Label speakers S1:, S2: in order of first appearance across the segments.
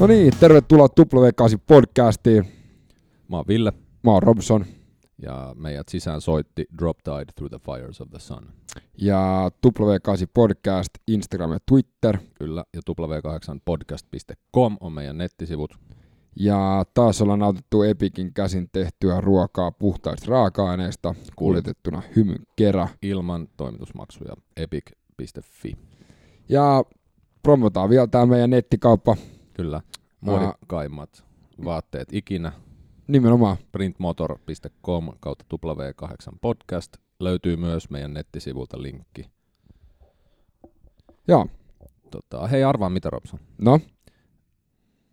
S1: No niin, tervetuloa W8 podcastiin.
S2: Mä oon Ville
S1: Mä oon Robson
S2: ja meidät sisään soitti Drop Tide Through the Fires of the Sun.
S1: ja W8 podcast, Instagram ja Twitter.
S2: Kyllä, ja w8podcast.com on meidän nettisivut.
S1: Ja taas ollaan nautettu Epikin käsin tehtyä ruokaa puhtaista raaka-aineista, kuljetettuna hymyn kerran.
S2: Ilman toimitusmaksuja epic.fi.
S1: Ja promotaan vielä tämä meidän nettikauppa
S2: Kyllä, muodikkaimmat vaatteet ikinä.
S1: nimenomaan.
S2: printmotor.com kautta W8 podcast. Löytyy myös meidän nettisivulta linkki.
S1: Joo,
S2: Tota, hei arvaa mitä Robson.
S1: no,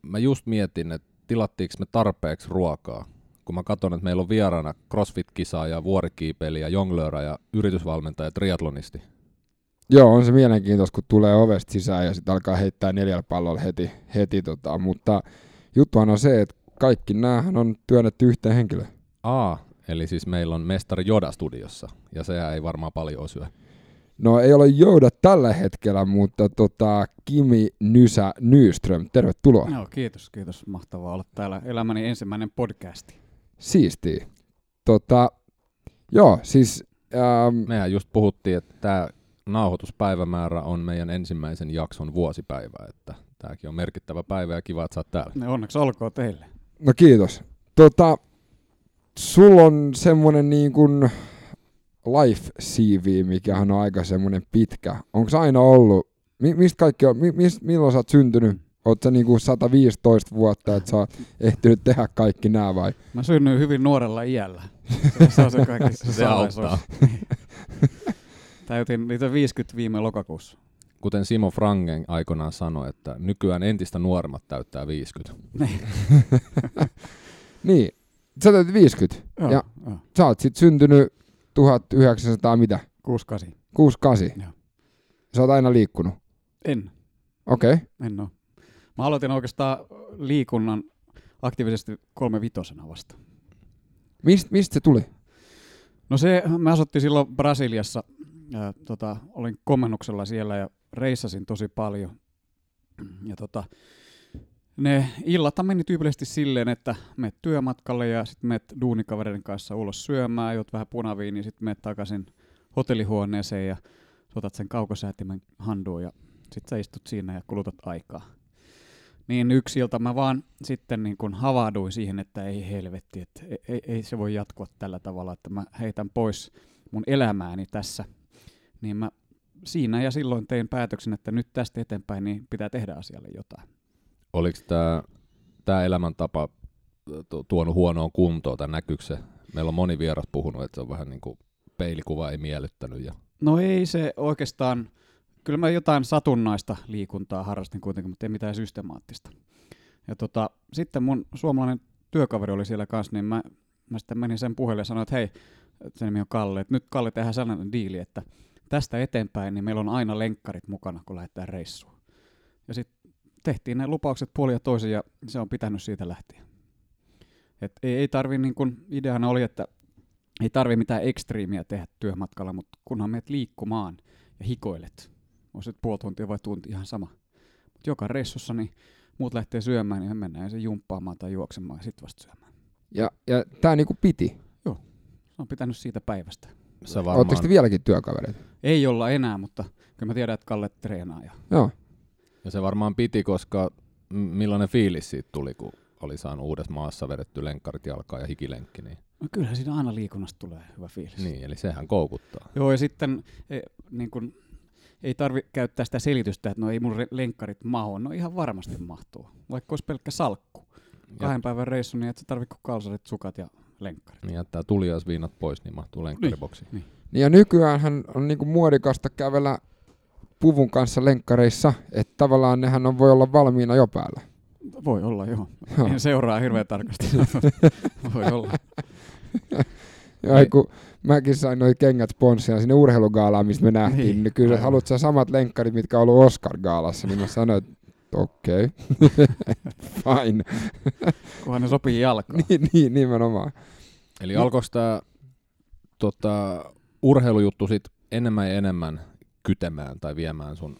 S2: Mä just mietin, että tilattiinko me tarpeeksi ruokaa. Kun mä katson, että meillä on vieraana CrossFit-kisaaja, vuorikiipeilijä, jonglöörä ja yritysvalmentaja, triatlonisti.
S1: Joo, on se mielenkiintoista, kun tulee ovesta sisään ja sitten alkaa heittää neljällä pallolla heti, heti tota, mutta juttuhan on se, että kaikki näähän on työnnetty yhteen henkilöön.
S2: Aa, eli siis meillä on mestari Joda studiossa, ja sehän ei varmaan paljon syö.
S1: No ei ole Jouda tällä hetkellä, mutta tota, Kimi Nysä Nyström, tervetuloa.
S3: Joo, kiitos, kiitos. Mahtavaa olla täällä. Elämäni ensimmäinen podcasti.
S1: Siistiä. Tota, joo, siis ähm,
S2: Mehän just puhuttiin, että tämä nauhoituspäivämäärä on meidän ensimmäisen jakson vuosipäivä, että tämäkin on merkittävä päivä ja kiva, että sä oot täällä.
S3: Ne onneksi olkoon teille.
S1: no kiitos. Tota, sulla on semmonen niin kuin life CV, mikä on aika semmonen pitkä. Onko se aina ollut, mi, mistä kaikki on, mi, mist, milloin sä oot syntynyt? Oot sä niinku 115 vuotta, että sä oot ehtinyt tehdä kaikki nämä vai?
S3: Mä synnyin hyvin nuorella iällä. Se- on se kaikki se
S2: Se auttaa.
S3: Täytin niitä 50 viime lokakuussa.
S2: Kuten Simo Frangen aikoinaan sanoi, että nykyään entistä nuoremmat täyttää 50.
S1: Niin, sä täytit 50.
S3: Joo,
S1: Ja-
S3: joo.
S1: Sä oot sit syntynyt 1900 mitä?
S3: 68.
S1: 68.
S3: Joo.
S1: Sä oot aina liikkunut.
S3: En,
S1: Okei. Okay.
S3: en oo. Mä aloitin oikeastaan liikunnan aktiivisesti kolme vitosena vasta.
S1: Mist, mistä se tuli?
S3: No se, mä asuttiin silloin Brasiliassa. Ja, tota, olin komennuksella siellä ja reissasin tosi paljon. Ja tota, ne illat meni tyypillisesti silleen, että menet työmatkalle ja sitten menet duunikavereiden kanssa ulos syömään, juot vähän punaviiniä, sitten menet takaisin hotellihuoneeseen ja otat sen kaukosäätimen handuun ja sitten sä istut siinä ja kulutat aikaa. Niin yksi ilta mä vaan sitten niin kun havahduin siihen, että ei helvetti, että ei, ei, ei se voi jatkua tällä tavalla, että mä heitän pois mun elämääni tässä. Niin mä siinä ja silloin tein päätöksen, että nyt tästä eteenpäin niin pitää tehdä asialle jotain.
S2: Oliko tämä tää elämäntapa tu- tuonut huonoon kuntoon, tai näkyykö se? Meillä on moni vieras puhunut, että se on vähän niin kuin peilikuva ei miellyttänyt. Ja...
S3: No ei se oikeastaan, kyllä mä jotain satunnaista liikuntaa harrastin kuitenkin, mutta ei mitään systemaattista. Ja tota, sitten mun suomalainen työkaveri oli siellä kanssa, niin mä, mä sitten menin sen puheelle ja sanoin, että hei, sen nimi on Kalle, että nyt Kalle tehdään sellainen diili, että tästä eteenpäin niin meillä on aina lenkkarit mukana, kun lähdetään reissuun. Ja sitten tehtiin ne lupaukset puoli ja toisin ja se on pitänyt siitä lähtien. Et ei, ei tarvi, niin kun ideana oli, että ei tarvi mitään ekstriimiä tehdä työmatkalla, mutta kunhan meet liikkumaan ja hikoilet, on se puoli tuntia vai tunti ihan sama. Mutta joka reissussa niin muut lähtee syömään, niin me mennään ensin jumppaamaan tai juoksemaan ja sitten vasta syömään.
S1: Ja, ja tää niinku piti.
S3: Se on pitänyt siitä päivästä.
S2: Sä
S1: Varmaan...
S2: Varmaan,
S1: te vieläkin työkavereita?
S3: Ei olla enää, mutta kyllä mä tiedän, että Kalle treenaa. Ja...
S1: Joo.
S2: ja se varmaan piti, koska millainen fiilis siitä tuli, kun oli saanut uudessa maassa vedetty lenkkarit jalkaan ja hikilenkki. Niin,
S3: No kyllähän siinä aina liikunnasta tulee hyvä fiilis.
S2: niin eli sehän koukuttaa.
S3: Joo, ja sitten e, niin kun, ei tarvi käyttää sitä selitystä, että no ei mun re- lenkkarit mahu. No ihan varmasti mahtuu. Vaikka olisi pelkkä salkku. Kahden päivän reissu, niin et sä tarvi kuin kalsarit, sukat ja lenkkarit.
S2: Niin jättää tuliaisviinat pois, niin mahtuu lenkkariboksiin.
S1: Niin ja nykyään on niinku muodikasta kävellä puvun kanssa lenkkareissa, että tavallaan nehän on, voi olla valmiina jo päällä.
S3: Voi olla, joo.
S1: Joo.
S3: En seuraa hirveän tarkasti. Voi olla.
S1: Ja
S2: Niin.
S1: kun mäkin sain noi kengät sponssia sinne urheilugaalaan, mistä me nähtiin, niin,
S3: Niin,
S1: niin kyllä
S3: aivan.
S1: haluat sä samat lenkkarit, mitkä on ollut Oscar-gaalassa, niin mä sanoin, että okei, okay. fine.
S3: Kunhan ne sopii jalkaan.
S1: niin, niin, nimenomaan.
S2: Eli
S1: No.
S2: alkoiko tämä tota, urheilujuttu sit enemmän ja enemmän kytemään tai viemään sun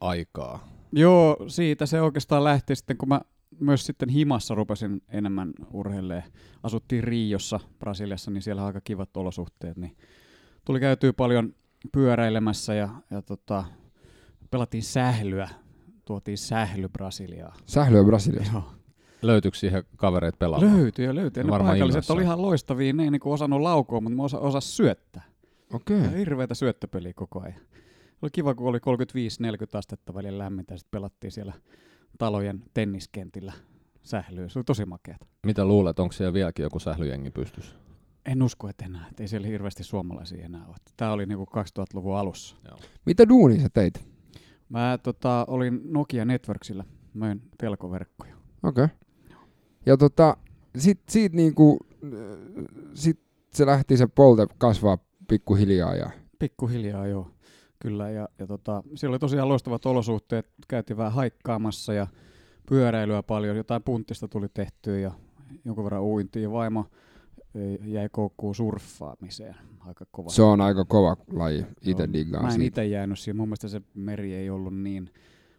S2: aikaa?
S3: Joo, siitä se oikeastaan lähti sitten, kun mä myös sitten himassa rupesin enemmän urheilee. Asuttiin Riossa, Brasiliassa, niin siellä on aika kivat olosuhteet, niin tuli käytyä paljon pyöräilemässä ja, ja tota, pelattiin sählyä, tuotiin sähly Brasiliaa.
S1: Sählyä Brasiliassa.
S3: Joo.
S2: Löytyykö siihen kavereet pelaamaan?
S3: Löytyi ja löytyi. Ja Ne
S2: Varmaan
S3: paikalliset
S2: innoissaan.
S3: oli ihan loistavia, ne ei niinku osannut laukoa, mutta osa, osas syöttää.
S1: Okei.
S3: Ja hirveätä syöttöpeliä koko ajan. Oli kiva, kun oli 35-40 astetta välillä lämmintä ja sitten pelattiin siellä talojen tenniskentillä sählyä. Se oli tosi makeata.
S2: Mitä luulet, onko siellä vieläkin joku sählyjengi pystyssä?
S3: En usko, että enää. Et ei siellä hirveästi suomalaisia enää ole. Tämä oli niinku 2000-luvun alussa.
S1: Mitä duunia sä teit?
S3: Mä tota, olin Nokia Networksilla. Möin telkoverkkoja.
S1: Okei. Okay. Ja tota, sit, siitä niinku, sit se lähti se polte kasvaa pikkuhiljaa ja
S3: Pikkuhiljaa joo, kyllä. Ja, ja tota, siellä oli tosiaan loistavat olosuhteet. Käytiin vähän haikkaamassa ja pyöräilyä paljon. Jotain punttista tuli tehtyä ja jonkun verran uintiin. Ja vaimo jäi koukkuun surffaamiseen aika kova.
S1: se on aika kova laji. Itse diggaan
S3: Mä en itse jäänyt siihen. Mun mielestä se meri ei ollut niin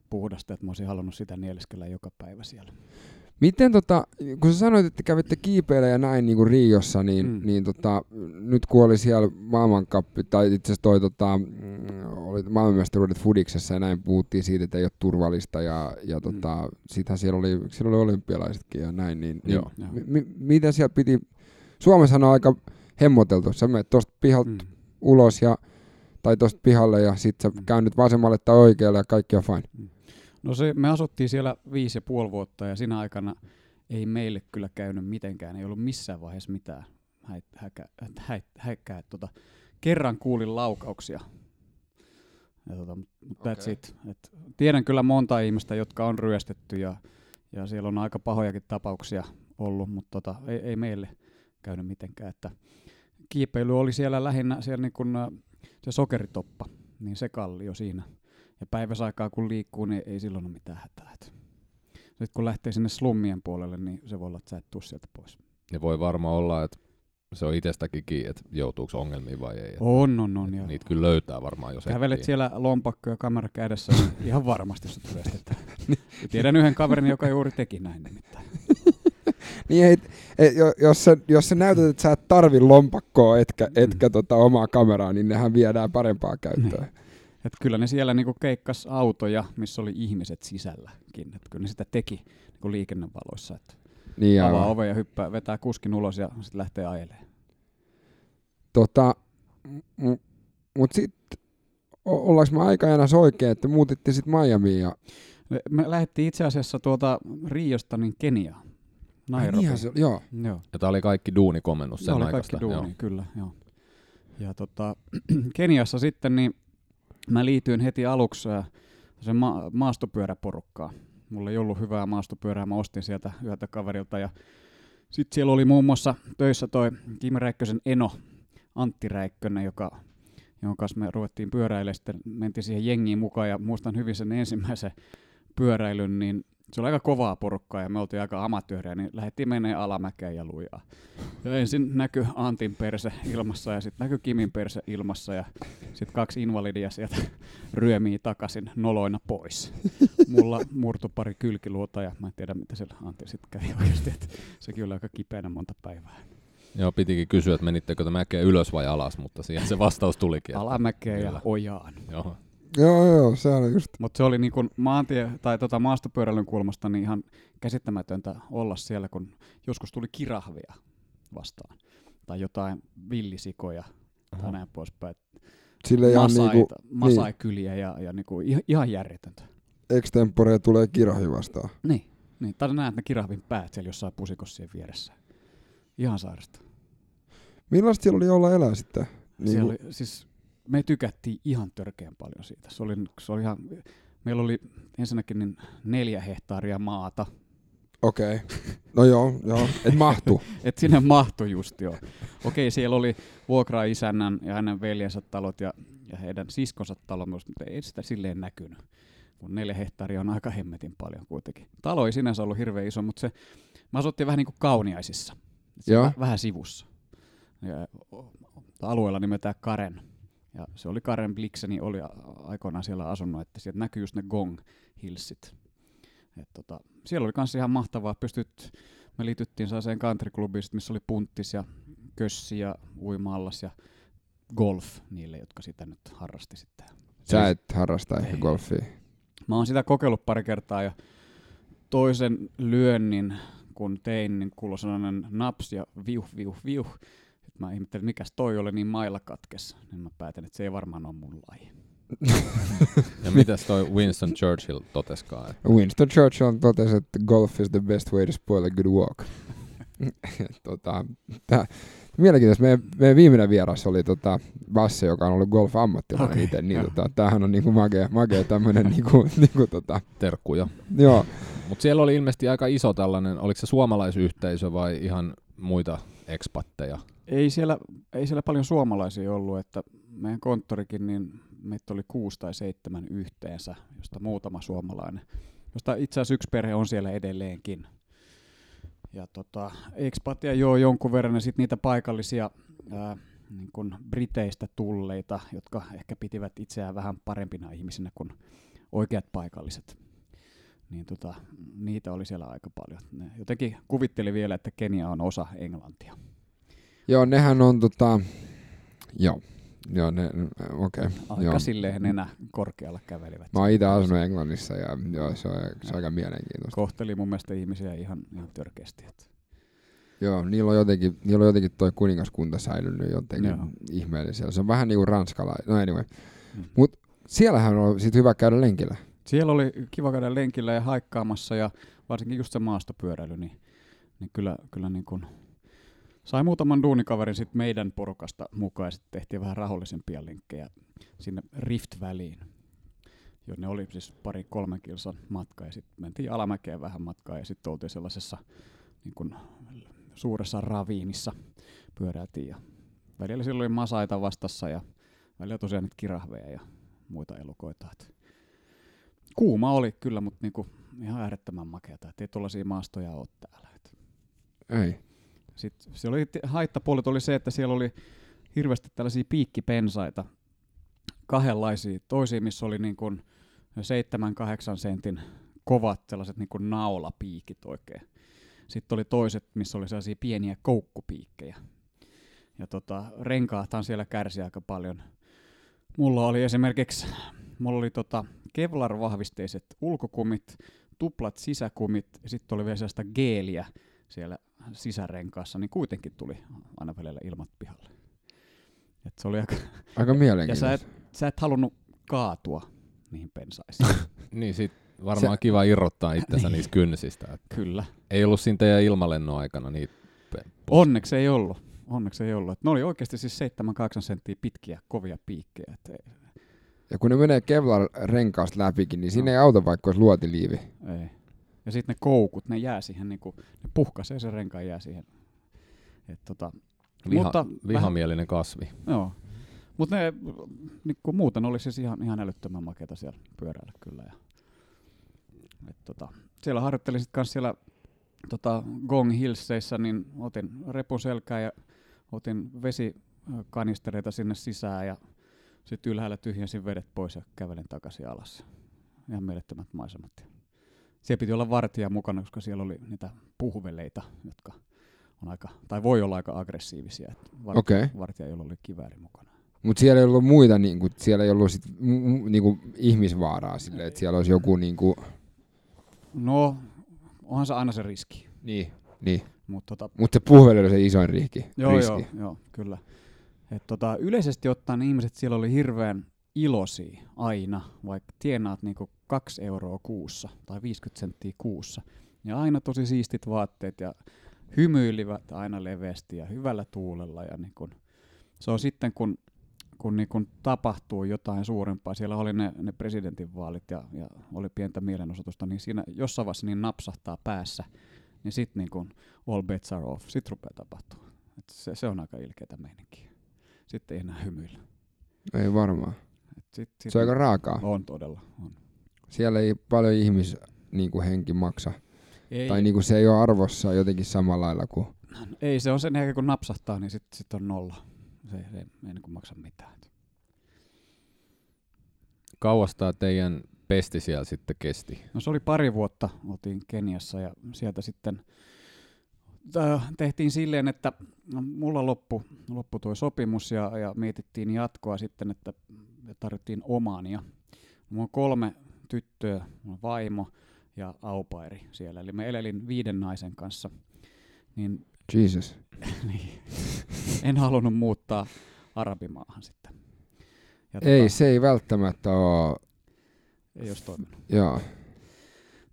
S3: puhdasta, että mä olisin halunnut sitä nieleskellä joka päivä siellä.
S1: Miten tota, kun sä sanoit, että kävitte kiipeillä ja näin niin kuin Riossa, niin,
S3: Mm.
S1: mm. niin tota, nyt kun oli siellä maailmankappi, tai itse asiassa toi tota, mm, oli maailmanmestaruudet Fudiksessa ja näin puhuttiin siitä, että ei ole turvallista ja, ja
S3: Mm.
S1: tota, sitähän siellä oli, siellä oli olympialaisetkin ja näin, niin, niin
S2: Joo.
S1: Mi, mi, mitä siellä piti, Suomessa on aika hemmoteltu, sä menet tosta pihalta
S3: Mm.
S1: ulos ja tai tosta pihalle ja sit sä
S3: Mm.
S1: käännyt vasemmalle tai oikealle ja kaikki on fine.
S3: No se, me asuttiin siellä viisi ja puoli vuotta ja siinä aikana ei meille kyllä käynyt mitenkään. Ei ollut missään vaiheessa mitään häit, häkä, häit, häikkää. Tota, kerran kuulin laukauksia. Ja tota, that's
S1: Okei.
S3: it. Et tiedän kyllä monta ihmistä, jotka on ryöstetty ja, ja siellä on aika pahojakin tapauksia ollut, mutta tota, ei, ei meille käynyt mitenkään. Että kiipeily oli siellä lähinnä siellä niin kun, se sokeritoppa, niin se kallio siinä. Ja päiväsaikaa kun liikkuu, niin ei silloin ole mitään hätää. Sitten kun lähtee sinne slummien puolelle, niin se voi olla, että sä et tuu sieltä pois.
S2: Ja voi varmaan olla, että se on itsestäkin kiinni, että joutuuko ongelmiin vai ei. Että
S3: On, on, on. Ja
S2: Niitä kyllä löytää varmaan, jos
S3: kävelet
S2: etsii.
S3: siellä lompakko ja kamera kädessä, niin ihan varmasti ryöstetään. Ja Tiedän yhden kaverin, joka juuri teki näin nimittäin.
S1: Niin ei, ei, jo- jos, sä, jos sä näytät, että sä et tarvi lompakkoa etkä,
S3: Mm.
S1: etkä tota omaa kameraa, niin nehän viedään parempaa käyttöön.
S3: Et kyllä ne siellä niinku keikkas autoja, missä oli ihmiset sisälläkin. Et kyllä ne sitä teki niinku liikennevaloissa. Että
S1: Niin
S3: avaa
S1: aivan.
S3: oven ja hyppää, vetää kuskin ulos ja sitten lähtee ajelemaan.
S1: Tota, m- mut sit, o- ollaanko me aikajana oikein, että muutitte sit Miamiin ja...
S3: Me, me lähdettiin itse asiassa tuota Riosta niin Keniaan.
S1: Ai
S3: Nairobi.
S1: niinhän se, joo.
S3: Joo.
S2: Ja tää oli kaikki duunikomennus
S3: Se
S2: sen
S3: oli
S2: aikaista.
S3: kaikki duuni,
S2: Joo.
S3: kyllä, joo. Ja tota, Keniassa sitten niin mä liityin heti aluksi sen ma- maastopyöräporukkaan. Mulla ei ollut hyvää maastopyörää, mä ostin sieltä yhdeltä kaverilta ja sitten siellä oli muun muassa töissä toi Kim Räikkösen eno, Antti Räikkönen, joka, jonka kanssa me ruvettiin pyöräilemään, sitten mentiin siihen jengiin mukaan ja muistan hyvin sen ensimmäisen pyöräilyn, niin se oli aika kovaa porukkaa ja me oltiin aika amatöörejä, niin lähdettiin menee alamäkeen ja lujaa. Ja ensin näkyi Antin perse ilmassa ja sitten näkyi Kimin perse ilmassa ja sitten kaksi invalidia sieltä ryömii takaisin noloina pois. Mulla murtu pari kylkiluota ja mä en tiedä mitä siellä Antti sitten kävi oikeasti, että sekin oli aika kipeänä monta päivää.
S2: Joo, pitikin kysyä, että menittekö te mäkeä ylös vai alas, mutta siihen se vastaus tulikin.
S3: Alamäkeen ja
S2: Kyllä.
S3: ojaan.
S2: Joo.
S1: Joo, joo, se on just.
S3: Mutta se oli niin kuin maantie- tai tota maastopyöräilyn kulmasta niin ihan käsittämätöntä olla siellä, kun joskus tuli kirahvia vastaan. Tai jotain villisikoja tai
S2: Aha.
S3: näin poispäin.
S1: Sille ihan
S3: Masaita,
S1: niinku
S3: masaikyliä ja, ja niinku ihan, ihan järjetöntä.
S1: extempore tulee kirahi vastaan.
S3: Niin, niin. Tai näet ne kirahvin päät siellä jossain pusikossa siellä vieressä. Ihan sairasta.
S1: Millaista siellä oli olla elää sitten?
S3: Niin siellä oli, siis me tykättiin ihan törkeän paljon siitä. Se oli, se oli ihan, meillä oli ensinnäkin niin neljä hehtaaria maata.
S1: Okei. Okay. No joo, joo. Et mahtu.
S3: Et sinne mahtui just joo. Okei, siellä oli vuokra-isännän ja hänen veljensä talot ja, ja heidän siskonsa talo myös, mutta ei sitä silleen näkynyt. Kun neljä hehtaaria on aika hemmetin paljon kuitenkin. Talo ei sinänsä ollut hirveän iso, mutta se, mä asuttiin vähän niin kuin kauniaisissa.
S1: Joo.
S3: vä- vähän sivussa. Ja, alueella nimeltään Karen. Ja se oli Karen Blikseni, oli aikoinaan siellä asunut, että sieltä näkyy just ne Gong Hillsit. Et tota, siellä oli myös ihan mahtavaa. Pystyt, me liityttiin sellaiseen countryklubiin, missä oli punttis ja kössi ja uimallas ja golf niille, jotka sitä nyt harrasti sitten.
S1: Sä et harrasta ehkä golfia.
S3: Mä oon sitä kokeillut pari kertaa ja toisen lyönnin kun tein, niin kuului sellainen naps ja viuh, viuh, viuh. Mä ihmettelin, mikäs toi oli niin mailla katkes. Niin mä päätin, että se ei varmaan ole mun laji.
S2: Ja mitäs toi Winston Churchill toteskaan? että
S1: Winston Churchill totesi, että golf is the best way to spoil a good walk. tota, tää, mielenkiintoista. Meidän, meidän viimeinen vieras oli tota, Basse, joka on ollut golf-ammattilainen
S3: Okei,
S1: itse. Niin, tota, tämähän on niinku makea, makea tämmöinen niinku, niinku, tota,
S2: Terkkuja.
S1: joo.
S2: Mutta siellä oli ilmeisesti aika iso tällainen, oliko se suomalaisyhteisö vai ihan muita ekspatteja?
S3: Ei siellä, ei siellä paljon suomalaisia ollut, että meidän konttorikin, niin meitä oli kuusi tai seitsemän yhteensä, josta muutama suomalainen. Josta itse asiassa yksi perhe on siellä edelleenkin. Ja tota, expatia joo jonkun verran, ja sitten niitä paikallisia ää, niin kun Briteistä tulleita, jotka ehkä pitivät itseään vähän parempina ihmisinä kuin oikeat paikalliset. Niin tota, niitä oli siellä aika paljon. Ne jotenkin kuvitteli vielä, että Kenia on osa Englantia.
S1: Joo, nehän on tota, joo, joo, ne, okei, okay,
S3: Aika
S1: joo.
S3: silleen nenä korkealla kävelivät.
S1: Mä oon itse asunut Englannissa ja joo, se on, se on aika mielenkiintoista.
S3: Kohteli mun mielestä ihmisiä ihan, ihan törkeästi. Että.
S1: Joo, niillä on jotenkin, niillä on jotenkin toi kuningaskunta säilynyt jotenkin
S3: Joo.
S1: ihmeellisellä. Se on vähän niinku ranskalainen. No anyway.
S3: Mm.
S1: Mut siellähän on sit hyvä käydä lenkillä.
S3: Siellä oli kiva käydä lenkillä ja haikkaamassa ja varsinkin just se maastopyöräily, niin, niin kyllä, kyllä niin kuin sai muutaman duunikaverin sit meidän porukasta mukaan ja sitten tehtiin vähän rahollisempia lenkkejä sinne Rift-väliin. Jonne oli siis pari kolmen kilsan matka ja sitten mentiin alamäkeen vähän matkaa ja sitten oltiin sellaisessa niin kuin suuressa raviinissa pyöräiltiin ja välillä silloin oli masaita vastassa ja välillä tosiaan niitä kirahveja ja muita elukoita. Et kuuma oli kyllä, mutta niinku ihan äärettömän makeata. Et ei tuollaisia maastoja ole täällä. Et
S1: Ei.
S3: Sitten oli, haittapuolet oli se, että siellä oli hirveästi tällaisia piikkipensaita, kahdenlaisia. Toisia, missä oli niin kuin 7-8 sentin kovat sellaiset niin kuin naulapiikit oikein. Sitten oli toiset, missä oli sellaisia pieniä koukkupiikkejä. Ja tota, renkaathan siellä kärsi aika paljon. Mulla oli esimerkiksi, mulla oli tota Kevlar-vahvisteiset ulkokumit, tuplat sisäkumit ja sitten oli vielä sellaista geeliä siellä sisärenkaassa, niin kuitenkin tuli aina välillä ilmat pihalle. Et se oli aika,
S1: Aika
S3: ja
S1: mielenkiintoista.
S3: sä et, sä et halunnut kaatua niihin pensaisiin.
S2: Niin sit varmaan
S1: Se-
S2: kiva irrottaa itsensä
S3: Niin.
S2: niistä kynsistä. Et
S3: Kyllä.
S2: ei ollut siinä teidän ilmalennon aikana niitä.
S3: Onneksi ei ollut. Onneksi ei ollut. Et ne oli oikeasti siis 7-8 senttiä pitkiä, kovia piikkejä. Et
S1: Ja kun ne menee Kevlar-renkaasta läpikin, niin siinä
S3: No.
S1: ei auta vaikka olisi luotiliivi.
S3: ei. Ja sitten ne koukut, ne jää siihen, niinku, ne puhkaisee sen renkaan jää siihen. Et tota,
S2: Viha,
S3: Mutta vähän-
S2: vihamielinen kasvi.
S3: Joo. Mutta ne niinku, muuten oli siis ihan, ihan älyttömän makeata siellä pyöräillä kyllä. Ja, et, tota, siellä harjoittelin sitten kanssa siellä tota, Gong Hillseissä, niin otin repun selkää ja otin vesikanistereita sinne sisään ja sitten ylhäällä tyhjensin vedet pois ja kävelin takaisin alas. Ihan mielettömät maisemat. Siellä piti olla vartija mukana, koska siellä oli niitä puhveleita, jotka on aika, tai voi olla aika aggressiivisia. Vartija,
S1: Okei.
S3: vartija, jolla oli kivääri mukana.
S1: Mutta siellä ei ollut muita, niinku, siellä ei ollut sit, niinku, ihmisvaaraa silleen, että siellä olisi joku niinku,
S3: No, onhan se aina se riski.
S1: niin, niin.
S3: Mutta tota,
S1: Mutta se puhveli oli se isoin riski.
S3: joo,
S1: riski.
S3: joo, joo, kyllä. Et tota, yleisesti ottaen ihmiset siellä oli hirveän iloisia aina, vaikka tienaat niinku kaksi euroa kuussa tai 50 senttiä kuussa. Ja aina tosi siistit vaatteet ja hymyilivät aina leveästi ja hyvällä tuulella. Ja niin kun, se on sitten, kun, kun niin kun tapahtuu jotain suurempaa, siellä oli ne, ne presidentinvaalit ja, ja oli pientä mielenosoitusta, niin siinä jossain vaiheessa niin napsahtaa päässä, niin sitten niin kun all bets are off, sitten rupeaa tapahtua. Et se, se on aika ilkeätä meininkiä. Sitten ei enää hymyillä.
S1: Ei varmaan.
S3: Sit, sit
S1: Se on aika raakaa.
S3: On todella. On.
S1: Siellä ei paljon ihmis niinku, henki maksa.
S3: Ei,
S1: Tai niinku, se ei ole arvossa jotenkin samalla lailla kuin...
S3: ei, se on sen jälkeen kun napsahtaa, niin sitten sit on nolla. Se, se ei niin kuin maksa mitään.
S2: Kauas teidän pesti siellä sitten kesti?
S3: No se oli pari vuotta, oltiin Keniassa ja sieltä sitten tehtiin silleen, että no, mulla loppu, loppu tuo sopimus ja, ja mietittiin jatkoa sitten, että tarjottiin omania. Mulla on kolme tyttöä, mulla on vaimo ja aupairi siellä. Eli mä elelin viiden naisen kanssa. Niin,
S1: Jesus.
S3: niin, en halunnut muuttaa arabimaahan sitten. Ja
S1: Ei,
S3: tota,
S1: se ei välttämättä ole.
S3: ei olisi toiminut.
S1: Joo.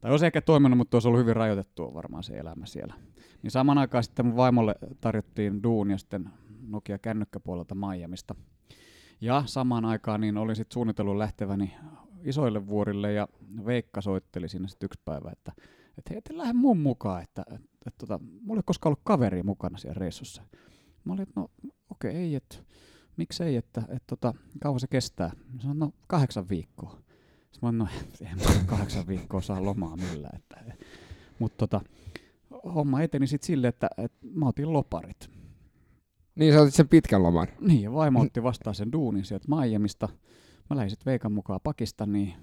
S3: Tai olisi ehkä toiminut, mutta olisi ollut hyvin rajoitettua varmaan se elämä siellä. Niin saman aikaan sitten mun vaimolle tarjottiin duunia sitten Nokia kännykkäpuolelta Miamista. Ja samaan aikaan niin olin sitten suunnitellut lähteväni isoille vuorille ja Veikka soitteli sinne sitten yksi päivä, että, että hei, lähde mun mukaan, että, että, että, tota, mulla ei koskaan ollut kaveri mukana siellä reissussa. Mä olin, että no okei, okay, ei, että miksei, että, että, että tota, kauan se kestää. Mä sanoin, no kahdeksan viikkoa. Sitten mä olin, no en mä kahdeksan viikkoa saa lomaa millään. Että, mutta tota, homma eteni sitten silleen, että, että mä otin loparit.
S1: Niin sä otit sen pitkän loman.
S3: Niin, ja vaimo otti vastaan sen duunin sieltä Miamista. Mä lähdin sitten Veikan mukaan Pakistaniin.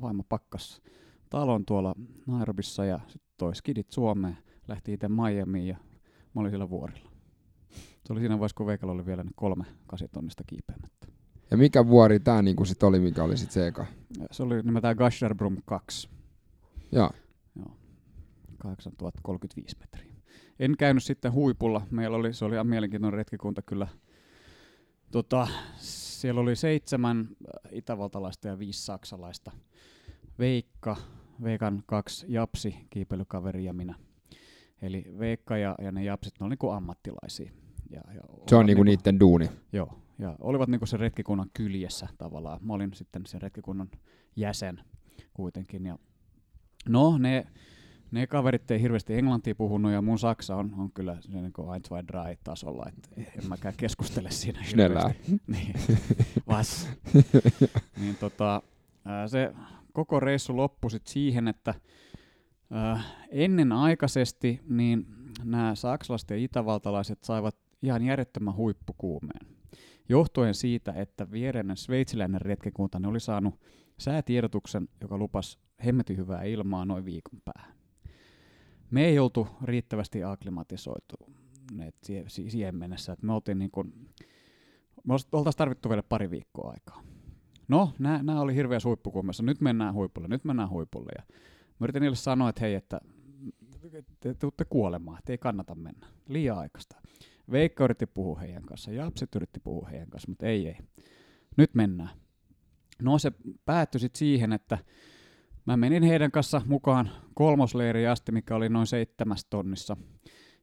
S3: Vaimo pakkas talon tuolla Nairobissa ja sitten toi skidit Suomeen. Lähti itse Miamiin ja mä olin siellä vuorilla. Se oli siinä vaiheessa, kun Veikalla oli vielä ne kolme kasitonnista kiipeämättä.
S1: Ja mikä vuori tää niinku sit oli, mikä oli sit se eka?
S3: Se oli nimeltään Gasherbrum 2.
S1: Joo.
S3: 8035 metriä. En käynyt sitten huipulla. Meillä oli, se oli ihan mielenkiintoinen retkikunta kyllä. Tota, siellä oli seitsemän äh, itävaltalaista ja viisi saksalaista. Veikka, Veikan kaksi japsi, kiipeilykaveri ja minä. Eli Veikka ja, ja ne japsit, ne oli niinku ammattilaisia. Ja, ja
S1: Se on
S3: olivat
S1: niinku niitten duuni.
S3: Joo, ja olivat niinku sen retkikunnan kyljessä tavallaan. Mä olin sitten sen retkikunnan jäsen kuitenkin. Ja no, ne, ne kaverit ei hirveästi englantia puhunut ja mun saksa on, on kyllä se niin kuin ein, zwei, drei tasolla, että en mäkään keskustele siinä hirveästi. niin, vas. niin tota, se koko reissu loppui sit siihen, että ennen aikaisesti niin nämä saksalaiset ja itävaltalaiset saivat ihan järjettömän huippukuumeen. Johtuen siitä, että viereinen sveitsiläinen retkikunta ne oli saanut säätiedotuksen, joka lupasi hemmetin hyvää ilmaa noin viikon päähän. Me ei oltu riittävästi akklimatisoitu sie- si- siihen mennessä, että me oltiin niin kuin, me oltaisiin tarvittu vielä pari viikkoa aikaa. No, nämä oli hirveä huippukuumessa. Nyt mennään huipulle, nyt mennään huipulle. Ja mä yritin niille sanoa, että hei, että te tuutte kuolemaan, että ei kannata mennä. Liian aikaista. Veikka yritti puhua heidän kanssa, Japset yritti puhua heidän kanssa, mutta ei, ei. Nyt mennään. No se päättyi sitten siihen, että mä menin heidän kanssa mukaan kolmosleiriin asti, mikä oli noin seitsemäs tonnissa,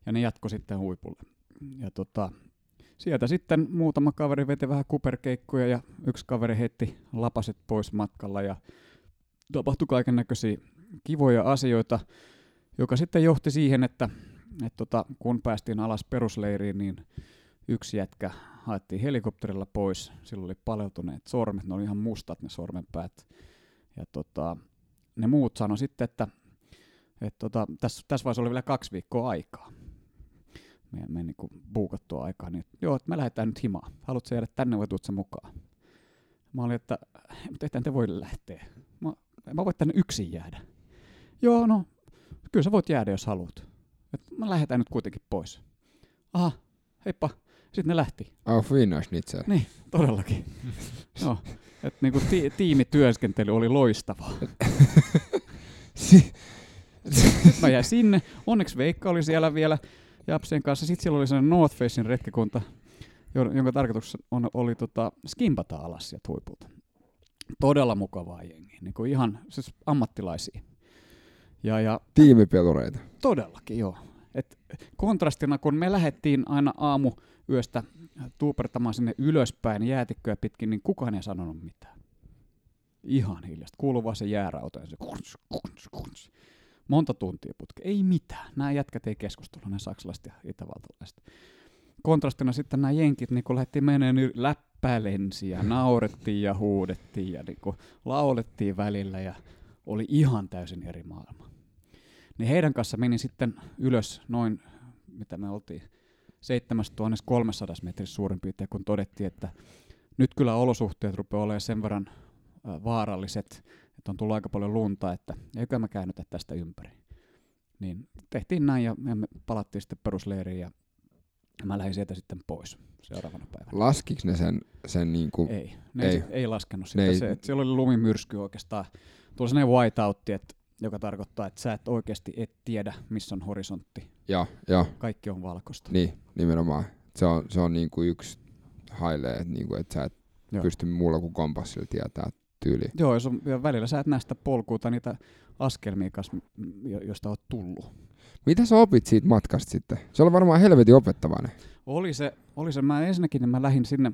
S3: ja ne jatko sitten huipulle. Ja tota, sieltä sitten muutama kaveri veti vähän kuperkeikkuja ja yksi kaveri heitti lapaset pois matkalla ja tapahtui kaiken näköisiä kivoja asioita, joka sitten johti siihen, että, että tota, kun päästiin alas perusleiriin, niin yksi jätkä haettiin helikopterilla pois. Sillä oli paleltuneet sormet, ne oli ihan mustat ne sormenpäät. Ja tota, ne muut sanoi sitten, että, että tota, tässä, tässä vaiheessa oli vielä kaksi viikkoa aikaa. Me, me niin buukattua aikaa, niin joo, että me lähdetään nyt himaan. Haluatko jäädä tänne vai tuut sä mukaan? Mä olin, että mutta ethän te voi lähteä. Mä, mä voin tänne yksin jäädä. Joo, no kyllä sä voit jäädä, jos haluat. Et mä lähdetään nyt kuitenkin pois. Aha, heippa. Sitten ne lähti.
S1: Auf Wiedersehen.
S3: Niin, todellakin. Joo, et niinku ti- tiimityöskentely oli loistavaa. Mä jäin sinne. Onneksi Veikka oli siellä vielä Japsien kanssa. Sitten siellä oli sellainen North Facein retkikunta, jo- jonka tarkoitus on, oli tota, skimpata alas sieltä huipulta. Todella mukavaa jengiä, niin kuin ihan siis ammattilaisia. Ja, ja
S1: Tiimipelureita.
S3: Todellakin, joo. Et kontrastina, kun me lähdettiin aina aamu yöstä tuupertamaan sinne ylöspäin jäätikköä pitkin, niin kukaan ei sanonut mitään. Ihan hiljasta. Kuuluu vaan se jäärauto ja se kunts, kunts, kunts. Monta tuntia putke. Ei mitään. Nämä jätkät ei keskustella, ne saksalaiset ja itävaltalaiset. Kontrastina sitten nämä jenkit, niin kun lähdettiin menee, niin läppä lensi ja naurettiin ja huudettiin ja niin laulettiin välillä ja oli ihan täysin eri maailma. Niin heidän kanssa meni sitten ylös noin, mitä me oltiin, 7300 metrissä suurin piirtein, kun todettiin, että nyt kyllä olosuhteet rupeaa olemaan sen verran vaaralliset, että on tullut aika paljon lunta, että eikö mä käännytä tästä ympäri. Niin tehtiin näin ja me palattiin sitten perusleiriin ja mä lähdin sieltä sitten pois seuraavana päivänä.
S1: Laskiks ne sen, sen niinku...
S3: Ei, ne
S1: Ei.
S3: ei, laskenut sitä.
S1: Ei-
S3: Se, että siellä oli lumimyrsky oikeastaan. Tuli sellainen whiteoutti, että, joka tarkoittaa, että sä et oikeasti et tiedä, missä on horisontti.
S1: Joo, joo,
S3: Kaikki on valkoista.
S1: niin, nimenomaan. Se on, se on niinku yksi hailee, että niinku, et sä et
S3: Joo.
S1: pysty muulla kuin kompassilla tietää tyyli.
S3: Joo, ja, sun, ja välillä sä et näe sitä polkua tai niitä askelmia, kas, josta oot tullut.
S1: Mitä sä opit siitä matkasta sitten? Se oli varmaan helvetin opettavainen.
S3: Oli se, oli se mä ensinnäkin niin mä lähdin sinne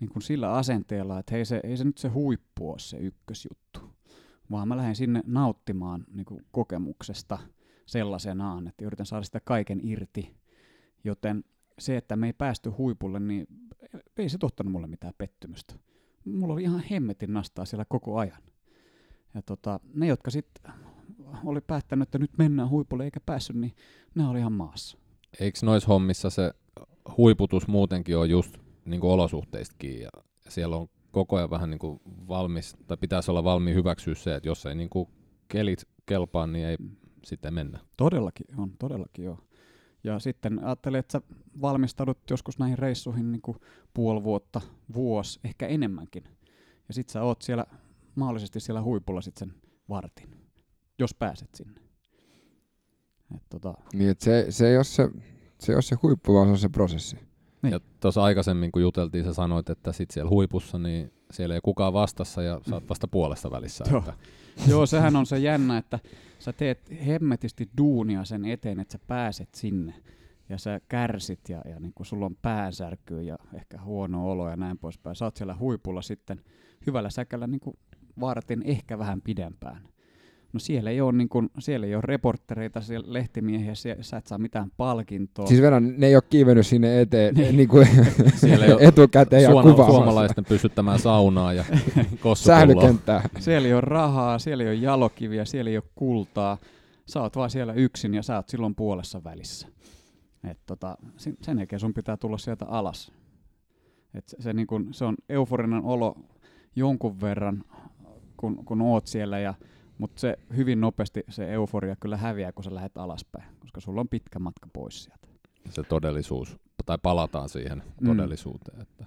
S3: niin kuin sillä asenteella, että hei se, ei se nyt se huippu ole se ykkösjuttu, vaan mä lähdin sinne nauttimaan niin kuin kokemuksesta sellaisenaan, että yritän saada sitä kaiken irti, joten se, että me ei päästy huipulle, niin ei se tuottanut mulle mitään pettymystä. Mulla oli ihan hemmetin nastaa siellä koko ajan. Ja tota, ne, jotka sitten oli päättänyt, että nyt mennään huipulle eikä päässyt, niin ne oli ihan maassa.
S2: Eikö noissa hommissa se huiputus muutenkin on just niin kuin olosuhteista kiinni ja siellä on koko ajan vähän niin kuin valmis, tai pitäisi olla valmiin hyväksyä se, että jos ei niin kuin kelit kelpaa, niin ei sitten mennä.
S3: Todellakin on, todellakin joo. Ja sitten ajattelin, että sä valmistaudut joskus näihin reissuihin niin kuin puoli vuotta, vuosi, ehkä enemmänkin. Ja sit sä oot siellä mahdollisesti siellä huipulla sit sen vartin, jos pääset sinne. Et tota,
S1: Niin, että se, se, ei ole se, se, ei ole se huippu, vaan se on se prosessi.
S3: Niin.
S2: Ja tuossa aikaisemmin, kun juteltiin, sä sanoit, että sit siellä huipussa, niin siellä ei kukaan vastassa ja sä oot vasta puolessa välissä.
S3: Joo.
S2: Että
S3: joo, sehän on se jännä, että sä teet hemmetisti duunia sen eteen, että sä pääset sinne. Ja sä kärsit ja, ja niin kun sulla on päänsärkyä ja ehkä huono olo ja näin poispäin. Sä oot siellä huipulla sitten hyvällä säkällä niin vartin ehkä vähän pidempään. No siellä ei ole, niin kun, siellä ei ole reporttereita, siellä lehtimiehiä, siellä, sä et saa mitään palkintoa.
S1: Siis verran, ne ei ole kiivennyt sinne eteen
S3: Niin.
S1: niin. kuin
S2: Siellä ei ole
S1: etukäteen ja kuvaa.
S2: suomalaisten pysyttämään saunaa ja kossupulloa.
S1: Sählykenttää.
S3: Siellä ei ole rahaa, siellä ei ole jalokiviä, siellä ei ole kultaa. Sä oot vaan siellä yksin ja sä oot silloin puolessa välissä. Et tota, sen sen jälkeen sun pitää tulla sieltä alas. Et se, se, niin kun, se on euforinen olo jonkun verran, kun, kun oot siellä, ja, mutta se hyvin nopeasti se euforia kyllä häviää, kun sä lähdet alaspäin, koska sulla on pitkä matka pois sieltä.
S2: Se todellisuus, tai palataan siihen
S3: Mm.
S2: todellisuuteen. Että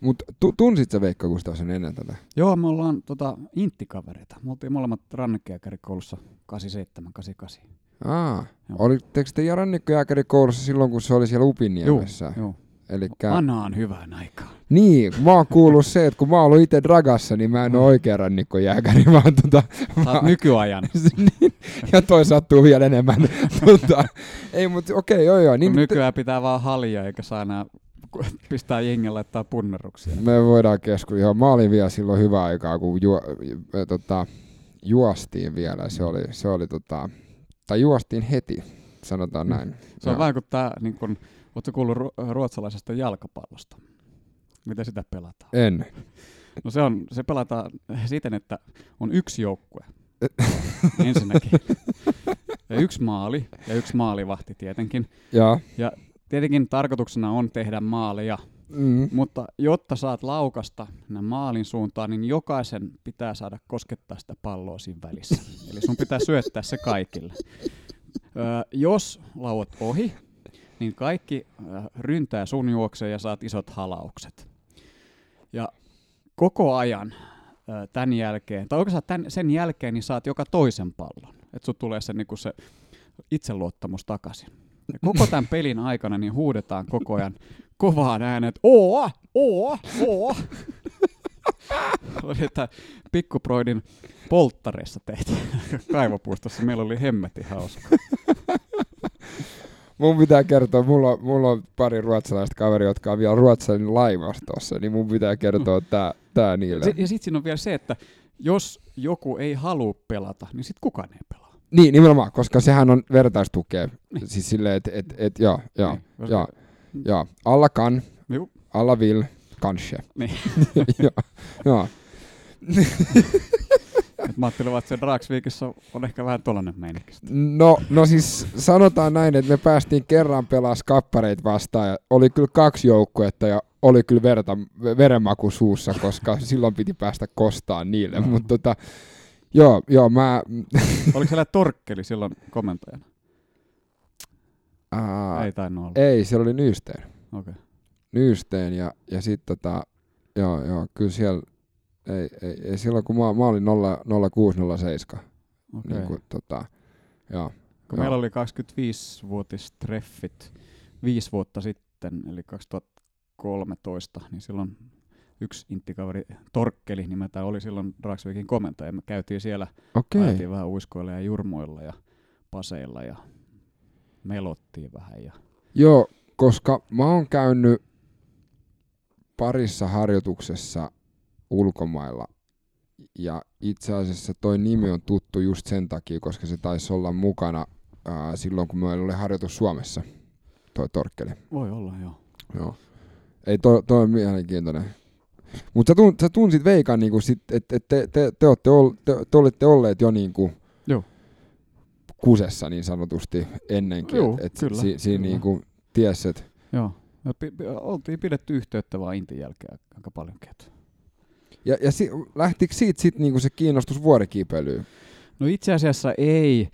S1: Mutta tu, tunsit sä Veikka Gustafsson ennen tätä?
S3: Joo, me ollaan tota, inttikavereita. Me oltiin molemmat rannekejääkärikoulussa 87-88.
S1: Aa,
S3: Joo.
S1: olitteko te rannikkojääkäri koulussa silloin, kun se oli siellä Upinniemessä?
S3: Joo.
S1: Elikkä,
S3: Vanhaan hyvään aikaan.
S1: niin, mä oon kuullut se, että kun mä oon ollut itse Dragassa, niin mä en ole oikea rannikkojääkäri, vaan tota,
S3: oot nykyajan.
S1: niin, ja toi sattuu vielä enemmän. tota, ei, mutta okei, okay, joo joo.
S3: Niin, nykyään pitää vaan halia, eikä saa enää pistää jengen laittaa punneruksia.
S1: me voidaan keskustella. Mä olin vielä silloin hyvä aikaa, kun juo, äh, tota, juostiin vielä. Se oli, se oli tota, tai juostiin heti, sanotaan
S3: Mm.
S1: näin.
S3: Se on tää, niin kun, ootko kuullut ru- ruotsalaisesta jalkapallosta? Miten sitä pelataan?
S1: En.
S3: No se, on, se pelataan siten, että on yksi joukkue. Ensinnäkin. Ja yksi maali ja yksi maalivahti tietenkin.
S1: Joo.
S3: Tietenkin tarkoituksena on tehdä maaleja,
S1: Mm.
S3: mutta jotta saat laukasta maalin suuntaan, niin jokaisen pitää saada koskettaa sitä palloa siinä välissä. Eli sun pitää syöttää se kaikille. Öö, jos lauat ohi, niin kaikki ö, ryntää sun juokseen ja saat isot halaukset. Ja koko ajan ö, tämän jälkeen, tai oikeastaan tämän, sen jälkeen, niin saat joka toisen pallon. Että sun tulee se, niin se itseluottamus takaisin. Ja koko tämän pelin aikana niin huudetaan koko ajan kovaan ääneen, että oo, oo, oo. Oli, että Pikkuproidin polttareissa tehtiin kaivopuistossa. Meillä oli hemmetin hauska.
S1: Mun pitää kertoa, mulla, on- mulla on pari ruotsalaista kaveria, jotka on vielä Ruotsin laivastossa, niin mun pitää kertoa tää, tää niille.
S3: Ja sitten siinä on vielä se, että jos joku ei halua pelata, niin sitten kukaan ei pelaa.
S1: Niin, nimenomaan, koska sehän on vertaistukea.
S3: Niin.
S1: Siis silleen, että et, et, joo, joo,
S3: Niin,
S1: joo, joo. Alla kan,
S3: Juu.
S1: alla vill, kanske.
S3: Niin.
S1: joo, joo.
S3: Et mä ajattelin, että se Dragsvikissa on ehkä vähän tollanen meininki.
S1: No, no siis sanotaan näin, että me päästiin kerran pelaa skappareita vastaan ja oli kyllä kaksi joukkuetta ja oli kyllä verta, verenmaku suussa, koska silloin piti päästä kostaan niille, mutta tota, joo, joo, mä...
S3: Oliko siellä Torkkeli silloin komentajana?
S1: Ää,
S3: Ei tainnut olla.
S1: ei, siellä oli Nysteen.
S3: Okei.
S1: Nysteen ja, ja sitten tota, joo, joo, kyllä siellä, ei, ei, ei silloin kun mä, mä olin 0607,
S3: Okei.
S1: niin kuin, tota, joo.
S3: Kun
S1: joo.
S3: meillä oli 25-vuotistreffit viisi vuotta sitten, eli 2013, niin silloin yksi inttikaveri Torkkeli nimeltään oli silloin Dragsvikin komentaja. Me käytiin siellä, okay. vähän uiskoilla ja jurmoilla ja paseilla ja melottiin vähän. Ja...
S1: joo, koska mä oon käynyt parissa harjoituksessa ulkomailla ja itse asiassa toi nimi on tuttu just sen takia, koska se taisi olla mukana ää, silloin, kun meillä oli harjoitus Suomessa, toi Torkkeli.
S3: Voi olla, joo.
S1: Joo. Ei, toi, toi on mielenkiintoinen. Mutta sä, tun, sä tunsit Veikan, niinku että et te, te, te, olette ol, te, te olitte olleet jo niinku
S3: Joo.
S1: kusessa niin sanotusti ennenkin.
S3: Joo,
S1: et, et
S3: kyllä,
S1: Si, siinä niinku ties, että
S3: joo. Me pi- pi- oltiin pidetty yhteyttä vaan Intin jälkeen aika paljonkin. että-
S1: ja, ja si, lähtikö siitä sit niinku se kiinnostus vuorikiipeilyyn?
S3: No itse asiassa ei.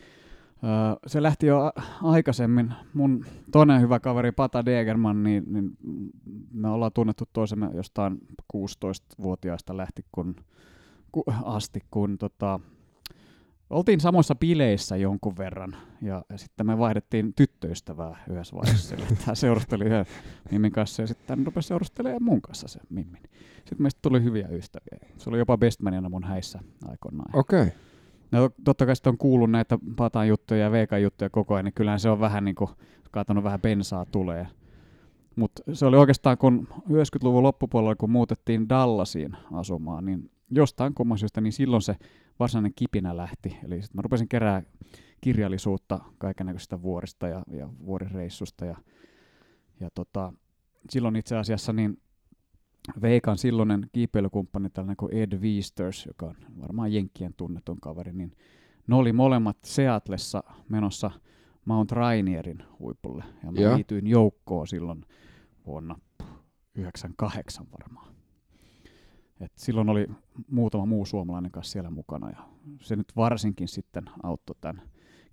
S3: Ö, Se lähti jo aikaisemmin. Mun toinen hyvä kaveri Pata Degerman, niin, niin me ollaan tunnettu toisemme jostain 16-vuotiaasta lähti kun, ku, asti, kun tota, oltiin samoissa bileissä jonkun verran. Ja, ja sitten me vaihdettiin tyttöystävää yhdessä vaiheessa. Eli hän seurusteli yhden Mimmin kanssa ja sitten hän rupesi seurustelemaan mun kanssa se Mimmin. Sitten meistä tuli hyviä ystäviä. Se oli jopa bestmanina mun häissä aikoinaan.
S1: Okei. Okay.
S3: No totta kai sitten on kuullut näitä Patan juttuja ja Veikan juttuja koko ajan, niin kyllähän se on vähän niin kuin kaatanut vähän bensaa tulee. Mutta se oli oikeastaan, kun 90-luvun loppupuolella, kun muutettiin Dallasiin asumaan, niin jostain kumman syystä, niin silloin se varsinainen kipinä lähti. Eli sitten mä rupesin kerää kirjallisuutta kaikenlaisista vuorista ja, ja vuorireissusta. Ja, ja tota, silloin itse asiassa niin Veikan silloinen kiipeilykumppani, tällainen kuin Ed Wiesters, joka on varmaan Jenkkien tunnetun kaveri, niin ne oli molemmat Seatlessa menossa Mount Rainierin huipulle. Ja mä
S1: Joo.
S3: liityin joukkoon silloin vuonna 98 varmaan. Et silloin oli muutama muu suomalainen kanssa siellä mukana ja se nyt varsinkin sitten auttoi tämän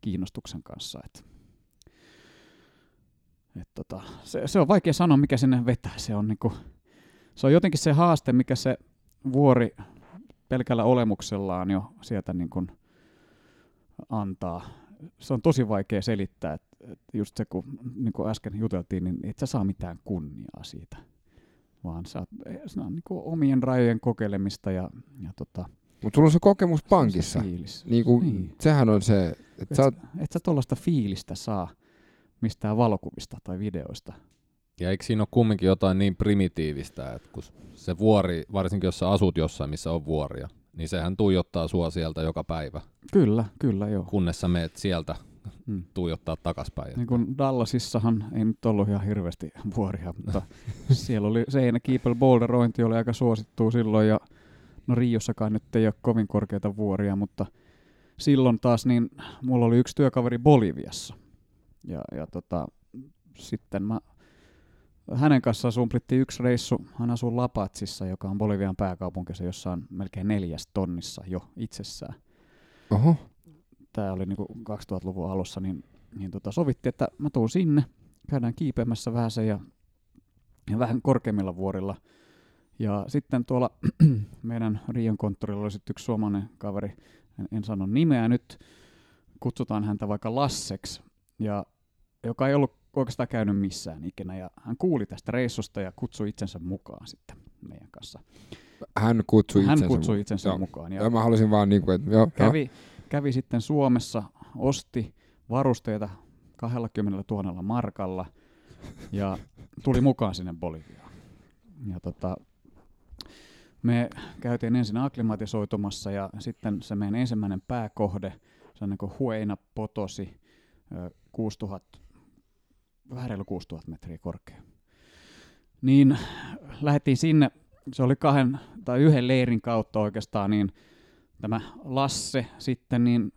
S3: kiinnostuksen kanssa. Et, et tota, se, se, on vaikea sanoa, mikä sinne vetää. Se on, niinku, se on jotenkin se haaste, mikä se vuori pelkällä olemuksellaan jo sieltä niin kuin antaa. Se on tosi vaikea selittää, että et just se, kun niin äsken juteltiin, niin et sä saa mitään kunniaa siitä, vaan sä, se on niin kuin omien rajojen kokeilemista ja, ja tota,
S1: Mutta sulla on se kokemus
S3: se
S1: pankissa.
S3: fiilis.
S1: Niinku,
S3: Niin.
S1: Sehän on se, että
S3: Et
S1: sä oot,
S3: sä, et sä tuollaista fiilistä saa mistään valokuvista tai videoista.
S2: Ja eikö siinä ole kumminkin jotain niin primitiivistä, että kun se vuori, varsinkin jos sä asut jossain, missä on vuoria, niin sehän tuijottaa sua sieltä joka päivä,
S3: Kyllä, kyllä joo.
S2: kunnes sä meet sieltä
S3: Hmm.
S2: tuijottaa takaspäin.
S3: Niin kuin Dallasissahan ei nyt ollut ihan hirveästi vuoria, mutta siellä oli seinäkiipel boulderointi oli aika suosittua silloin ja no Riossakaan nyt ei ole kovin korkeita vuoria, mutta silloin taas niin mulla oli yksi työkaveri Boliviassa ja, ja tota, sitten mä hänen kanssaan sumplittiin yksi reissu. Hän asuu Lapatsissa, joka on Bolivian pääkaupunki, jossa on melkein neljäs tonnissa jo itsessään
S1: oho,
S3: tämä oli niinku 2000-luvun alussa, niin, niin tota sovittiin, että mä tuun sinne, käydään kiipeämässä vähän se ja, ja vähän korkeimmilla vuorilla. Ja sitten tuolla meidän Rion konttorilla oli sitten yksi suomalainen kaveri, en, en sano nimeä nyt, kutsutaan häntä vaikka Lasseksi, ja, joka ei ollut oikeastaan käynyt missään ikinä, ja hän kuuli tästä reissusta ja kutsui itsensä mukaan sitten meidän kanssa.
S1: hän kutsui
S3: hän
S1: itsensä.
S3: kutsui itsensä
S1: Joo.
S3: mukaan.
S1: Ja mä halusin vaan niinku, että joo, joo.
S3: Kävi, sitten Suomessa, osti varusteita 20 000 markalla ja tuli mukaan sinne Boliviaan. Ja tota, me käytiin ensin akklimatisoitumassa ja sitten se meidän ensimmäinen pääkohde, se on niin kuin Hueina Potosi, ö, 6000, vähän reilu 6000 metriä korkea. Niin lähdettiin sinne, se oli kahden tai yhden leirin kautta oikeastaan, niin tämä Lasse sitten niin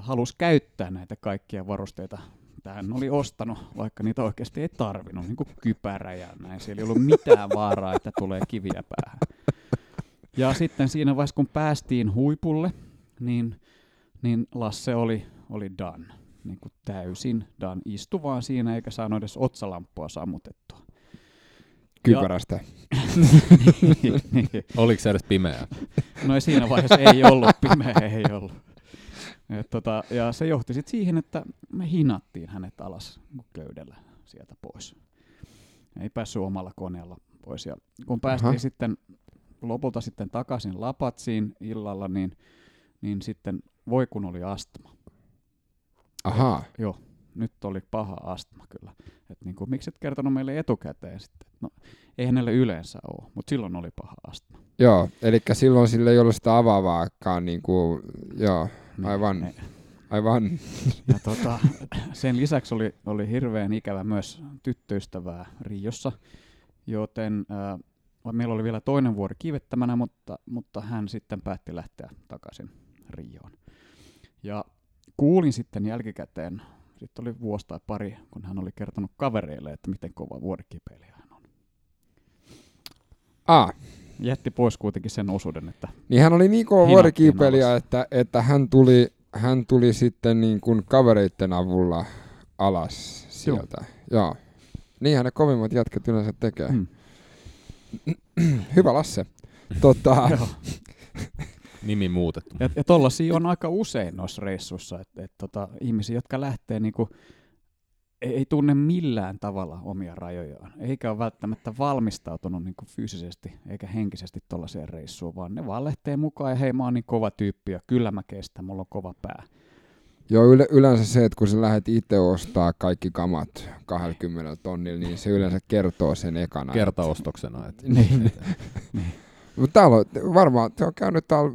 S3: halusi käyttää näitä kaikkia varusteita tähän oli ostanut, vaikka niitä oikeasti ei tarvinnut, niin kuin kypärä ja näin. Siellä ei ollut mitään vaaraa, että tulee kiviä päähän. Ja sitten siinä vaiheessa, kun päästiin huipulle, niin, niin Lasse oli, oli done. Niin kuin täysin done. Istu vaan siinä eikä saanut edes otsalampua sammutettua.
S1: Kypärästä.
S2: Oliko se edes pimeää?
S3: No ei siinä vaiheessa ei ollut, pimeä ei ollut. Et tota, ja se johti sitten siihen, että me hinattiin hänet alas köydellä sieltä pois. Ei päässyt omalla koneella pois. Ja kun päästiin
S1: Aha.
S3: sitten lopulta sitten takaisin Lapatsiin illalla, niin, niin sitten voi kun oli astma.
S1: Ahaa.
S3: Joo, nyt oli paha astma kyllä. Et niin kuin, miksi et kertonut meille etukäteen sitten? No, ei hänelle yleensä ole, mutta silloin oli paha astma.
S1: Joo, eli silloin sillä ei ollut sitä avaavaakaan, niin kuin, joo,
S3: Niin,
S1: Aivan.
S3: ne-
S1: aivan.
S3: Ja tota, sen lisäksi oli, oli hirveän ikävä myös tyttöystävää Riossa, joten ää, meillä oli vielä toinen vuori kivettämänä, mutta, mutta hän sitten päätti lähteä takaisin Rioon. Ja kuulin sitten jälkikäteen, sitten oli vuosi tai pari, kun hän oli kertonut kavereille, että miten kova vuorikipeilijä hän on.
S1: Ah,
S3: Jätti pois kuitenkin sen osuuden, että
S1: niin hän oli niin kova
S3: alas.
S1: että, että hän, tuli, hän tuli sitten niin kuin kavereitten avulla alas sieltä. Joo. Joo. Niinhän ne kovimmat jätkät yleensä tekee.
S3: mm.
S1: Hyvä Lasse. Tota.
S2: Nimi muutettu.
S3: Ja, ja tollasia on aika usein noissa reissuissa, että et, tota, ihmisiä, jotka lähtee niinku, ei, ei tunne millään tavalla omia rajojaan, eikä ole välttämättä valmistautunut niinku fyysisesti eikä henkisesti tollaiseen reissuun, vaan ne vaan lähtee mukaan ja hei mä oon niin kova tyyppi ja kyllä mä kestän, mulla on kova pää.
S1: joo, yle, yleensä se, että kun sä lähdet itse ostaa kaikki kamat 20 tonnilla, niin se yleensä kertoo sen ekana.
S2: Kertaostoksena. Et,
S3: Niin.
S1: Mutta täällä on varmaan, te on käynyt täällä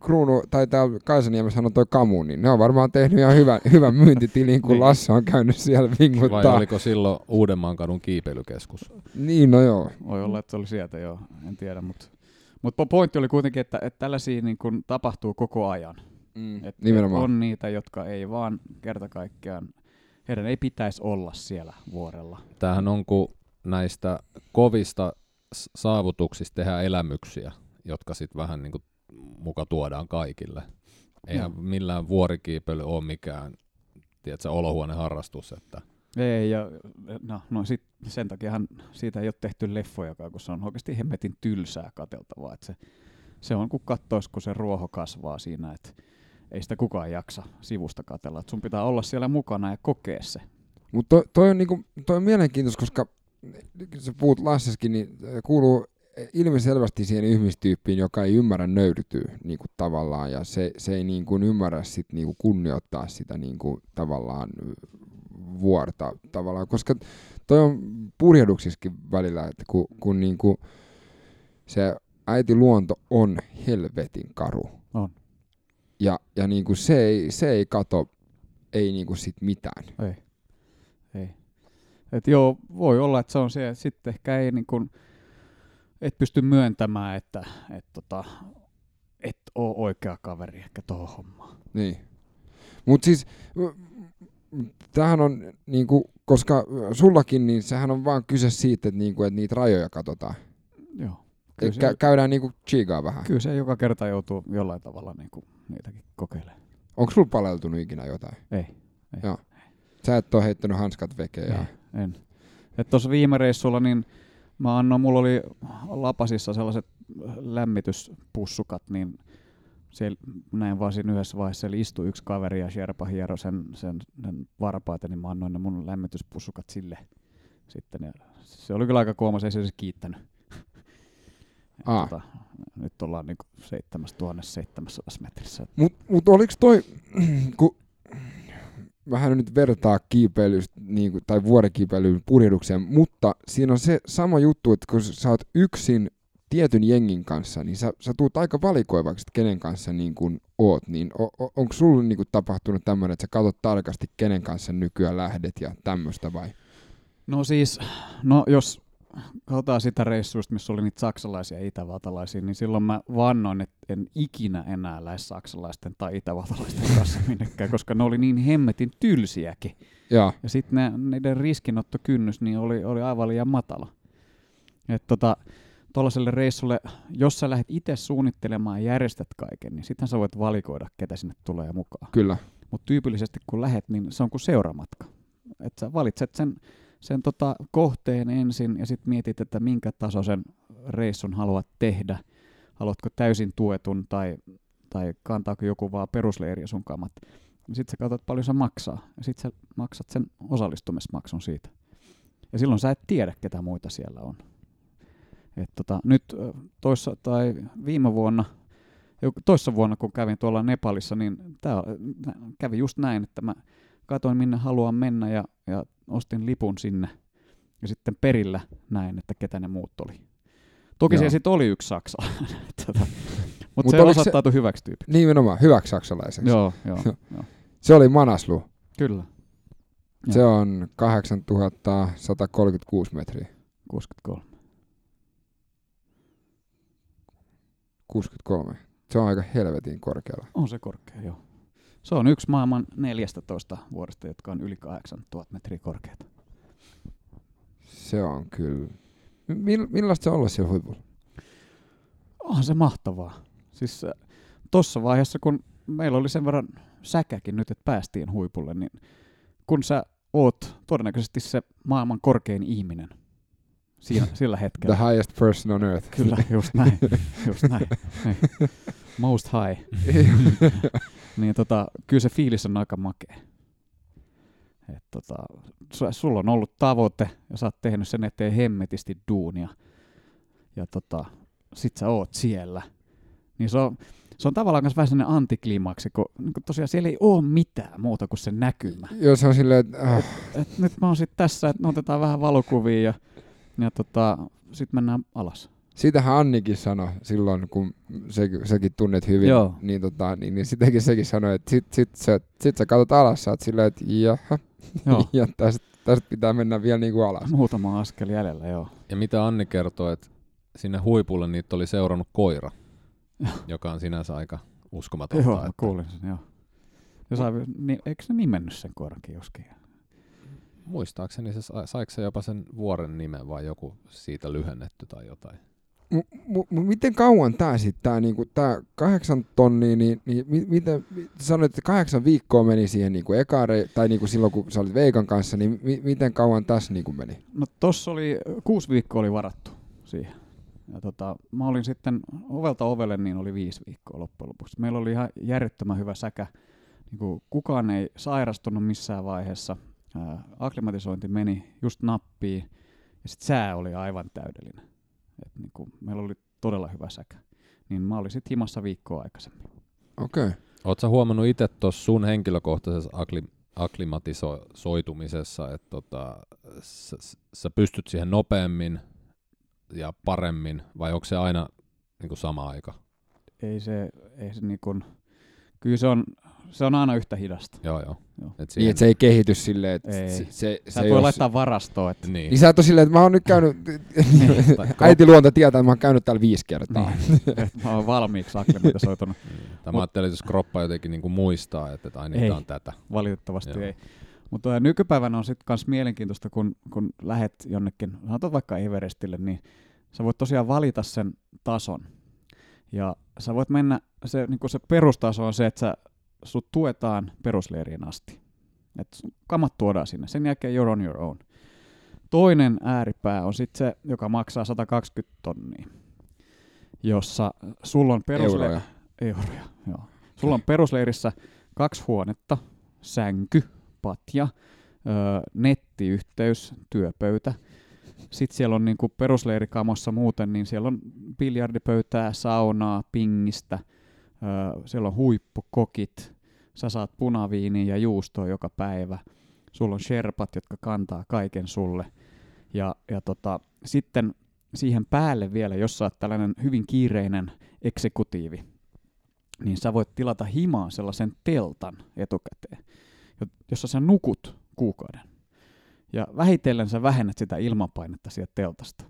S1: Kruunu, tai täällä Kaisaniemessä on toi Kamu, niin ne on varmaan tehnyt ihan hyvän, hyvän myyntitilin, kun
S3: Niin.
S1: Lasse on käynyt siellä
S2: vai
S1: vinguttaa.
S2: oliko silloin Uudenmaan kadun kiipeilykeskus?
S1: Niin, no joo.
S3: Voi olla, että se oli sieltä joo, en tiedä, mutta mutta pointti oli kuitenkin, että, että tällaisia niin kun tapahtuu koko ajan.
S1: Mm,
S3: Et,
S1: nimenomaan.
S3: On niitä, jotka ei vaan kerta kaikkiaan, heidän ei pitäisi olla siellä vuorella.
S2: Tämähän on, kun näistä kovista saavutuksista tehdään elämyksiä, jotka sitten vähän niin kuin muka tuodaan kaikille. Eihän
S3: Joo.
S2: millään vuorikiipeily ole mikään tiedätkö, olohuoneharrastus, että
S3: Ei, ja no, no sit, sen takiahan siitä ei ole tehty leffojakaan, kun se on oikeasti hemmetin tylsää kateltavaa. Et se, se on kuin kattois, kun se ruoho kasvaa siinä, että ei sitä kukaan jaksa sivusta katella. Et sun pitää olla siellä mukana ja kokea se.
S1: Mutta toi, toi, on niinku, toi on mielenkiintoista, koska sä puhut Lasseskin, niin äh, kuuluu ilmiselvästi siihen ihmistyyppiin, joka ei ymmärrä nöyrytyä niinku tavallaan, ja se, se ei niinku ymmärrä sit niinku kunnioittaa sitä niinku tavallaan ö, vuorta tavallaan, koska toi on purjehduksissakin välillä, että kun, kun niinku se äiti luonto on helvetin karu.
S3: On.
S1: Ja, ja niinku se, ei, se ei kato, ei niinku sit mitään.
S3: Ei. Ei. Et joo, voi olla, että se on se, että sitten ehkä ei niin kun, et pysty myöntämään, että et tota, et ole oikea kaveri ehkä tuohon hommaan.
S1: Niin. Mutta siis, tämähän on, niinku, koska sullakin, niin sehän on vaan kyse siitä, että niinku, et niitä rajoja katsotaan.
S3: Joo.
S1: Kyllä
S3: Kyllä
S1: Kä-
S3: se,
S1: käydään niinku chigaa vähän.
S3: kyllä se joka kerta joutuu jollain tavalla niin kuin, niitäkin kokeilemaan.
S1: Onko sulla paleltunut ikinä jotain?
S3: Ei.
S1: Joo. Sä et ole heittänyt hanskat vekeen. Ja...
S3: En. Tuossa viime reissulla, niin mä annoin, mulla oli lapasissa sellaiset lämmityspussukat, niin siellä näin vaan siinä yhdessä vaiheessa siellä istui yksi kaveri ja Sherpa hiero sen, sen, sen varpaita, niin mä annoin ne mun lämmityspussukat sille sitten. Ja se oli kyllä aika kuoma, se ei se edes kiittänyt.
S1: Aa.
S3: tota, nyt ollaan niinku 7700 metrissä.
S1: Mut, mut oliks toi, kun vähän nyt vertaa kiipeilystä niin kuin, tai vuorikiipeilyyn purjehdukseen, mutta siinä on se sama juttu, että kun sä oot yksin tietyn jengin kanssa, niin sä, sä tuut aika valikoivaksi, että kenen kanssa niin kun oot. Niin o, o, onko sulla niin kun tapahtunut tämmöinen, että sä katsot tarkasti, kenen kanssa nykyään lähdet ja tämmöistä vai?
S3: No siis, no jos katsotaan sitä reissuista, missä oli niitä saksalaisia ja itävaltalaisia, niin silloin mä vannoin, että en ikinä enää lähes saksalaisten tai itävaltalaisten kanssa minnekään, koska ne oli niin hemmetin tylsiäkin.
S1: Joo.
S3: Ja sitten niiden riskinottokynnys niin oli, oli aivan liian matala. Että tota, tuollaiselle reissulle, jos sä lähdet itse suunnittelemaan ja järjestät kaiken, niin sitten sä voit valikoida, ketä sinne tulee mukaan.
S1: Kyllä.
S3: Mutta tyypillisesti kun lähet, niin se on kuin seuramatka. Että sä valitset sen, sen tota kohteen ensin ja sitten mietit, että minkä tasoisen reissun haluat tehdä. Haluatko täysin tuetun tai, tai kantaako joku vaan perusleiriä sun kamat. Sitten sä katsot paljon se maksaa ja sitten sä maksat sen osallistumismaksun siitä. Ja silloin sä et tiedä, ketä muita siellä on. Et tota, nyt toissa tai viime vuonna, toissa vuonna kun kävin tuolla Nepalissa, niin tää kävi just näin, että mä katsoin minne haluan mennä ja, ja ostin lipun sinne. Ja sitten perillä näin, että ketä ne muut oli. Toki Joo. siellä sitten oli yksi saksalainen, tota, mutta Mut se osoittautui se... hyväksi tyypiksi.
S1: Nimenomaan, hyväksi saksalaiseksi.
S3: Joo, joo, joo.
S1: Se oli Manaslu.
S3: Kyllä.
S1: Se joo. on 8136 metriä.
S3: 63.
S1: 63. Se on aika helvetin korkealla.
S3: On se korkea, joo. Se on yksi maailman 14 vuodesta, jotka on yli 8000 metriä korkeita.
S1: Se on kyllä. Mill, millaista se olla siellä huipulla?
S3: Onhan se mahtavaa. Siis äh, tuossa vaiheessa, kun meillä oli sen verran säkäkin nyt, että päästiin huipulle, niin kun sä oot todennäköisesti se maailman korkein ihminen, siinä, sillä hetkellä.
S1: The highest person on earth.
S3: Kyllä, just näin. Just näin. Niin. Most high. niin tota, kyllä se fiilis on aika makea. Et tota, sulla on ollut tavoite ja sä oot tehnyt sen eteen hemmetisti duunia. Ja tota, sit sä oot siellä. Niin se on, se on tavallaan myös vähän sellainen antikliimaksi, kun, niin kun tosiaan siellä ei ole mitään muuta kuin se näkymä.
S1: Joo, se on silleen, että... Äh.
S3: Et, et nyt mä oon sitten tässä, että otetaan vähän valokuvia ja ja tota, sitten mennään alas.
S1: Siitähän Annikin sanoi silloin, kun se, sekin tunnet hyvin, Joo. niin, tota, niin, niin sitäkin sekin sanoi, että sit, sit, sit, sit sä katsot alas, sä oot silleen, että jaha, joo. ja tästä, tästä pitää mennä vielä niin kuin alas.
S3: Muutama askel jäljellä, joo.
S2: Ja mitä Anni kertoi, että sinne huipulle niitä oli seurannut koira, joka on sinänsä aika uskomatonta.
S3: Joo, että... kuulin sen, joo. Ja sai, niin, eikö se nimennyt sen koirankin joskin?
S2: muistaakseni se saiko se jopa sen vuoren nimen vai joku siitä lyhennetty tai jotain.
S1: M- m- miten kauan tämä sitten, tämä niinku, kahdeksan tonnia, niin, niin mi- miten, sanoit, että kahdeksan viikkoa meni siihen niinku ekaare, tai niinku silloin kun sä olit Veikan kanssa, niin mi- miten kauan tässä niinku meni?
S3: No tossa oli, kuusi viikkoa oli varattu siihen. Ja tota, mä olin sitten ovelta ovelle, niin oli viisi viikkoa loppujen lopuksi. Meillä oli ihan järjettömän hyvä säkä. Niin kukaan ei sairastunut missään vaiheessa ää, akklimatisointi meni just nappiin ja sitten sää oli aivan täydellinen. Et niinku, meillä oli todella hyvä säkä. Niin mä olin sitten himassa viikkoa aikaisemmin.
S1: Okei. Okay.
S2: Oletko huomannut itse tuossa sun henkilökohtaisessa akli- akklimatisoitumisessa, että tota, sä, sä pystyt siihen nopeammin ja paremmin, vai onko se aina niin kuin sama aika?
S3: Ei se, ei se niin kuin, kyllä se on, se on aina yhtä hidasta.
S2: Joo, joo.
S1: joo. Et siihen... Niin, että se ei kehity silleen, että ei. se, se,
S3: sä se voi laittaa varastoon. Että...
S1: Niin. niin sä et ole silleen, että mä oon nyt käynyt, niin, äiti luonto tietää, että mä oon käynyt täällä viisi kertaa.
S3: Niin. mä oon valmiiksi akklimatisoitunut.
S2: niin. Tämä ajattelin, että jos kroppa jotenkin niinku muistaa, että, että aina ei, on tätä.
S3: valitettavasti joo. ei. Mutta nykypäivänä on sitten myös mielenkiintoista, kun, kun lähet jonnekin, sanotaan vaikka Everestille, niin sä voit tosiaan valita sen tason. Ja sä voit mennä, se, niin se perustaso on se, että sä sut tuetaan perusleiriin asti. Et kamat tuodaan sinne. Sen jälkeen you're on your own. Toinen ääripää on sitten se, joka maksaa 120 tonnia, jossa sulla on perusleiri...
S1: Euroja.
S3: Euroja, joo. Sulla on perusleirissä kaksi huonetta, sänky, patja, öö, nettiyhteys, työpöytä. Sitten siellä on niinku perusleirikamossa muuten, niin siellä on biljardipöytää, saunaa, pingistä – Siellä on huippukokit, sä saat punaviiniä ja juustoa joka päivä. Sulla on sherpat, jotka kantaa kaiken sulle. Ja, ja tota, sitten siihen päälle vielä, jos sä oot tällainen hyvin kiireinen eksekutiivi, niin sä voit tilata himaan sellaisen teltan etukäteen, jossa sä nukut kuukauden. Ja vähitellen sä vähennät sitä ilmapainetta sieltä teltasta.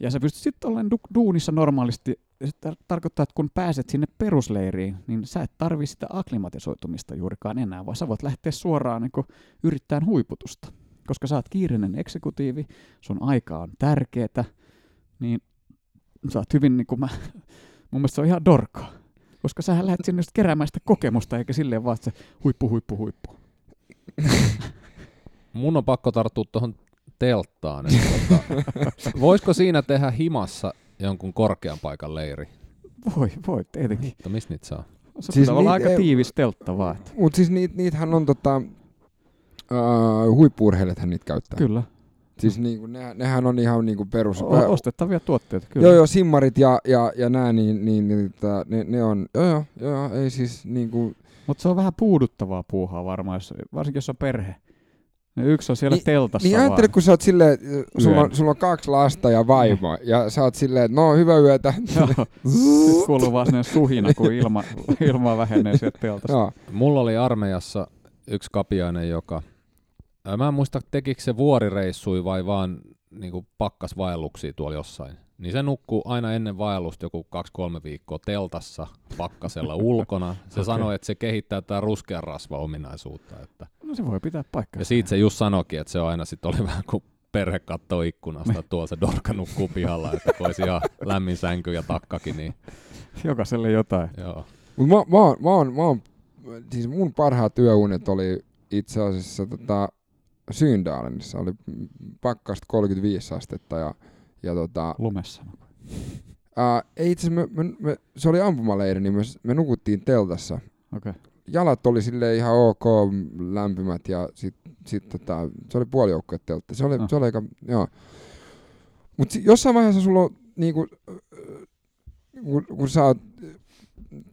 S3: Ja sä pystyt sitten olemaan du- duunissa normaalisti. Se tar- tarkoittaa, että kun pääset sinne perusleiriin, niin sä et tarvi sitä aklimatisoitumista juurikaan enää, vaan sä voit lähteä suoraan niin yrittämään huiputusta. Koska sä oot kiireinen eksekutiivi, sun aika on tärkeetä, niin sä oot hyvin, niin kuin mä, mun mielestä se on ihan dorkaa. Koska sä lähdet sinne just keräämään sitä kokemusta, eikä silleen vaan, se huippu, huippu, huippu.
S2: Mun on pakko tarttua tuohon telttaan. että Tota, voisiko siinä tehdä himassa jonkun korkean paikan leiri?
S3: Voi, voi, tietenkin.
S2: Mutta mistä niitä saa?
S3: Se
S1: Siis
S3: olla
S1: niit-
S3: aika tiivis teltta vaan. Että.
S1: Mut siis niit, niitähän on tota, uh, huippuurheilijathan niitä käyttää.
S3: Kyllä,
S1: Siis niinku, ne, nehän on ihan niinku perus...
S3: o- ostettavia tuotteita, kyllä.
S1: Joo, joo, simmarit ja, ja, ja nää, niin, niin, niin ne, ne on, joo, joo, joo, ei siis niinku,
S3: Mutta se on vähän puuduttavaa puuhaa varmaan, jos, varsinkin jos on perhe. Yksi on siellä
S1: Niin-
S3: teltassa
S1: niin
S3: vaan.
S1: ajattele, kun sä oot silleen, että sulla on, sulla on kaksi lasta ja vaimo, ja sä oot silleen, että no hyvää yötä.
S3: Sitten kuuluu vaan sellainen suhina, kun ilma, ilma vähenee sieltä teltasta.
S1: Joo.
S2: Mulla oli armeijassa yksi kapiainen, joka... Mä en muista, tekikö se vuorireissui vai vaan niin pakkasvaelluksia tuolla jossain. Niin se nukkuu aina ennen vaellusta joku kaksi-kolme viikkoa teltassa pakkasella ulkona. Se okay. sanoi, että se kehittää tätä ruskean rasva ominaisuutta. Että.
S3: No se voi pitää paikkaa.
S2: Ja siitä se just sanoikin, että se on aina sitten oli vähän kuin perhe kattoo ikkunasta, että tuolla se dorka nukkuu pihalla, että kun olisi ihan lämmin sänky ja takkakin, niin
S3: Jokaiselle jotain.
S2: joo.
S1: Mut mä, mä, oon, mä, oon, mä oon, siis mun parhaat työunet oli itse asiassa tota, Syndaalenissa, oli pakkasta 35 astetta ja, ja tota,
S3: Lumessa.
S1: ää, ei itse asiassa me, me, me, se oli ampumaleiri, niin me, me nukuttiin teltassa.
S3: Okei. Okay.
S1: Jalat oli sille ihan ok, lämpimät ja sit, sit tota, se oli puolijoukkojen teltta. Se oli,
S3: Ah.
S1: se oli aika, joo. Mut si- jossain vaiheessa sulla on niinku, kun, kun sä oot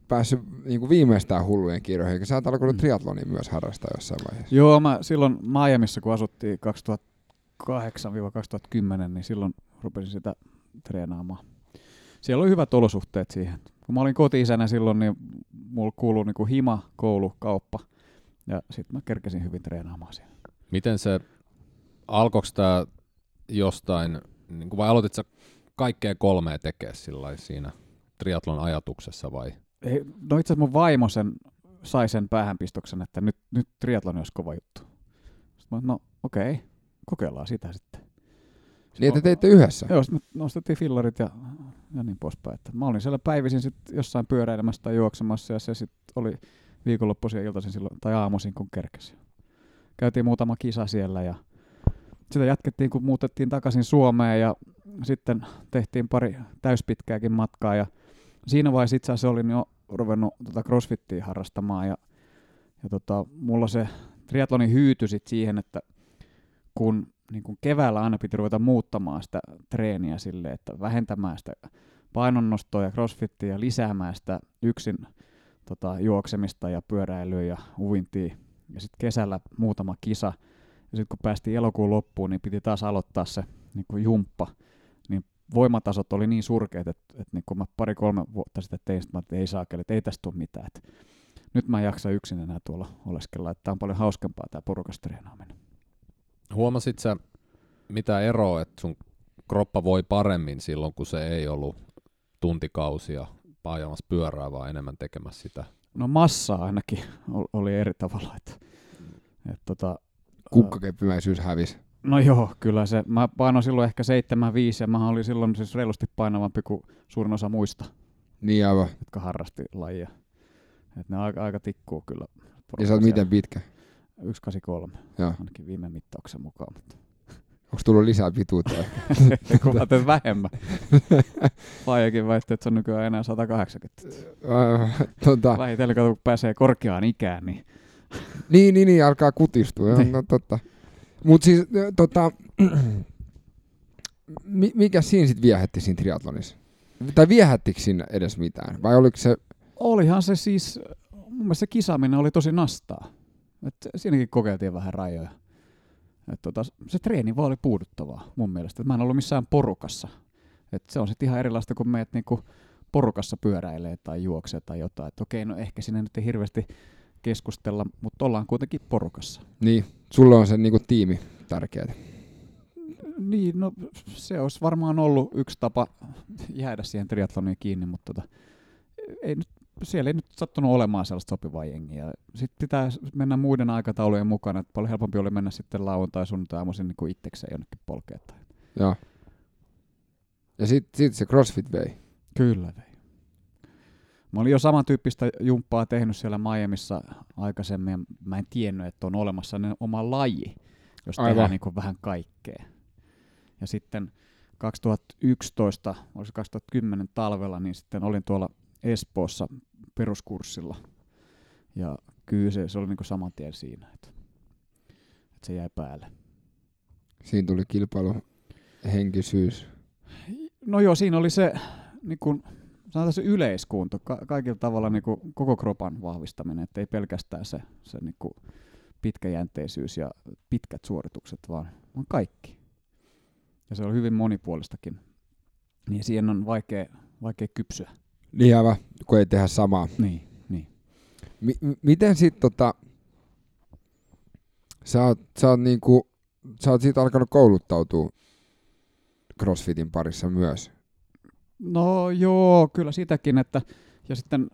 S1: päässyt niinku viimeistään hullujen kirjoihin, sä oot alkanut
S3: Mm.
S1: triatlonia myös harrastaa jossain vaiheessa.
S3: Joo, mä silloin Miamiissa, kun asuttiin 2008-2010, niin silloin rupesin sitä treenaamaan. Siellä oli hyvät olosuhteet siihen. Kun mä olin koti-isänä silloin, niin mulla kuului niin hima, koulu, kauppa. Ja sitten mä kerkesin hyvin treenaamaan siellä.
S2: Miten se, alkoiko tämä jostain, niin kuin vai aloitit sä kaikkea kolmea tekee sillä siinä triatlon ajatuksessa vai?
S3: Ei, no itse asiassa mun vaimo sen, sai sen päähänpistoksen, että nyt, nyt triatloni olisi kova juttu. Sitten mä, no okei, okay, kokeillaan sitä sitten.
S1: Niin, että teitte yhdessä.
S3: Joo, sitten nostettiin fillarit ja, ja niin poispäin. Että mä olin siellä päivisin sit jossain pyöräilemässä tai juoksemassa ja se sitten oli viikonloppuisin ja iltaisin silloin, tai aamuisin kun kerkesi. Käytiin muutama kisa siellä ja sitä jatkettiin kun muutettiin takaisin Suomeen ja sitten tehtiin pari täyspitkääkin matkaa ja siinä vaiheessa itse asiassa olin jo ruvennut tota crossfittiä harrastamaan ja, ja tota, mulla se triatloni hyytyi sit siihen, että kun niin kuin keväällä aina piti ruveta muuttamaan sitä treeniä sille, että vähentämään sitä painonnostoa ja crossfittiä ja lisäämään sitä yksin tota, juoksemista ja pyöräilyä ja uintia. Ja sitten kesällä muutama kisa. Ja sitten kun päästiin elokuun loppuun, niin piti taas aloittaa se niin kuin jumppa. Niin voimatasot oli niin surkeat, että, että niin kun mä pari-kolme vuotta sitten tein, että ei saakeli, että ei tästä tule mitään. Että nyt mä en jaksa yksin enää tuolla oleskella, että tämä on paljon hauskempaa tämä porukas treenaaminen.
S2: Huomasit sä mitä eroa, että sun kroppa voi paremmin silloin, kun se ei ollut tuntikausia paajamassa pyörää, vaan enemmän tekemässä sitä?
S3: No massa ainakin ol- oli eri tavalla. Että, et tota,
S1: Kukkakeppimäisyys hävisi.
S3: no joo, kyllä se. Mä painoin silloin ehkä 7,5 ja mä olin silloin siis reilusti painavampi kuin suurin osa muista,
S1: Niin aivan.
S3: jotka harrasti lajia. Et ne aika, aika tikkuu kyllä.
S1: Ja sä oot miten pitkä?
S3: 1,83
S1: Joo.
S3: ainakin viime mittauksen mukaan. Mutta
S1: Onko tullut lisää pituutta?
S3: kun mä teen vähemmän. Vaijakin väitti, että se on nykyään enää 180.
S1: Äh, tota,
S3: Vähitellen kun pääsee korkeaan ikään, niin
S1: niin, niin, niin, alkaa kutistua.
S3: Niin.
S1: no, totta. Siis, ö, tota, mi- mikä siinä sitten viehätti siinä triatlonissa? Tai viehättikö siinä edes mitään? Vai oliko se,
S3: Olihan se siis, mun mielestä se kisaaminen oli tosi nastaa. Et siinäkin kokeiltiin vähän rajoja. Et tota, se treeni vaan oli puuduttavaa mun mielestä. Et mä en ollut missään porukassa. Et se on sitten ihan erilaista, kun meet niinku porukassa pyöräilee tai juoksee tai jotain. Et okei, no ehkä sinne nyt ei hirveästi keskustella, mutta ollaan kuitenkin porukassa.
S1: Niin, sulla on se niinku tiimi tärkeää.
S3: Niin, no se olisi varmaan ollut yksi tapa jäädä siihen triathloniin kiinni, mutta tota, ei nyt, siellä ei nyt sattunut olemaan sellaista sopivaa jengiä. Sitten pitää mennä muiden aikataulujen mukana, että paljon helpompi oli mennä sitten lauantai sunnuntai aamuisin niin itsekseen jonnekin polkeen. Tai.
S1: Joo. Ja sitten sit se CrossFit vei.
S3: Kyllä vei. Mä olin jo samantyyppistä jumppaa tehnyt siellä Miamiissa aikaisemmin, ja mä en tiennyt, että on olemassa oma laji, jos
S1: Aivan.
S3: tehdään niin vähän kaikkea. Ja sitten 2011, olisi 2010 talvella, niin sitten olin tuolla Espoossa peruskurssilla. Ja kyllä se, se oli niin saman tien siinä, että, että se jäi päälle.
S1: Siinä tuli kilpailu henkisyys.
S3: No joo, siinä oli se, niin kuin, sanotaan se yleiskunto, ka- kaikilla tavalla niin kuin, koko kropan vahvistaminen, että ei pelkästään se, se niin kuin, pitkäjänteisyys ja pitkät suoritukset, vaan, vaan kaikki. Ja se on hyvin monipuolistakin. Niin siihen on vaikea, vaikea kypsyä.
S1: Niin aivan, kun ei tehdä samaa.
S3: Niin, niin.
S1: M- miten sit tota, sä oot, sä oot niinku, sä oot siitä alkanut kouluttautua CrossFitin parissa myös.
S3: No joo, kyllä sitäkin, että ja sitten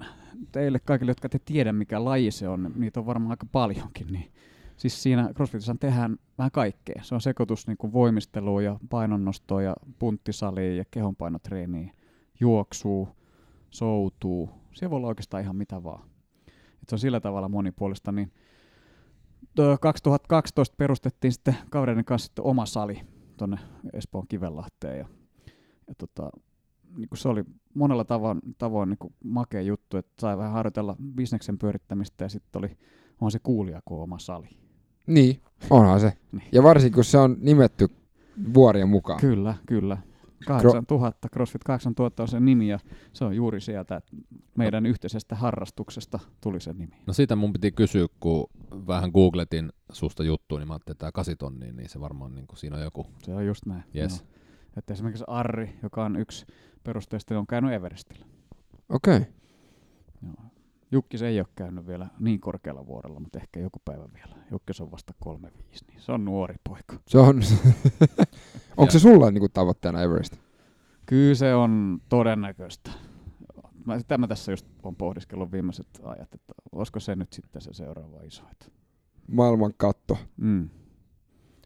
S3: teille kaikille, jotka te tiedä mikä laji se on, niitä on varmaan aika paljonkin, niin siis siinä CrossFitissa tehdään vähän kaikkea. Se on sekoitus niin kuin voimistelua ja painonnostoa ja punttisalia ja kehonpainotreeniä, juoksuu, soutuu. Siellä voi olla oikeastaan ihan mitä vaan. Et se on sillä tavalla monipuolista, niin 2012 perustettiin sitten kavereiden kanssa sitten oma sali tuonne Espoon Kivenlahteen ja, ja tota, niin se oli monella tavoin, tavoin niin kuin makea juttu, että sai vähän harjoitella bisneksen pyörittämistä ja sitten oli on se kuulija kuin oma sali.
S1: Niin, onhan se.
S3: Niin.
S1: Ja varsinkin kun se on nimetty vuorien mukaan.
S3: Kyllä, kyllä. 8000, CrossFit 8000 on se nimi ja se on juuri sieltä, että meidän yhteisestä harrastuksesta tuli se nimi.
S2: No sitä mun piti kysyä, kun vähän googletin susta juttua, niin mä ajattelin, että tämä 8 tonnia, niin se varmaan niin kuin, siinä on joku.
S3: Se on just näin.
S2: Yes.
S3: Joo. Että esimerkiksi Arri, joka on yksi perusteista, on käynyt Everestillä.
S1: Okei. Okay.
S3: Joo. Jukki se ei ole käynyt vielä niin korkealla vuorella, mutta ehkä joku päivä vielä. Jukki on vasta 35, niin se on nuori poika.
S1: Se on, onko se sulla niinku tavoitteena Everest?
S3: Kyllä se on todennäköistä. Mä, sitä mä tässä just on pohdiskellut viimeiset ajat, että olisiko se nyt sitten se seuraava iso. Että.
S1: Maailman katto.
S3: Mm.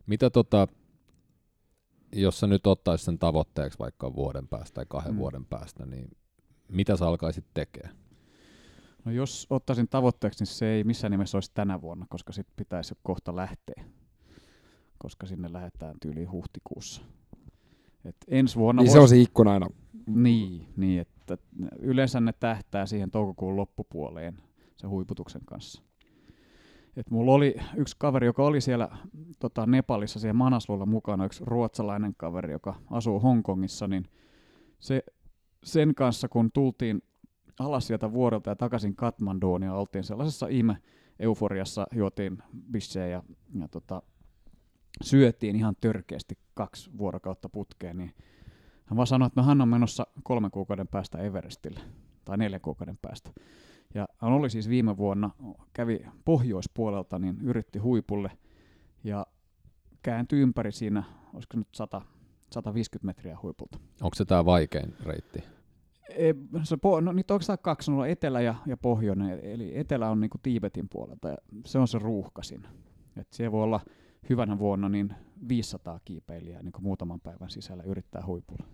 S2: Mitä tota, jos sä nyt ottaisit sen tavoitteeksi vaikka vuoden päästä tai kahden
S3: mm.
S2: vuoden päästä, niin mitä sä alkaisit tekemään?
S3: No jos ottaisin tavoitteeksi, niin se ei missään nimessä olisi tänä vuonna, koska sitten pitäisi jo kohta lähteä. Koska sinne lähdetään tyyliin huhtikuussa. Et ensi vuonna
S1: niin
S3: vois-
S1: se on se ikkuna aina.
S3: Niin, niin, että yleensä ne tähtää siihen toukokuun loppupuoleen sen huiputuksen kanssa. Et mulla oli yksi kaveri, joka oli siellä tota, Nepalissa siellä Manaslulla mukana, yksi ruotsalainen kaveri, joka asuu Hongkongissa, niin se, sen kanssa kun tultiin alas sieltä vuorelta ja takaisin Katmanduun ja oltiin sellaisessa ihme euforiassa, juotiin bissejä ja, ja tota, syötiin ihan törkeästi kaksi vuorokautta putkeen, niin hän vaan sanoi, että no hän on menossa kolmen kuukauden päästä Everestille, tai neljän kuukauden päästä. Ja hän oli siis viime vuonna, kävi pohjoispuolelta, niin yritti huipulle, ja kääntyi ympäri siinä, olisiko nyt 100, 150 metriä huipulta.
S2: Onko se tämä vaikein reitti?
S3: E, se, po- no, on oikeastaan kaksi, on etelä ja, ja pohjoinen, eli etelä on niinku Tiibetin puolelta, ja se on se ruuhkasin. Et siellä voi olla hyvänä vuonna niin 500 kiipeilijää niin muutaman päivän sisällä yrittää huipulla.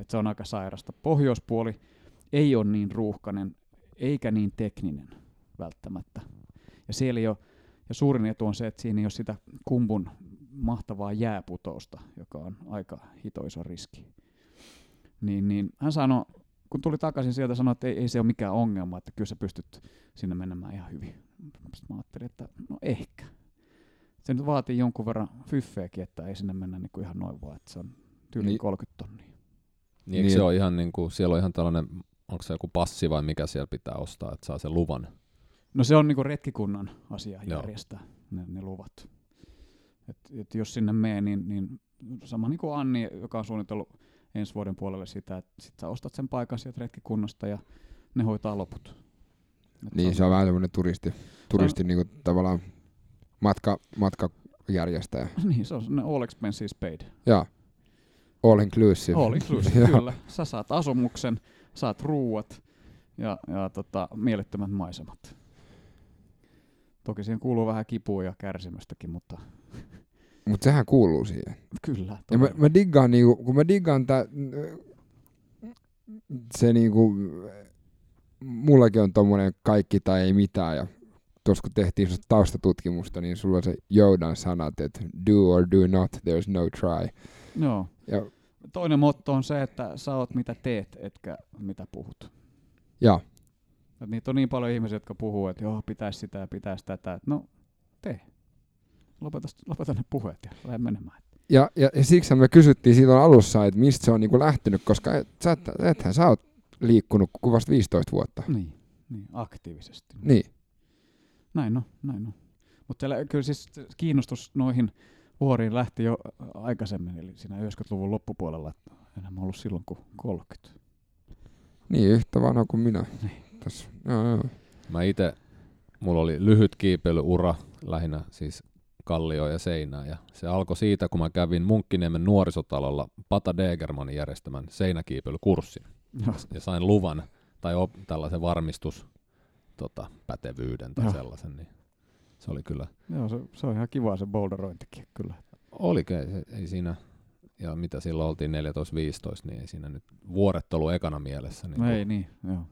S3: Et se on aika sairasta. Pohjoispuoli ei ole niin ruuhkainen eikä niin tekninen välttämättä. Ja siellä ei ole, ja suurin etu on se, että siinä ei ole sitä kumpun mahtavaa jääputousta, joka on aika hitoisa riski. Niin, niin hän sanoi, kun tuli takaisin sieltä, sanoi, että ei, ei se ole mikään ongelma, että kyllä sä pystyt sinne menemään ihan hyvin. Sitten mä ajattelin, että no ehkä. Se nyt vaatii jonkun verran fyffeäkin, että ei sinne mennä niinku ihan noin vaan, että se on tyyli
S1: Niin.
S3: niin. 30 tonnia.
S2: Niin,
S1: Niin,
S2: se ole ihan niin kuin, siellä on ihan tällainen, onko se joku passi vai mikä siellä pitää ostaa, että saa sen luvan?
S3: No se on niinku retkikunnan asia
S2: Joo.
S3: järjestää ne, ne luvat. Et, et jos sinne menee, niin, niin sama niin kuin Anni, joka on suunnitellut ensi vuoden puolelle sitä, että sit sä ostat sen paikan sieltä retkikunnasta ja ne hoitaa loput. Et
S1: Niin, se on vähän semmoinen turisti, turisti niinku tavallaan matka, matkajärjestäjä.
S3: Niin, se on semmoinen all expenses paid.
S1: Joo. All inclusive.
S3: All inclusive, kyllä. Sä saat asumuksen, saat ruuat ja, ja tota, mielettömät maisemat. Toki siihen kuuluu vähän kipua ja kärsimystäkin, mutta
S1: Mut sehän kuuluu siihen.
S3: kyllä.
S1: Ja mä, mä diggaan niinku, kun mä diggaan tää, se niinku, mullakin on tommonen kaikki tai ei mitään ja tuossa kun tehtiin taustatutkimusta, niin sulla on se Joudan sanat, että do or do not, there's no try.
S3: Joo.
S1: Ja,
S3: Toinen motto on se, että sä oot mitä teet, etkä mitä puhut. Et niitä on niin paljon ihmisiä, jotka puhuu, että joo, pitäisi sitä ja pitäisi tätä. Et no, tee. Lopeta, lopeta ne puheet ja lähde menemään.
S1: Ja, ja, ja siksi me kysyttiin silloin alussa, että mistä se on niinku lähtenyt, koska et, sä, et, ethän sä oot liikkunut kuin vasta 15 vuotta.
S3: Niin, niin aktiivisesti.
S1: Niin.
S3: Näin on, näin on. Mutta kyllä siis kiinnostus noihin vuoriin lähti jo aikaisemmin, eli siinä 90-luvun loppupuolella. että Enää mä ollut silloin kuin 30.
S1: Niin, yhtä vanha kuin minä.
S3: Niin.
S1: Tässä. Joo, joo.
S2: Mä itse, mulla oli lyhyt kiipeilyura, lähinnä siis kallio ja seinää, ja se alkoi siitä, kun mä kävin Munkkiniemen nuorisotalolla Pata Degermanin järjestämän seinäkiipeilykurssin,
S3: Joo.
S2: ja sain luvan, tai op, tällaisen varmistus, tota, pätevyyden tai
S3: Joo.
S2: sellaisen, niin se oli kyllä,
S3: Joo, se, se on ihan kivaa se boulderointikin, kyllä.
S2: oli ei, ei siinä, ja mitä silloin oltiin 14-15, niin ei siinä nyt vuoret ollut ekana mielessä. Niin
S3: No ei niin, joo.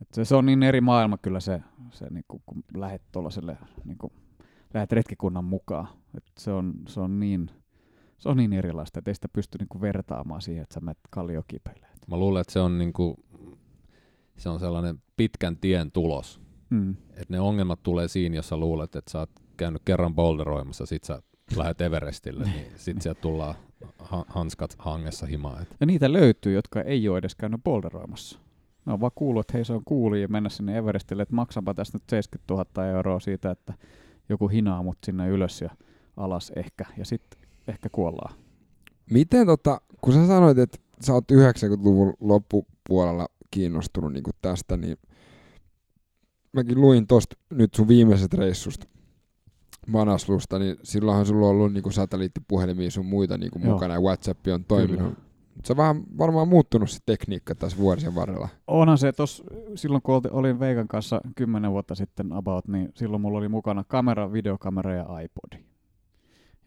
S3: Et se, se on niin eri maailma kyllä se, se niinku, kun lähet tuollaiselle, niinku, lähet retkikunnan mukaan. Et se, on, se, on niin, se on niin erilaista, että ei sitä pysty niinku vertaamaan siihen, että sä menet kalliokipeilemään.
S2: Mä luulen, että se on, niinku, se on sellainen pitkän tien tulos,
S3: Mm.
S2: että ne ongelmat tulee siinä, jos sä luulet, että sä oot käynyt kerran boulderoimassa, sit sä lähdet Everestille, niin sit sieltä tullaan ha- hanskat hangessa himaan. Et
S3: Ja niitä löytyy, jotka ei ole edes käynyt boulderoimassa. Ne on vaan kuullut, että hei se on kuuli ja mennä sinne Everestille, että maksanpa tästä nyt 70 000 euroa siitä, että joku hinaa mut sinne ylös ja alas ehkä, ja sitten ehkä kuollaan.
S1: Miten tota, kun sä sanoit, että sä oot 90-luvun loppupuolella kiinnostunut niin tästä, niin mäkin luin tosta nyt sun viimeisestä reissusta Manaslusta, niin silloinhan sulla on ollut niin satelliittipuhelimia sun muita niin mukana ja WhatsApp on toiminut.
S3: Kyllä.
S1: Se on vähän varmaan muuttunut se tekniikka tässä vuosien varrella.
S3: Onhan se, tos, silloin kun olin Veikan kanssa kymmenen vuotta sitten about, niin silloin mulla oli mukana kamera, videokamera ja iPod.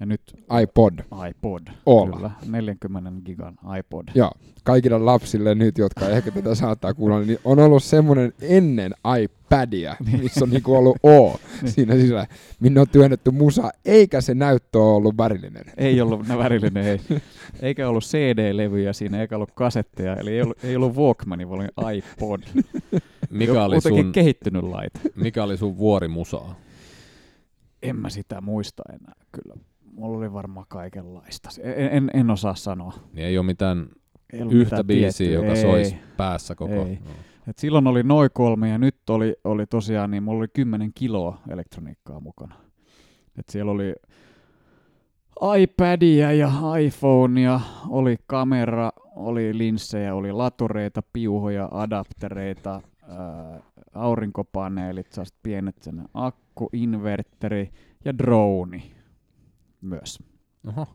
S3: Ja nyt
S1: iPod.
S3: iPod,
S1: Olla.
S3: kyllä, 40 gigan iPod.
S1: Joo, kaikille lapsille nyt, jotka ehkä tätä saattaa kuulla, niin on ollut semmoinen ennen iPadia, missä on niinku ollut O siinä sisällä, minne on työnnetty musa, eikä se näyttö ole ollut värillinen.
S3: Ei ollut ne värillinen, ei. Eikä ollut CD-levyjä siinä, eikä ollut kasetteja, eli ei ollut, ei ollut Walkmani, vaan oli iPod.
S2: mikä, oli sun,
S3: kehittynyt laite.
S2: mikä oli sun vuorimusaa?
S3: En mä sitä muista enää, kyllä. Mulla oli varmaan kaikenlaista. En, en, en osaa sanoa.
S2: Niin ei ole mitään
S3: Ei ollut
S2: yhtä
S3: mitään
S2: biisiä,
S3: tiettyä.
S2: joka
S3: ei.
S2: soisi päässä koko
S3: Ei.
S2: No.
S3: Et silloin oli noin kolme ja nyt oli, oli tosiaan, niin mulla oli 10 kiloa elektroniikkaa mukana. Et siellä oli iPadia ja iPhonea, oli kamera, oli linssejä, oli latureita, piuhoja, adaptereita, ää, aurinkopaneelit, pienet sen akku, inverteri ja drone myös.
S2: Oho.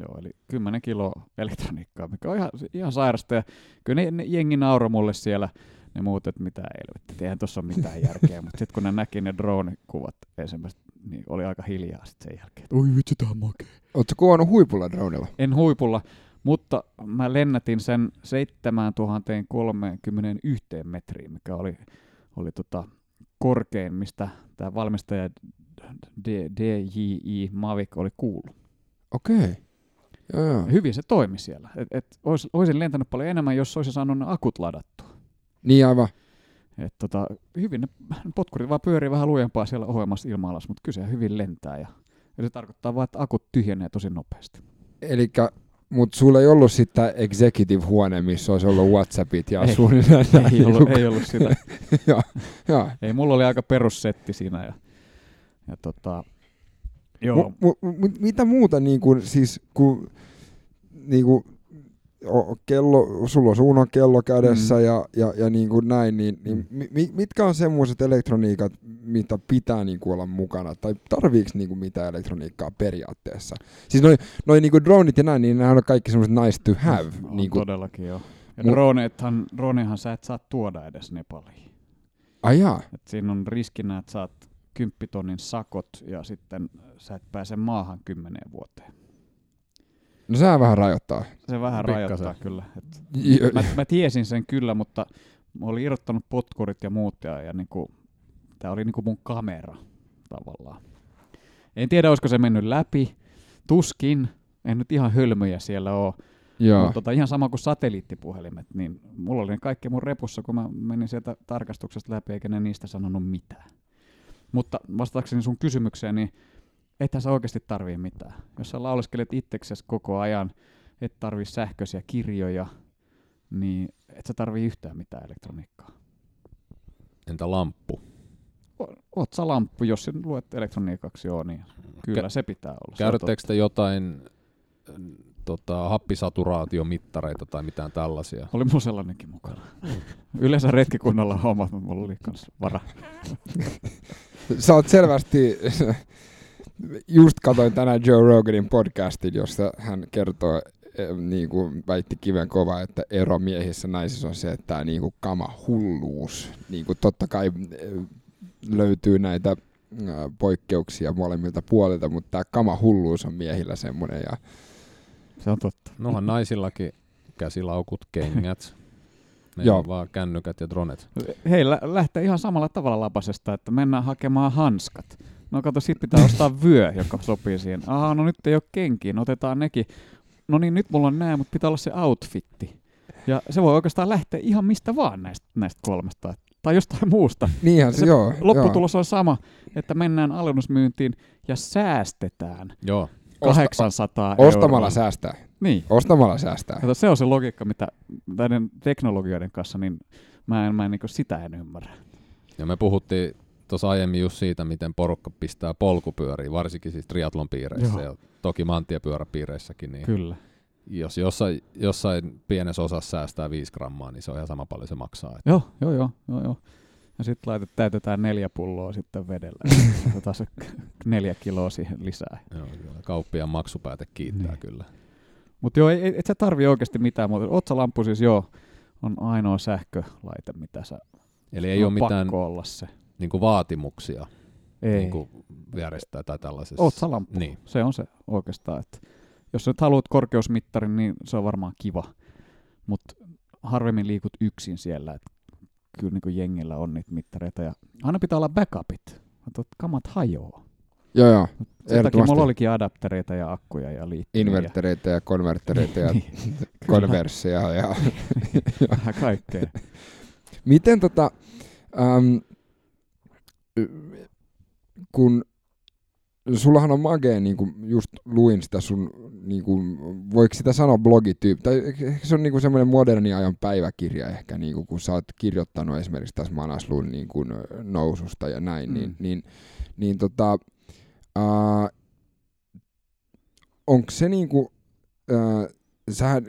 S3: Joo, eli 10 kiloa elektroniikkaa, mikä on ihan, ihan sairasta. Ja kyllä ne, ne jengi nauroi mulle siellä, ne muut, että mitä helvettiä, et eihän tuossa ole mitään järkeä. Mutta sitten kun ne näki ne drone-kuvat ensimmäistä, niin oli aika hiljaa sitten sen jälkeen. Oi vitsi, tää on makea.
S1: Oletko kuvannut huipulla dronella?
S3: En huipulla, mutta mä lennätin sen 7031 metriin, mikä oli, oli tota korkein, mistä tämä valmistaja DJI Mavic oli kuullut.
S1: Okei. Okay. Joo, joo.
S3: Hyvin se toimi siellä. Et, et ois, olisin lentänyt paljon enemmän, jos olisi saanut ne akut ladattua.
S1: Niin aivan.
S3: Et tota, hyvin ne potkurit vaan pyörii vähän lujempaa siellä ohjelmassa ilma alas, mutta kyllä se hyvin lentää. Ja, ja se tarkoittaa vaan, että akut tyhjenee tosi nopeasti.
S1: Elikkä, mutta sulla ei ollut sitä executive-huone, missä olisi ollut Whatsappit ja
S3: Ei.
S1: suunnilleen
S3: Ei ollut, ei ollut sitä.
S1: Joo, joo.
S3: Ei, mulla oli aika perussetti siinä. Ja, ja tota, joo,
S1: mu, mu, mitä muuta niin kuin, siis, kun, niin kuin, kello, sulla on suunnan kello kädessä
S3: Mm.
S1: ja, ja, ja niin kuin näin, niin, niin mi, mitkä on semmoiset elektroniikat, mitä pitää niin kuin olla mukana, tai tarviiko niin kuin mitään elektroniikkaa periaatteessa? Siis noin noi niin kuin droneit ja näin, niin nämä on kaikki semmoiset nice to have.
S3: On
S1: niin kuin,
S3: todellakin joo. Ja
S1: Mu-
S3: droneethan, dronehan sä et saa tuoda edes Nepaliin.
S1: ai jaa,
S3: Et siinä on riskinä, että saat kymppitonnin sakot ja sitten sä et pääse maahan kymmeneen vuoteen.
S1: no sehän vähän rajoittaa.
S3: Se vähän
S2: Pikkasen.
S3: rajoittaa kyllä. Et mä, mä tiesin sen kyllä, mutta mä olin irrottanut potkurit ja muut ja, ja niinku, tää oli niinku mun kamera tavallaan. En tiedä, olisiko se mennyt läpi. Tuskin. En nyt ihan hölmöjä siellä.
S1: Joo.
S3: Mutta tota, ihan sama kuin satelliittipuhelimet, niin mulla oli ne kaikki mun repussa, kun mä menin sieltä tarkastuksesta läpi, eikä ne niistä sanonut mitään. Mutta vastaakseni sun kysymykseen, niin ethän sä oikeasti tarvii mitään. Jos sä lauleskelet itseksesi koko ajan, et tarvii sähköisiä kirjoja, niin et sä tarvii yhtään mitään elektroniikkaa.
S2: Entä lamppu?
S3: O- Oot sä lamppu, jos sen luet elektroniikaksi, joo, niin kyllä
S2: Kä-
S3: se pitää olla.
S2: Käytättekö te jotain tota, happisaturaatiomittareita tai mitään tällaisia?
S3: Oli mulla sellainenkin mukana. Yleensä retkikunnalla on hommat, mutta mulla oli kans vara.
S1: Sä oot selvästi, just katoin tänään Joe Roganin podcastin, jossa hän kertoo, eh, niin kuin väitti kiven kova, että ero miehissä naisissa on se, että tämä niin kuin kama hulluus. Niin kuin totta kai eh, löytyy näitä poikkeuksia molemmilta puolilta, mutta tämä kama hulluus on miehillä semmoinen. Ja,
S3: Se on totta.
S2: Nohan naisillakin käsilaukut, kengät. Ne
S1: Joo.
S2: on vaan kännykät ja dronet.
S3: Heillä lähtee ihan samalla tavalla lapasesta, että mennään hakemaan hanskat. No kato, sit pitää ostaa vyö, joka sopii siihen. Aha, no nyt ei ole kenkiä, no otetaan nekin. No niin, nyt mulla on nää, mutta pitää olla se outfitti. Ja se voi oikeastaan lähteä ihan mistä vaan näistä, näistä kolmesta. Tai jostain muusta.
S1: niinhän se,
S3: Se
S1: joo.
S3: Lopputulos on sama, että mennään alennusmyyntiin ja säästetään
S2: Joo.
S1: Osta-
S3: 800
S1: joo. Ostamalla
S3: euroa.
S1: säästää.
S3: Niin.
S1: Ostamalla säästää.
S3: Kato, se on se logiikka, mitä näiden teknologioiden kanssa, niin mä en, mä en niin sitä en ymmärrä.
S2: Ja me puhuttiin tuossa aiemmin just siitä, miten porukka pistää polkupyöriä, varsinkin siis triatlon piireissä
S3: Joo.
S2: ja toki mantiapyöräpiireissäkin. Niin
S3: Kyllä.
S2: jos jossain, jossain pienessä osassa säästää 5 grammaa, niin se on ihan sama paljon se maksaa. Et
S3: Joo, joo, joo, joo, joo. Ja sitten laitet, täytetään neljä pulloa sitten vedellä. Otetaan se neljä kiloa siihen lisää.
S2: Joo, kyllä. Kauppiaan maksupääte kiittää
S3: Niin.
S2: kyllä.
S3: Mutta joo, ei, ei- et sä tarvii oikeasti mitään muuta. Otsalamppu siis joo, on ainoa sähkölaite, mitä sä
S2: Eli ei ole mitään
S3: olla se.
S2: niin kuin vaatimuksia
S3: Ei.
S2: niin kuin järjestää tai tällaisessa.
S3: Otsalamppu.
S2: Niin.
S3: Se on se oikeastaan. Että jos sä nyt haluat korkeusmittarin, niin se on varmaan kiva. Mutta harvemmin liikut yksin siellä. Et kyllä niin jengillä on niitä mittareita. Ja aina pitää olla backupit. Tuot kamat hajoaa.
S1: Joo, joo.
S3: Sen takia mulla olikin adaptereita ja akkuja ja liittymiä.
S1: Invertereitä ja konvertereita ja
S3: Niin,
S1: konverseja ja
S3: vähän kaikkea.
S1: Miten tota, äm, kun sullahan on magee, niin kuin just luin sitä sun, niin kuin, voiko sitä sanoa blogityyppi, tai ehkä se on niin kuin semmoinen moderni ajan päiväkirja ehkä, niin kuin, kun sä oot kirjoittanut esimerkiksi tässä Manasluun niin kuin, noususta ja näin,
S3: Mm.
S1: niin, niin, niin tota, ää, onko se niin kuin, ää, sähän,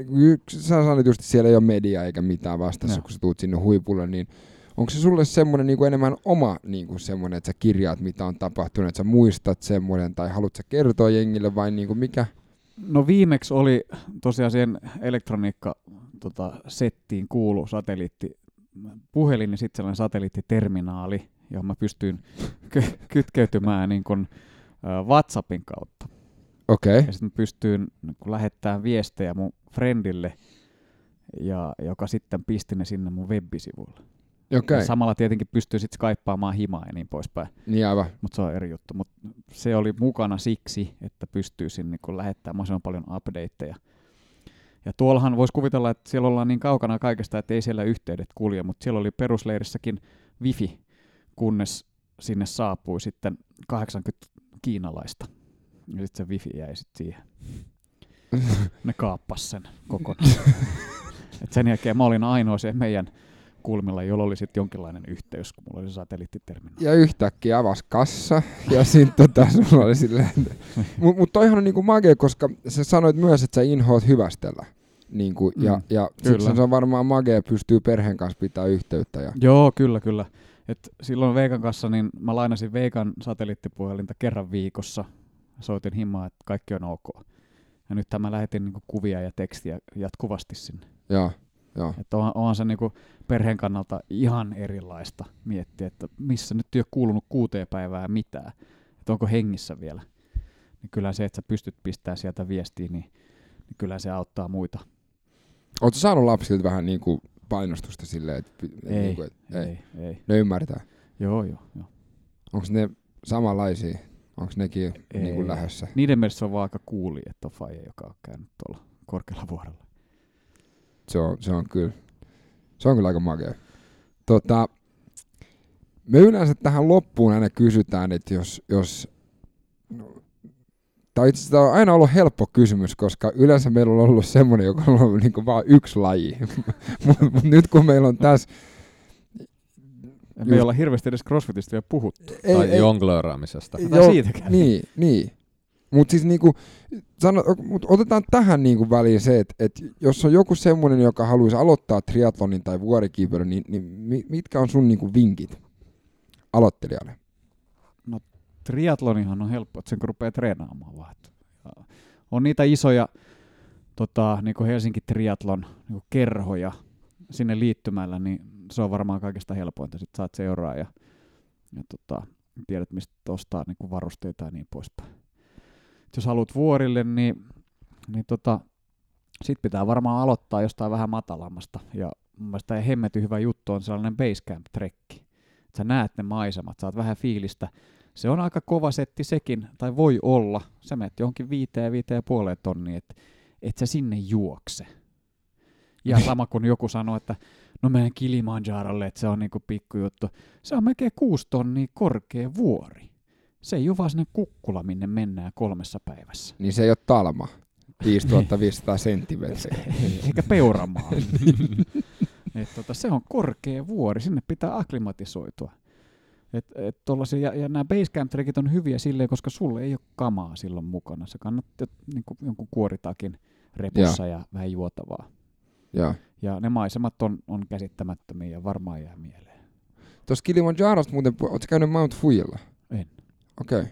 S1: sä sanoit just, että siellä ei ole mediaa eikä mitään vastassa,
S3: Joo.
S1: kun sä tuut sinne huipulle, niin onko se sulle semmoinen niin kuin enemmän oma niin kuin semmoinen, että sä kirjaat, mitä on tapahtunut, että sä muistat semmoinen, tai haluat sä kertoa jengille vai niin kuin mikä?
S3: No viimeksi oli tosiaan siihen elektroniikka tota, settiin kuulu satelliitti puhelin ja sitten sellainen satelliittiterminaali, johon mä pystyin ky- kytkeytymään niin kun, ä, WhatsAppin kautta.
S1: Okei, okay.
S3: Ja sitten pystyin niin lähettämään viestejä mun friendille, ja, joka sitten pisti ne sinne mun web-sivuille. Okay.
S1: okay.
S3: Samalla tietenkin pystyy sitten skyppaamaan himaa ja niin poispäin.
S1: niin aivan,
S3: Mutta se on eri juttu. Mut se oli mukana siksi, että pystyisin niin lähettämään mahdollisimman paljon updateja. Ja tuollahan voisi kuvitella, että siellä ollaan niin kaukana kaikesta, että ei siellä yhteydet kulje, mutta siellä oli perusleirissäkin wifi, kunnes sinne saapui sitten 80 kiinalaista. Ja sitten se wifi jäi sitten siihen. Ne kaappas sen kokonaan. Et sen jälkeen mä olin ainoa se meidän kulmilla, jolla oli sitten jonkinlainen yhteys, kun mulla oli se satelliittiterminaali.
S1: ja yhtäkkiä avasi kassa, ja sitten tota, sulla oli silleen, mutta mut toihan on niinku magea, koska sä sanoit myös, että sä inhoat hyvästellä. Niinku, ja,
S3: Mm,
S1: ja
S3: kyllä.
S1: se on varmaan magea, pystyy perheen kanssa pitää yhteyttä. Ja,
S3: Joo, kyllä, kyllä. Et silloin Veikan kanssa niin mä lainasin Veikan satelliittipuhelinta kerran viikossa. Soitin himaa, että kaikki on ok. Ja nyt mä lähetin niinku kuvia ja tekstiä jatkuvasti sinne.
S1: ja, ja.
S3: Että on, onhan se niinku perheen kannalta ihan erilaista miettiä, että missä nyt ei ole kuulunut kuuteen päivää mitään. Että onko hengissä vielä. Niin kyllä se, että sä pystyt pistämään sieltä viestiä, niin, niin kyllä se auttaa muita.
S1: Oletko saanut lapsilta vähän niinku painostusta silleen, että et
S3: Ei,
S1: niinku, et, ei.
S3: ei, ei.
S1: ne ymmärtää?
S3: Joo, joo, joo.
S1: Onko ne samanlaisia? Onko nekin
S3: Ei.
S1: niinku lähdössä?
S3: Niiden mielestä se on vaan aika kuuli, että on faija, joka on käynyt tuolla korkealla vuorella.
S1: Se on, se on kyllä, se on kyllä aika makea. Tota, me yleensä tähän loppuun aina kysytään, että jos, jos no, tai itse asiassa tämä on aina ollut helppo kysymys, koska yleensä meillä on ollut semmoinen, joka on ollut niin vain yksi laji. Mutta mut nyt kun meillä on tässä...
S3: Me ei olla hirveästi edes CrossFitista vielä puhuttu.
S1: Ei,
S2: tai
S1: ei,
S2: jonglööraamisesta.
S3: Tai siitäkään.
S1: Niin, niin. Mutta siis niinku, sano, mut otetaan tähän niinku väliin se, että et jos on joku semmoinen, joka haluaisi aloittaa triatlonin tai vuorikiipeilyn, niin, niin mi- mitkä on sun niinku vinkit aloittelijalle?
S3: Triatlonihan on helppo, että sen kun rupeaa treenaamaan vaan. On niitä isoja tota, niin kuin Helsinki Triathlon niin kerhoja sinne liittymällä, niin se on varmaan kaikista helpointa. Sitten saat seuraa ja, ja tota, tiedät, mistä ostaa niin kuin varusteita ja niin poispäin. Jos haluat vuorille, niin, niin tota, sit pitää varmaan aloittaa jostain vähän matalammasta. Ja mun mielestä hemmetin hyvä juttu on sellainen basecamp-trekki. Sä näet ne maisemat, saat vähän fiilistä. Se on aika kova setti sekin, tai voi olla. Sä menet johonkin viiteen, viiteen ja puoleen tonniin, että et sä sinne juokse. Ja sama kuin joku sanoi, että no menen Kilimanjarolle, että se on niinku pikkujuttu. Se on melkein kuusi tonnia korkea vuori. Se ei ole vaan sinne kukkula, minne mennään kolmessa päivässä.
S1: Niin se ei ole talma. 5500 senttimetriä.
S3: Eikä peuramaa. et tota, se on korkea vuori, sinne pitää akklimatisoitua. Et, et tollasia, ja, ja nämä basecamp trekit on hyviä silleen, koska sulle ei ole kamaa silloin mukana. Se kannattaa niin jonkun kuoritakin repussa ja. ja vähän juotavaa.
S1: Joo.
S3: Ja ne maisemat on, on käsittämättömiä ja varmaan jää mieleen.
S1: Tuossa Kilimanjarosta muuten, ootko käynyt Mount Fujilla? Okei. Okay.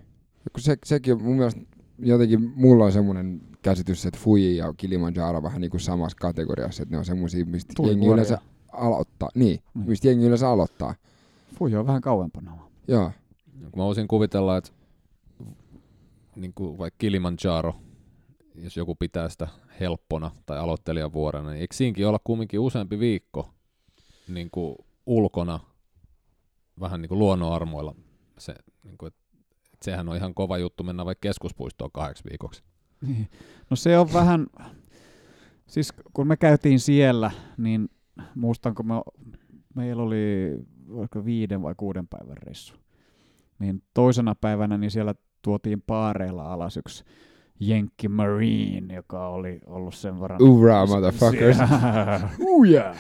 S1: Se, sekin on mun mielestä jotenkin mulla on semmoinen käsitys, että Fuji ja Kilimanjaro vähän niin kuin samassa kategoriassa, että ne on semmoisia, mistä jengi
S3: Tulivuoria.
S1: yleensä aloittaa. Niin,
S3: Niin.
S1: mistä jengi yleensä aloittaa.
S3: Fuji on vähän kauempana.
S1: Joo.
S2: Kun mä voisin kuvitella, että niin kuin vaikka Kilimanjaro, jos joku pitää sitä helppona tai aloittelijavuorena, niin eikö siinkin olla kumminkin useampi viikko niin kuin ulkona vähän niin kuin luonnonarmoilla? Se, niin kuin, että, että sehän on ihan kova juttu mennä vaikka keskuspuistoon kahdeksi viikoksi.
S3: Niin. No se on vähän, siis kun me käytiin siellä, niin muistan, kun me, meillä oli viiden vai kuuden päivän reissu, niin toisena päivänä niin siellä tuotiin paareilla alas yksi Jenkki Marine, joka oli ollut sen verran...
S1: Ura, motherfuckers.
S3: yeah.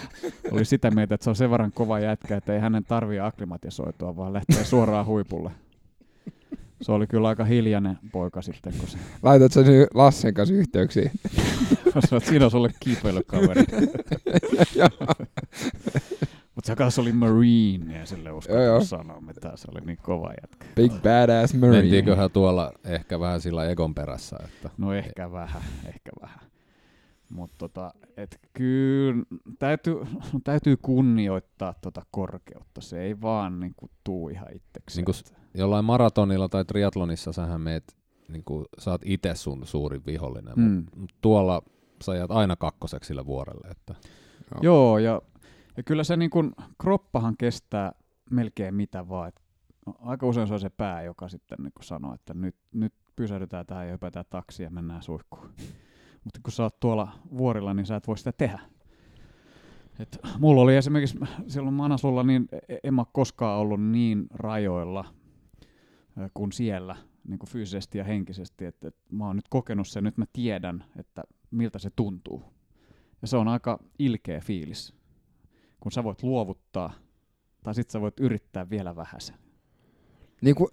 S3: Oli sitä mieltä, että se on sen verran kova jätkä, että ei hänen tarvitse akklimatisoitua, vaan lähtee suoraan huipulle. Se oli kyllä aika hiljainen poika sitten, kun se
S1: Laitat nyt Lassen kanssa yhteyksiä?
S3: Sanoit, siinä on sulle kiipeilykaveri.
S1: Joo.
S3: Mutta se kanssa oli Marine, ja sille uskaltaa sanoa mitään. Se oli niin kova jätkä.
S1: Big badass marine.
S2: Mentiinköhän tuolla ehkä vähän sillä egon perässä, että
S3: No ehkä vähän, ehkä vähän. Mutta tota, et kyllä täytyy, täytyy kunnioittaa tota korkeutta. Se ei vaan niinku tuu ihan itseksi.
S2: Niin jollain maratonilla tai triatlonissa sähän meet, niin kuin, sä oot itse sun suurin vihollinen, mm. mutta tuolla sä jäät aina kakkoseksi sille vuorelle. Että
S3: Joo, ja, ja kyllä se niin kun, kroppahan kestää melkein mitä vaan. Et aika usein se on se pää, joka sitten niin sanoo, että nyt, nyt pysähdytään tähän ja hypätään taksi ja mennään suihkuun. Mutta kun sä oot tuolla vuorilla, niin sä et voi sitä tehdä. Et mulla oli esimerkiksi silloin Manaslulla, niin e- en mä koskaan ollut niin rajoilla kuin siellä niin kuin fyysisesti ja henkisesti. Et, et mä oon nyt kokenut sen, nyt mä tiedän, että miltä se tuntuu. Ja se on aika ilkeä fiilis, kun sä voit luovuttaa, tai sit sä voit yrittää vielä vähäsen.
S1: Niin kuin,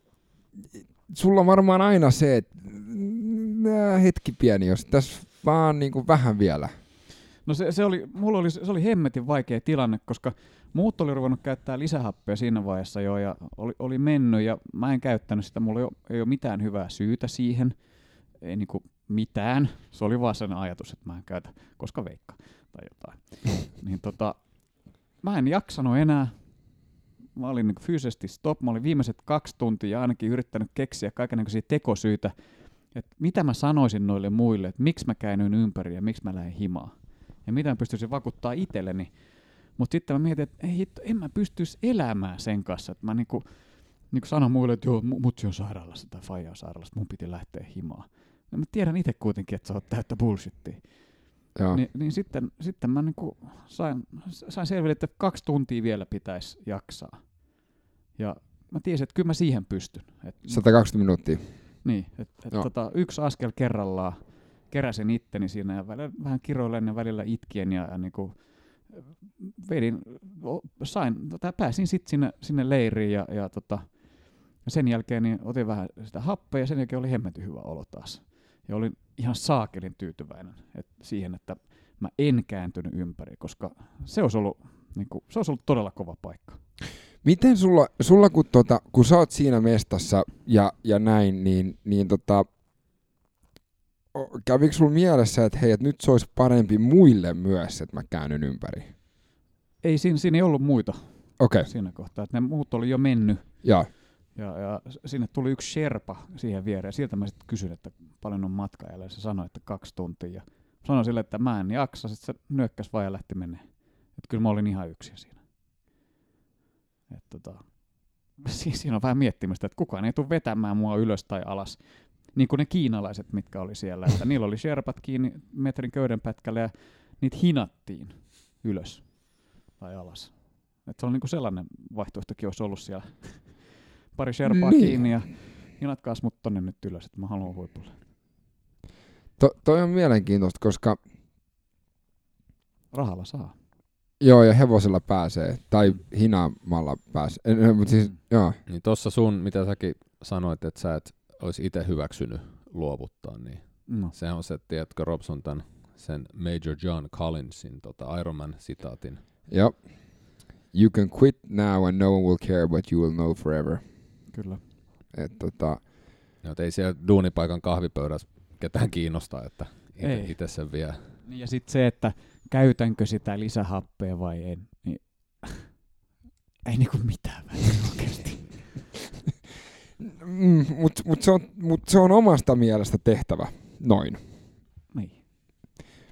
S1: sulla on varmaan aina se, että nää, hetki pieni, jos tässä vaan niin kuin vähän vielä.
S3: No se, se, oli, mulla oli, se oli hemmetin vaikea tilanne, koska muut oli ruvennut käyttää lisähappea siinä vaiheessa jo ja oli, oli mennyt ja mä en käyttänyt sitä. Mulla ei ole, ei ole mitään hyvää syytä siihen, ei niinku mitään. Se oli vaan sen ajatus, että mä en käytä, koska veikka tai jotain. niin tota, mä en jaksanut enää. Mä olin niin fyysisesti stop. Mä olin viimeiset kaksi tuntia ainakin yrittänyt keksiä kaikenlaisia tekosyitä, että mitä mä sanoisin noille muille, että miksi mä käännyin ympäri ja miksi mä lähden himaan. Ja mitä mä pystyisin vakuuttaa itselleni. Mutta sitten mä mietin, että ei, en mä pystyisi elämään sen kanssa. Että mä niinku, niinku sanon muille, että joo, mutsi on sairaalassa tai faija on sairaalassa, mun piti lähteä himaan. Ja mä tiedän itse kuitenkin, että sä oot täyttä bullshittia.
S1: Joo.
S3: Ni, niin sitten, sitten mä niinku sain, sain selville, että kaksi tuntia vielä pitäisi jaksaa. Ja mä tiesin, että kyllä mä siihen pystyn. Et,
S1: 120 minuuttia.
S3: niin, että et, tota, yksi askel kerrallaan keräsin itteni siinä ja välillä, vähän kiroilen ja välillä itkien ja, ja niinku, vedin, sain, pääsin sitten sinne, sinne leiriin ja, ja, tota, sen jälkeen niin otin vähän sitä happea ja sen jälkeen oli hemmetin hyvä olo taas. Ja olin ihan saakelin tyytyväinen et siihen, että mä en kääntynyt ympäri, koska se olisi ollut, niin kuin, se olisi ollut todella kova paikka.
S1: Miten sulla, sulla kun, tota, kun sä oot siinä mestassa ja, ja näin, niin, niin tota, kävikö sulla mielessä, että hei, että nyt se olisi parempi muille myös, että mä käännyn ympäri?
S3: Ei siinä, siinä ei ollut muita
S1: Okei, okay.
S3: siinä kohtaa, että ne muut oli jo mennyt
S1: ja
S3: Ja, ja sinne tuli yksi Sherpa siihen viereen. Sieltä mä sitten kysyin, että paljon on matka ja se sanoi, että kaksi tuntia. Ja sanoin sille, että mä en jaksa. Sitten se nyökkäs vaan ja lähti menee. Että kyllä mä olin ihan yksin siinä. Et tota, si- siinä on vähän miettimistä, että kukaan ei tule vetämään mua ylös tai alas. Niin kuin ne kiinalaiset, mitkä oli siellä. Että niillä oli Sherpat kiinni metrin köydenpätkällä ja niitä hinattiin ylös tai alas. Et se on niinku sellainen vaihtoehtokin olisi ollut siellä pari sherpaa
S1: Niin.
S3: kiinni ja hinatkaas mut tonne nyt ylös, että mä haluan huipulle.
S1: to, toi on mielenkiintoista, koska
S3: Rahalla saa.
S1: joo, ja hevosella pääsee, tai hinaamalla pääsee, mutta siis,
S3: Mm.
S1: joo,
S2: Niin tossa sun, mitä säkin sanoit, että sä et olisi itse hyväksynyt luovuttaa, niin
S3: No.
S2: se on se, tiedätkö Robson tämän, sen Major John Collinsin tota Iron Man sitaatin.
S1: joo. You can quit now and no one will care, but you will know forever.
S3: Kyllä.
S1: Et, tota,
S2: Ja ei siellä duunipaikan kahvipöydässä ketään kiinnosta, että itse sen vie.
S3: Niin ja sitten se, että käytänkö sitä lisähappea vai en, niin ei niinku mitään väliä oikeasti.
S1: Mm, Mutta mut se, on, mut se on omasta mielestä tehtävä, noin.
S3: Niin.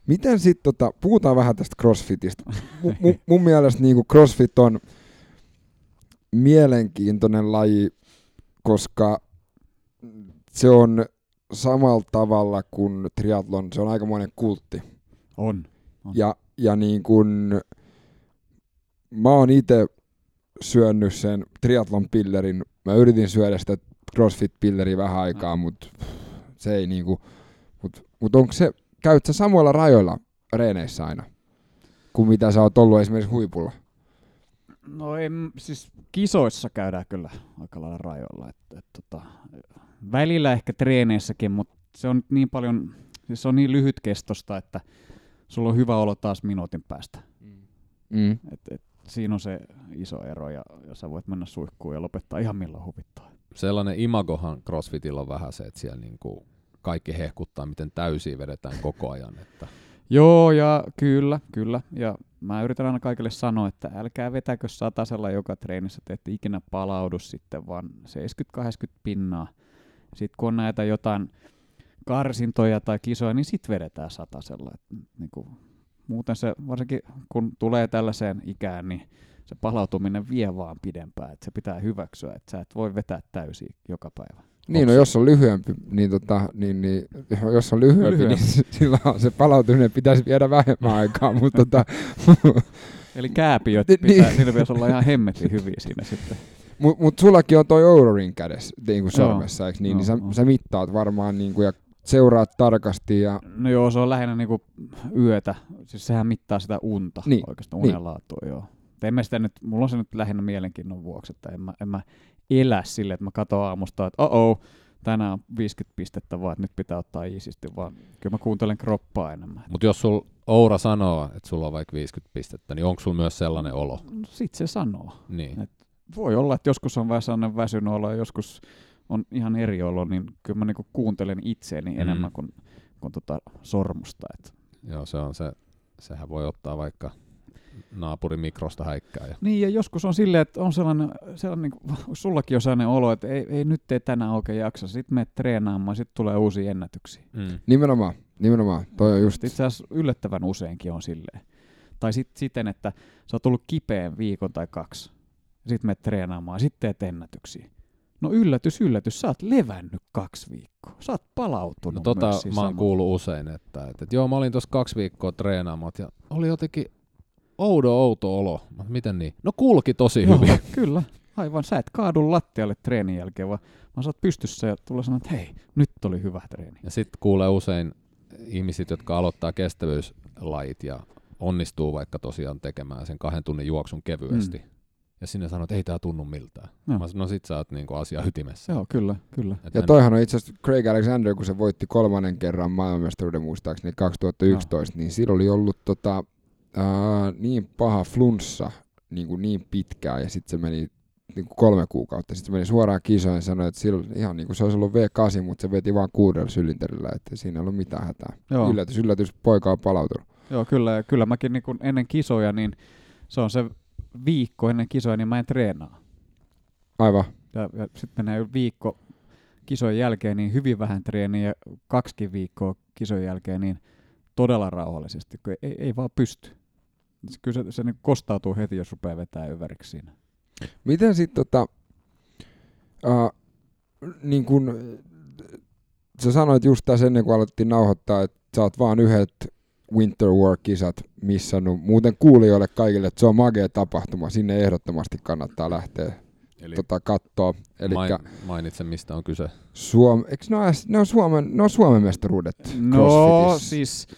S1: Miten sitten, tota, puhutaan vähän tästä crossfitista. Mu, mu, mun mielestä niinku crossfit on mielenkiintoinen laji, koska se on samalla tavalla kuin triathlon, se on aikamoinen kultti.
S3: On. On.
S1: Ja, ja niin kun, mä oon itse syönyt sen triathlon pillerin, mä yritin syödä sitä crossfit-pilleriä vähän aikaa, mutta se ei niinku, mut, mut onko se, käyt sä samoilla rajoilla reeneissä aina, kuin mitä sä oot ollut esimerkiksi huipulla?
S3: No en, siis kisoissa käydään kyllä aika lailla rajoilla. Et, et, tota, välillä ehkä treeneissäkin, mutta se on niin paljon, siis se on niin lyhytkestosta, että sulla on hyvä olo taas minuutin päästä.
S1: Mm.
S3: Et, et, siinä on se iso ero ja, ja sä voit mennä suihkuun ja lopettaa ihan milloin huvittaa.
S2: Sellainen imagohan CrossFitilla on vähän se, että siellä niinku kaikki hehkuttaa, miten täysiä vedetään koko ajan. Että
S3: Joo, ja kyllä, kyllä. Ja mä yritän aina kaikille sanoa, että älkää vetäkö satasella joka treenissä, te ette ikinä palaudu sitten, vaan 70-80 pinnaa. Sitten kun on näitä jotain karsintoja tai kisoja, niin sit vedetään satasella. Et, niin kuin, muuten se, varsinkin kun tulee tällaiseen ikään, niin se palautuminen vie vaan pidempään. Et se pitää hyväksyä, että sä et voi vetää täysin joka päivä.
S1: Niin, no jos on lyhyempi, niin, tota, niin, niin jos on lyhyempi,
S3: Lyhyempi.
S1: niin silloin se palautuminen pitäisi viedä vähemmän aikaa, mutta tota,
S3: Eli kääpiöt pitää,
S1: niin.
S3: niillä pitäisi olla ihan hemmetin hyviä siinä sitten.
S1: Mut, mut sullakin on toi Ourorin kädessä niin kuin sormessa, eikö niin?
S3: Joo,
S1: niin sä,
S3: joo.
S1: sä mittaat varmaan niin kuin, ja seuraat tarkasti ja
S3: No joo, se on lähinnä niinku yötä. Siis sehän mittaa sitä unta,
S1: Niin,
S3: oikeastaan
S1: niin.
S3: unen laatua, joo. Mutta en mä sitä nyt, mulla on se nyt lähinnä mielenkiinnon vuoksi, että en mä, en mä elä sille, että mä katson aamusta, että oh, oh tänään on 50 pistettä vaan, että nyt pitää ottaa iisisti, vaan kyllä mä kuuntelen kroppaa enemmän.
S2: Mutta jos sul Oura sanoo, että sulla on vaikka 50 pistettä, niin onko sulla myös sellainen olo?
S3: Sitten se sanoo.
S2: Niin.
S3: Et voi olla, että joskus on vähän sellainen väsynyt olo ja joskus on ihan eri olo, niin kyllä mä niinku kuuntelen itseäni
S2: Mm.
S3: enemmän kuin, kuin tota sormusta. Et.
S2: Joo, se on se. Sehän voi ottaa vaikka naapurin mikrosta häikkää. Ja...
S3: Niin, ja joskus on silleen, että on sellainen, sellainen niin sullakin on sellainen olo, että ei, ei nyt tee tänään oikein jaksa. Sitten menet treenaamaan, sitten tulee uusia ennätyksiä.
S2: Mm.
S1: Nimenomaan, nimenomaan. Toi on just,
S3: Itse asiassa yllättävän useinkin on silleen. Tai sit, siten, että sä oot tullut kipeän viikon tai kaksi. Sitten menet treenaamaan, sitten teet ennätyksiä. No yllätys, yllätys, sä oot levännyt kaksi viikkoa. Sä oot palautunut
S2: No tota
S3: myös siinä
S2: mä oon kuullut usein, että, että, että joo mä olin tuossa kaksi viikkoa treenaamat ja oli jotenkin oudo outo olo. Mä, Miten niin? No kulki tosi
S3: Joo,
S2: hyvin.
S3: kyllä. Aivan, sä et kaadu lattialle treenin jälkeen, vaan, vaan sä oot pystyssä ja tulee sanoa, että hei, nyt oli hyvä treeni.
S2: Ja sitten kuulee usein ihmiset, jotka aloittaa kestävyyslajit ja onnistuu vaikka tosiaan tekemään sen kahden tunnin juoksun kevyesti. Mm. Ja sinne sanoo, että ei tää tunnu miltään.
S3: Joo.
S2: Mä sanoin, no sit sä oot niinku asia ytimessä.
S3: Joo, kyllä, kyllä.
S2: Et
S1: ja toihan on itse asiassa Craig Alexander, kun se voitti kolmannen kerran maailmanmestaruuden muistaakseni 2011, niin sillä oli ollut tota, ää, niin paha flunssa niin, kuin niin pitkään ja sitten se meni niin kuin kolme kuukautta. Sitten se meni suoraan kisoihin ja sanoi, että sillä, ihan niin kuin se olisi ollut V8, mutta se veti vaan kuudella sylinterillä, että siinä ei ollut mitään hätää.
S3: Joo.
S1: Yllätys, yllätys, poika on palautunut.
S3: Joo, kyllä, ja kyllä mäkin niin kun ennen kisoja, niin se on se viikko ennen kisoja, niin mä en treenaa.
S1: Aivan.
S3: Ja, ja sitten menee viikko kisojen jälkeen, niin hyvin vähän treeniä, ja kaksikin viikkoa kisojen jälkeen, niin todella rauhallisesti, kun ei, ei vaan pysty. Kyllä se, se niin kostautuu heti, jos rupeaa vetää yväriksi siinä.
S1: Miten sitten tota, uh, niin kun, sä sanoit just tässä ennen kuin alettiin nauhoittaa, että sä oot vaan yhdet Winter War-kisat missannut. Muuten kuulijoille kaikille, että se on magea tapahtuma. Sinne ehdottomasti kannattaa lähteä
S2: Eli
S1: tota, katsoa. Eli
S2: main, mainitse, mistä on kyse.
S1: Suom, eikö ne, ole, ne, on Suomen, ne on Suomen mestaruudet
S3: No siis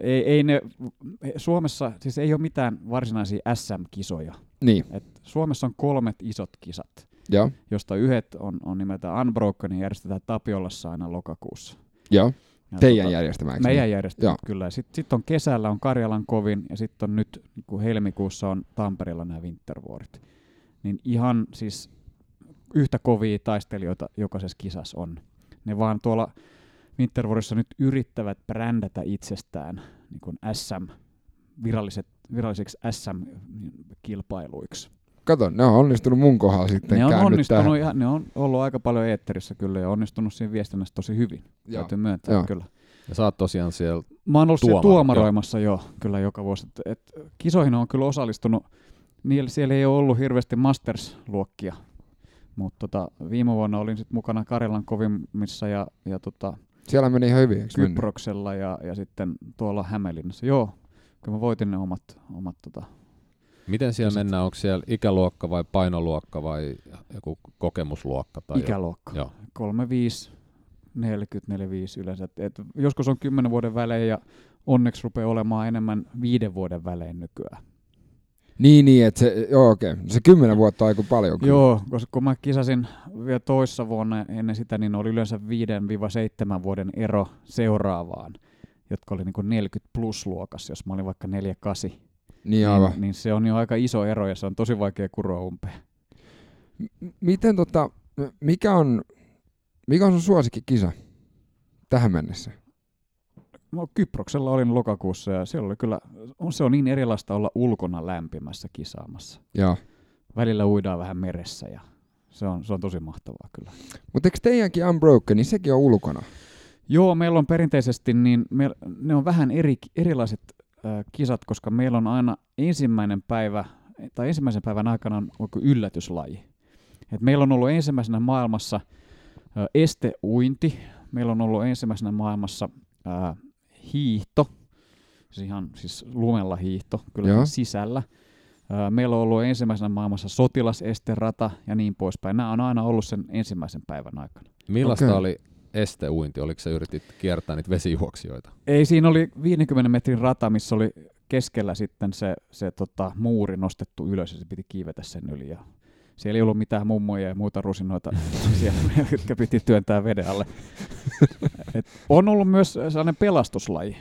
S3: ei, ei ne, Suomessa siis ei ole mitään varsinaisia SM-kisoja.
S1: Niin,
S3: Et Suomessa on kolmet isot kisat.
S1: joo,
S3: josta yhdet on, on nimeltä Unbroken ja järjestetään Tapiolassa aina lokakuussa.
S1: joo.
S3: Ja
S1: Teidän
S3: tota,
S1: järjestämä, eikö
S3: Meidän
S1: niin?
S3: järjestelmä,
S1: Joo.
S3: kyllä. Ja Sitten sit on kesällä on Karjalan kovin ja sitten on nyt kun helmikuussa on Tampereella nämä Wintervuorit. Niin ihan siis yhtä kovia taistelijoita jokaisessa kisassa on. Ne vaan tuolla Wintervuorissa nyt yrittävät brändätä itsestään niin kuin SM, viralliset, viralliseksi SM-kilpailuiksi.
S1: Kato, ne on onnistunut mun kohdalla sitten
S3: Ne on onnistunut,
S1: tähän.
S3: ihan, ne on ollut aika paljon eetterissä kyllä ja onnistunut siinä viestinnässä tosi hyvin.
S1: Joo.
S3: Täytyy myöntää
S1: Joo.
S3: kyllä.
S2: Ja sä oot tosiaan siellä,
S3: Mä oon ollut siellä
S2: Tuomari,
S3: tuomaroimassa jo kyllä joka vuosi. Et, et, kisoihin on kyllä osallistunut, niillä, siellä ei ole ollut hirveästi Masters-luokkia, mutta tota, viime vuonna olin sit mukana Karjalan kovimmissa ja, ja tota,
S1: Siellä meni ihan hyvin?
S3: Kyproksella ja, ja sitten tuolla Hämeenlinnassa. Joo, kyllä mä voitin ne omat, omat tota,
S2: miten siellä
S3: Ja sit-
S2: mennään, onko siellä ikäluokka vai painoluokka vai joku kokemusluokka? Tai
S3: ikäluokka.
S2: Joo.
S3: 35, 40, 45 yleensä. Et, et joskus on 10 vuoden välein ja onneksi rupeaa olemaan enemmän viiden vuoden välein nykyään.
S1: Niin, niin, että se, joo okei. Se kymmenen vuotta aika paljon. kyllä.
S3: Joo, koska kun mä kisasin vielä toissa vuonna ennen sitä, niin oli yleensä 5-7 vuoden ero seuraavaan, jotka oli niin 40 plus luokassa, jos mä olin vaikka 4-8.
S1: Niin aivan.
S3: Niin, niin se on jo aika iso ero ja se on tosi vaikea kuroa umpeen.
S1: M- miten tota, mikä on, mikä on sun suosikkikisa tähän mennessä?
S3: No, Kyproksella olin lokakuussa ja siellä oli kyllä, on, se on niin erilaista olla ulkona lämpimässä kisaamassa.
S1: Joo.
S3: Välillä uidaan vähän meressä ja se on, se on tosi mahtavaa kyllä.
S1: Mutta eikö teidänkin Unbroken, niin sekin on ulkona?
S3: Joo, meillä on perinteisesti, niin me, ne on vähän eri, erilaiset äh, kisat, koska meillä on aina ensimmäinen päivä, tai ensimmäisen päivän aikana on yllätyslaji. Et meillä on ollut ensimmäisenä maailmassa äh, esteuinti, meillä on ollut ensimmäisenä maailmassa äh, hiihto, siis ihan siis lumella hiihto, kyllä
S1: Joo.
S3: sen sisällä. Meillä on ollut ensimmäisenä maailmassa sotilasesterata ja niin poispäin. Nämä on aina ollut sen ensimmäisen päivän aikana.
S2: Millaista
S1: Okei.
S2: oli esteuinti? Oliko se yritit kiertää niitä vesijuoksijoita?
S3: Ei, siinä oli 50 metrin rata, missä oli keskellä sitten se, se tota, muuri nostettu ylös ja se piti kiivetä sen yli. Ja siellä ei ollut mitään mummoja ja muita rusinoita siellä, jotka piti työntää veden alle. Et on ollut myös sellainen pelastuslaji.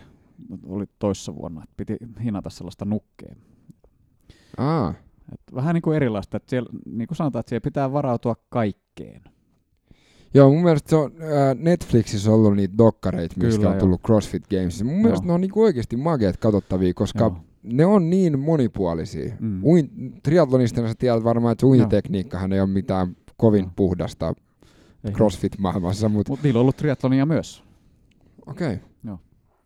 S3: oli toissa vuonna, että piti hinata sellaista nukkea.
S1: Aa,
S3: Et vähän niin kuin erilaista, että siellä, niin kuin sanotaan, että siellä pitää varautua kaikkeen.
S1: Joo, mun mielestä se on, ää, Netflixissä on ollut niitä dokkareita, mistä on
S3: joo.
S1: tullut CrossFit Games. Mun mielestä ne on niinku oikeasti makeat katsottavia, koska
S3: Joo.
S1: Ne on niin monipuolisia.
S3: Mm.
S1: Uin, triathlonista sä tiedät varmaan, että uintitekniikkahan ei ole mitään kovin
S3: Joo.
S1: puhdasta
S3: Ei-
S1: CrossFit-maailmassa, mutta
S3: Mutta niillä on ollut triatlonia myös.
S1: okei. Okay.
S3: Joo.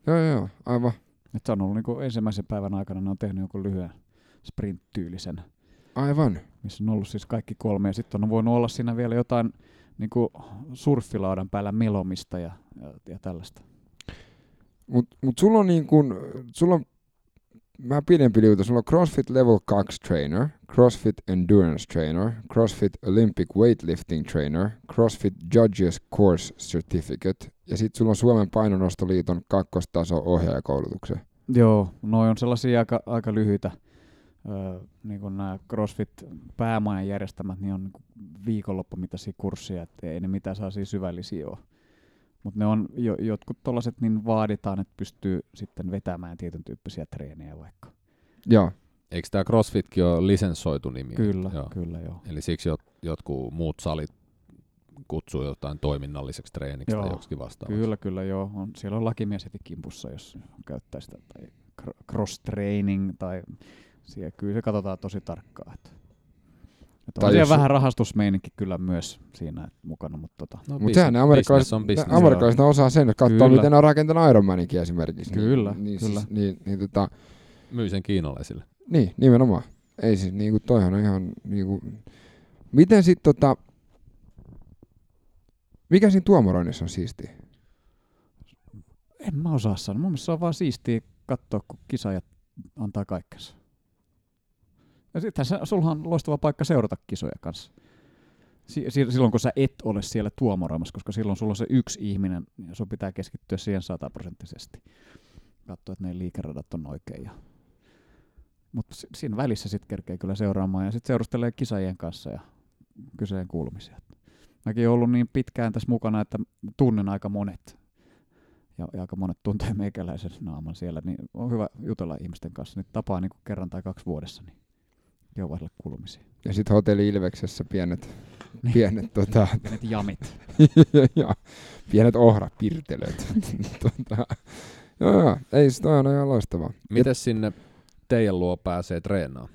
S1: Joo, joo, aivan.
S3: Et se on ollut niin kuin ensimmäisen päivän aikana, ne on tehnyt jonkun lyhyen sprint-tyylisen,
S1: Aivan.
S3: missä on ollut siis kaikki kolme. Ja sitten on voinut olla siinä vielä jotain niin kuin surffilaudan päällä melomista ja, ja, ja tällaista.
S1: Mut, mut sulla on niin kun, sulla on vähän pidempi liuta. Sulla on CrossFit Level 2 Trainer, CrossFit Endurance Trainer, CrossFit Olympic Weightlifting Trainer, CrossFit Judges Course Certificate ja sitten sulla on Suomen painonostoliiton kakkostaso ohjaajakoulutuksen.
S3: Joo, noi on sellaisia aika, aika lyhyitä, öö, niin kuin nämä CrossFit päämajan järjestämät, niin on niin viikonloppumitaisia kursseja, että ei ne mitään saa syvällisiä ole. Mutta ne on jo, jotkut tollaset, niin vaaditaan, että pystyy sitten vetämään tietyn tyyppisiä treenejä vaikka.
S1: Joo,
S2: Eikö tämä CrossFitkin ole lisenssoitu nimi?
S3: Kyllä,
S2: Joo.
S3: kyllä joo.
S2: Eli siksi jot, jotkut muut salit kutsuu jotain toiminnalliseksi treeniksi tai
S3: Joo,
S2: joksikin vastaavaksi.
S3: Kyllä, kyllä joo. On, siellä on lakimies heti kimpussa, jos käyttää sitä. Tai cr- cross-training tai siellä, kyllä se katsotaan tosi tarkkaan. Että, että
S1: Tai
S3: on siellä
S1: jos-
S3: vähän rahastusmeininki kyllä myös siinä mukana, mutta tota,
S2: No,
S1: mutta sehän ne amerikkalaiset,
S2: on
S1: ne
S2: business.
S1: amerikkalaiset osaa sen, että katsoo miten ne on rakentanut Ironmaninkin esimerkiksi.
S3: Kyllä,
S1: niin, niin,
S3: kyllä.
S1: Siis, niin, niin, tota,
S2: Myy sen kiinalaisille.
S1: Niin, nimenomaan. Ei siis niinku toihan on ihan niinku... Miten sit tota... Mikä siinä tuomaroinnissa on siistiä?
S3: en mä osaa sanoa. Mun mielestä se on vaan siistiä katsoa, kun kisaajat antaa kaikkensa. Ja sitten sulla on loistava paikka seurata kisoja kanssa. Si- si- silloin kun sä et ole siellä tuomaroimassa, koska silloin sulla on se yksi ihminen ja sun pitää keskittyä siihen sataprosenttisesti. Katsoa, että ne liikeradat on oikein. Ja... Mutta siinä välissä sitten kerkee kyllä seuraamaan ja sitten seurustelee kisaajien kanssa ja kyseen kuulumisia. Mäkin olen ollut niin pitkään tässä mukana, että tunnen aika monet ja, ja aika monet tuntee meikäläisen naaman siellä, niin on hyvä jutella ihmisten kanssa. Niin tapaa niin kuin kerran tai kaksi vuodessa, niin joo vaihdella kuulumisia.
S1: Ja sitten hotelli Ilveksessä pienet,
S3: Niin.
S1: pienet, tota,
S3: Pienet jamit.
S1: ja, pienet ohrapirtelöt. tota, joo, joo, ei se toi on ihan loistavaa.
S2: Miten sinne teidän luo pääsee treenaamaan?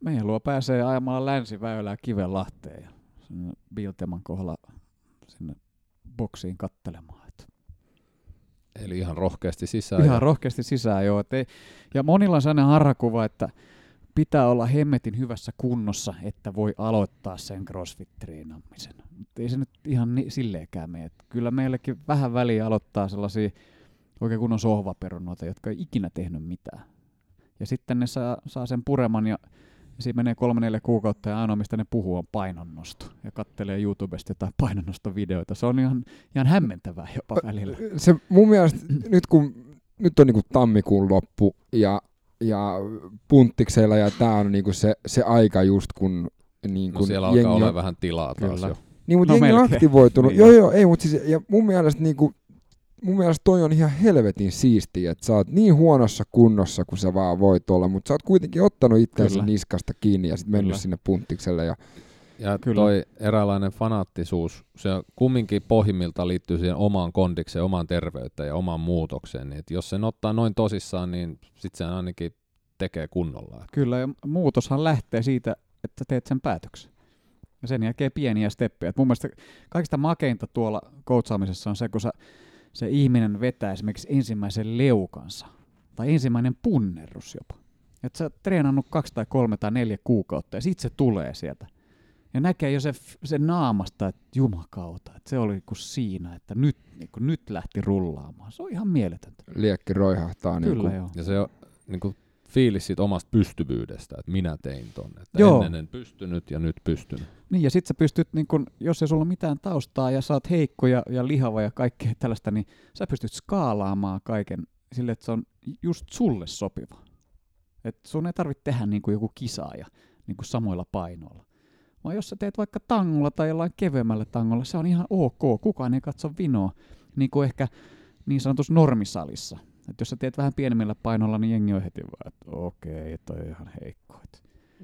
S3: Meidän luo pääsee ajamalla länsiväylää Kivenlahteen ja sinne Bilteman kohdalla sinne boksiin kattelemaan.
S2: Eli ihan rohkeasti sisään.
S3: ihan
S2: ja
S3: rohkeasti sisään joo. Et ei, ja monilla on sellainen harhakuva, että pitää olla hemmetin hyvässä kunnossa, että voi aloittaa sen crossfit-treenaamisen. Mutta ei se nyt ihan ni- silleenkään mene. Et Kyllä meillekin vähän väliä aloittaa sellaisia oikein kunnon sohvaperunoita, jotka ei ikinä tehnyt mitään. Ja sitten ne saa, saa sen pureman ja siinä menee kolme neljä kuukautta ja ainoa mistä ne puhuu on painonnosto. Ja kattelee YouTubesta jotain painonnostovideoita. Se on ihan, ihan hämmentävää jopa välillä.
S1: Se mun mielestä nyt kun nyt on niinku tammikuun loppu ja, ja punttiksella ja tää on niinku se, se aika just kun niin
S2: No
S1: kun
S2: siellä
S1: jengi
S2: alkaa
S1: on,
S2: olla vähän tilaa taas
S3: Kyllä.
S2: jo.
S1: Niin, mutta
S3: No
S1: no jengi on
S3: melkein.
S1: aktivoitunut.
S3: Niin
S1: joo,
S3: on.
S1: joo, ei, mutta siis, ja mun mielestä niinku, mun mielestä toi on ihan helvetin siistiä, että sä oot niin huonossa kunnossa kuin sä vaan voit olla, mutta sä oot kuitenkin ottanut itseäsi
S3: Kyllä.
S1: niskasta kiinni ja sitten mennyt
S3: Kyllä.
S1: sinne punttikselle. Ja,
S2: Ja
S3: Kyllä.
S2: toi eräänlainen fanaattisuus, se kumminkin pohjimmilta liittyy siihen omaan kondikseen, omaan terveyteen ja omaan muutokseen. Niin jos sen ottaa noin tosissaan, niin sitten se ainakin tekee kunnolla.
S3: Kyllä, ja muutoshan lähtee siitä, että teet sen päätöksen. Ja sen jälkeen pieniä steppejä. Et mun mielestä kaikista makeinta tuolla coachaamisessa on se, kun sä, se ihminen vetää esimerkiksi ensimmäisen leukansa. Tai ensimmäinen punnerus jopa. Että sä oot treenannut kaksi tai kolme tai neljä kuukautta ja sit se tulee sieltä. Ja näkee jo se, se naamasta, että jumakauta, että se oli kuin siinä, että nyt, niin kuin nyt lähti rullaamaan. Se on ihan mieletöntä.
S1: liekki roihahtaa. Niin
S3: Kyllä
S1: kuin,
S3: joo.
S2: Ja se on niin kuin fiilis siitä omasta pystyvyydestä, että minä tein ton. Että
S3: Joo.
S2: ennen en pystynyt ja nyt pystyn.
S3: Niin, ja sit sä pystyt, niin kun, jos ei sulla ole mitään taustaa ja sä oot heikko ja, ja lihava ja kaikkea tällaista, niin sä pystyt skaalaamaan kaiken sille, että se on just sulle sopiva. Et sun ei tarvitse tehdä niin kuin joku kisaaja niin kuin samoilla painoilla. Vaan jos sä teet vaikka tangolla tai jollain kevyemmällä tangolla, se on ihan ok. Kukaan ei katso vinoa, niin kuin ehkä niin sanotussa normisalissa. Et jos sä teet vähän pienemmillä painoilla, niin jengi on heti vaan, että okei, toi on ihan heikko.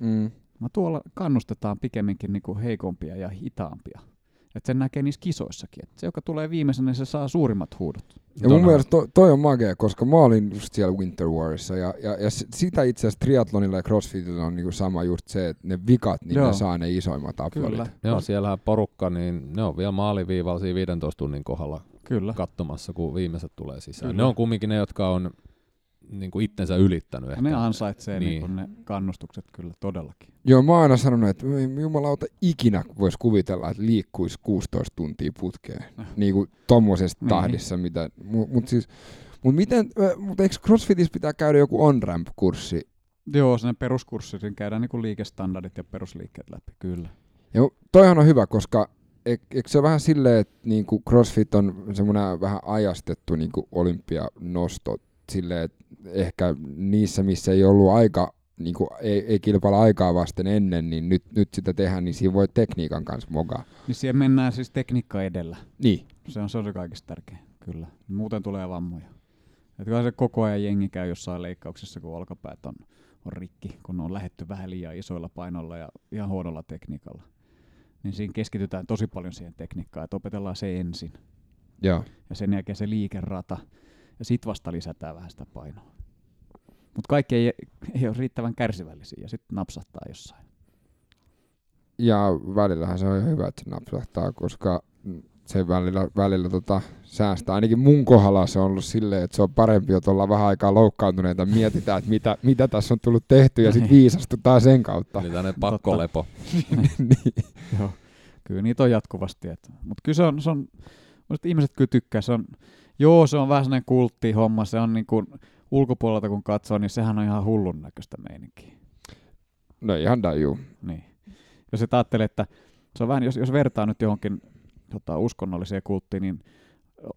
S1: Mm.
S3: Mä tuolla kannustetaan pikemminkin niinku heikompia ja hitaampia. Että sen näkee niissä kisoissakin. Et se, joka tulee viimeisenä, niin se saa suurimmat huudot.
S1: Ja mun mielestä toi, toi on magea, koska mä olin just siellä Winter Warissa ja, ja, ja sitä itse asiassa triathlonilla ja crossfitillä on niinku sama just se, että ne vikat, niin
S3: Joo.
S1: ne saa ne isoimmat aplodit.
S3: Kyllä.
S2: Joo, siellähän porukka, niin ne on vielä maaliviivalla siinä 15 tunnin kohdalla
S3: Kyllä.
S2: katsomassa, kun viimeiset tulee sisään.
S3: Kyllä.
S2: Ne on kumminkin ne, jotka on niin kuin itsensä ylittänyt
S3: Ja
S2: ehkä.
S3: ne ansaitsee
S2: Niin.
S3: niin. Niin ne kannustukset kyllä todellakin.
S1: Joo, mä oon aina sanonut, että jumalauta ikinä voisi kuvitella, että liikkuisi 16 tuntia putkeen. Niin kuin tommosessa
S3: Niin.
S1: tahdissa, mitä, mut, mut siis, mut miten, mut eikö CrossFitissa pitää käydä joku on-ramp-kurssi?
S3: Joo, sen peruskurssi, siinä käydään niinku liikestandardit ja perusliikkeet läpi, kyllä.
S1: Ja toihan on hyvä, koska eik- eikö se ole vähän silleen, että niinku CrossFit on semmoinen vähän ajastettu niinku olympianosto silleen, että ehkä niissä, missä ei ollut aika, niinku, ei, ei kilpailla aikaa vasten ennen, niin nyt, nyt sitä tehdään, niin siinä voi tekniikan kanssa mogaa.
S3: Niin siihen mennään siis tekniikka edellä.
S1: Niin.
S3: Se on, se on se kaikista tärkein, kyllä. Muuten tulee vammoja. Et kyllä se koko ajan jengi käy jossain leikkauksessa, kun olkapäät on, on rikki, kun on lähetty vähän liian isoilla painoilla ja ihan huonolla tekniikalla. Niin siinä keskitytään tosi paljon siihen tekniikkaan, että opetellaan se ensin.
S1: Joo.
S3: Ja sen jälkeen se liikerata. Ja sit vasta lisätään vähän sitä painoa. Mutta kaikki ei, ei ole riittävän kärsivällisiä ja sitten napsahtaa jossain.
S1: Ja välillähän se on ihan hyvä, että se napsahtaa, koska se välillä, välillä tota, säästää. Ainakin mun kohdalla se on ollut silleen, että se on parempi, että ollaan vähän aikaa loukkaantuneita, mietitään, että mitä, mitä tässä on tullut tehty ja sitten viisastutaan sen kautta.
S2: Eli tämmöinen pakkolepo.
S1: niin.
S3: Joo. Kyllä niitä on jatkuvasti. Mutta kyllä se on, se on musta ihmiset kyllä tykkää. Se on, joo, se on vähän sellainen kulttihomma. Se on niin kuin, ulkopuolelta kun katsoo, niin sehän on ihan hullun näköistä meininkiä.
S1: No ihan daju.
S3: Niin. Jos et ajattelee, että se on vähän, jos, jos vertaa nyt johonkin tota, uskonnolliseen kulttiin, niin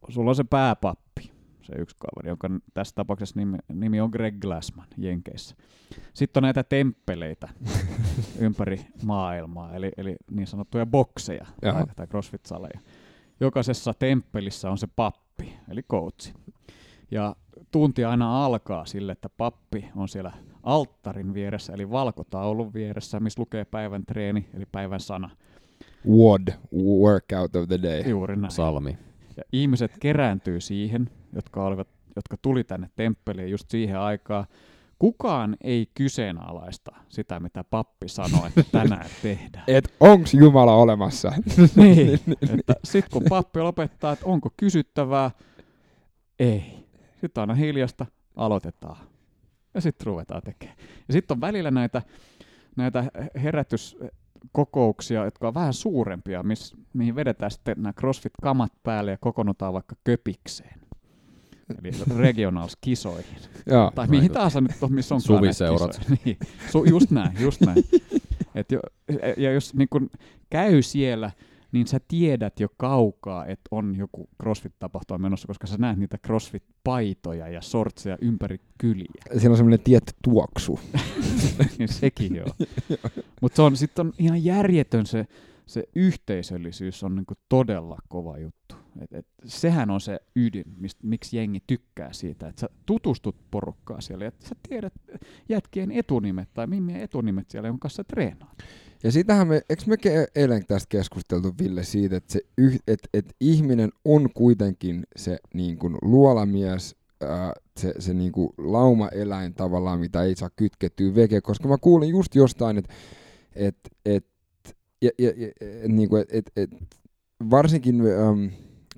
S3: sulla on se pääpappi, se yksi kaveri, jonka tässä tapauksessa nimi, nimi on Greg Glassman Jenkeissä. Sitten on näitä temppeleitä ympäri maailmaa, eli, eli niin sanottuja bokseja
S1: Jaha.
S3: tai, tai crossfit-saleja. Jokaisessa temppelissä on se pappi, eli coachi. Ja tunti aina alkaa sille, että pappi on siellä alttarin vieressä, eli valkotaulun vieressä, missä lukee päivän treeni, eli päivän sana.
S1: WOD, workout of the day.
S3: Juuri näin.
S2: Salmi.
S3: Ja ihmiset kerääntyy siihen, jotka, olivat, jotka tuli tänne temppeliin just siihen aikaan. Kukaan ei kyseenalaista sitä, mitä pappi sanoi, että tänään tehdään.
S1: Et onks Jumala olemassa?
S3: niin, että sitten kun pappi lopettaa, että onko kysyttävää, ei. Sitten aina hiljasta, aloitetaan. Ja sitten ruvetaan tekemään. Ja sitten on välillä näitä, näitä herätyskokouksia, jotka on vähän suurempia, miss, mihin vedetään sitten nämä CrossFit-kamat päälle ja kokoonnutaan vaikka köpikseen. Eli regionals-kisoihin.
S1: Joo.
S3: Tai mihin tahansa nyt on, missä on
S2: Suviseurat.
S3: niin. Su, just näin, just näin. Et jo, ja jos niin kun käy siellä, niin sä tiedät jo kaukaa, että on joku CrossFit-tapahtuma menossa, koska sä näet niitä CrossFit-paitoja ja sortseja ympäri kyliä.
S1: Siinä on semmoinen tietty tuoksu.
S3: niin sekin joo. Mutta se on sitten on ihan järjetön se, se yhteisöllisyys on niinku todella kova juttu. Et, et, sehän on se ydin, mist, miksi jengi tykkää siitä, että sä tutustut porukkaa siellä että sä tiedät jätkien etunimet tai mimmien etunimet siellä, jonka kanssa treenaat.
S1: Ja sitähän me, eikö me eilen tästä keskusteltu Ville siitä, että se yh, et, et ihminen on kuitenkin se niin kuin luolamies, ää, se, se niin kuin laumaeläin tavallaan, mitä ei saa kytkettyä veke, koska mä kuulin just jostain, että et, et, ja, ja, ja, niin kuin, et, et, varsinkin äm,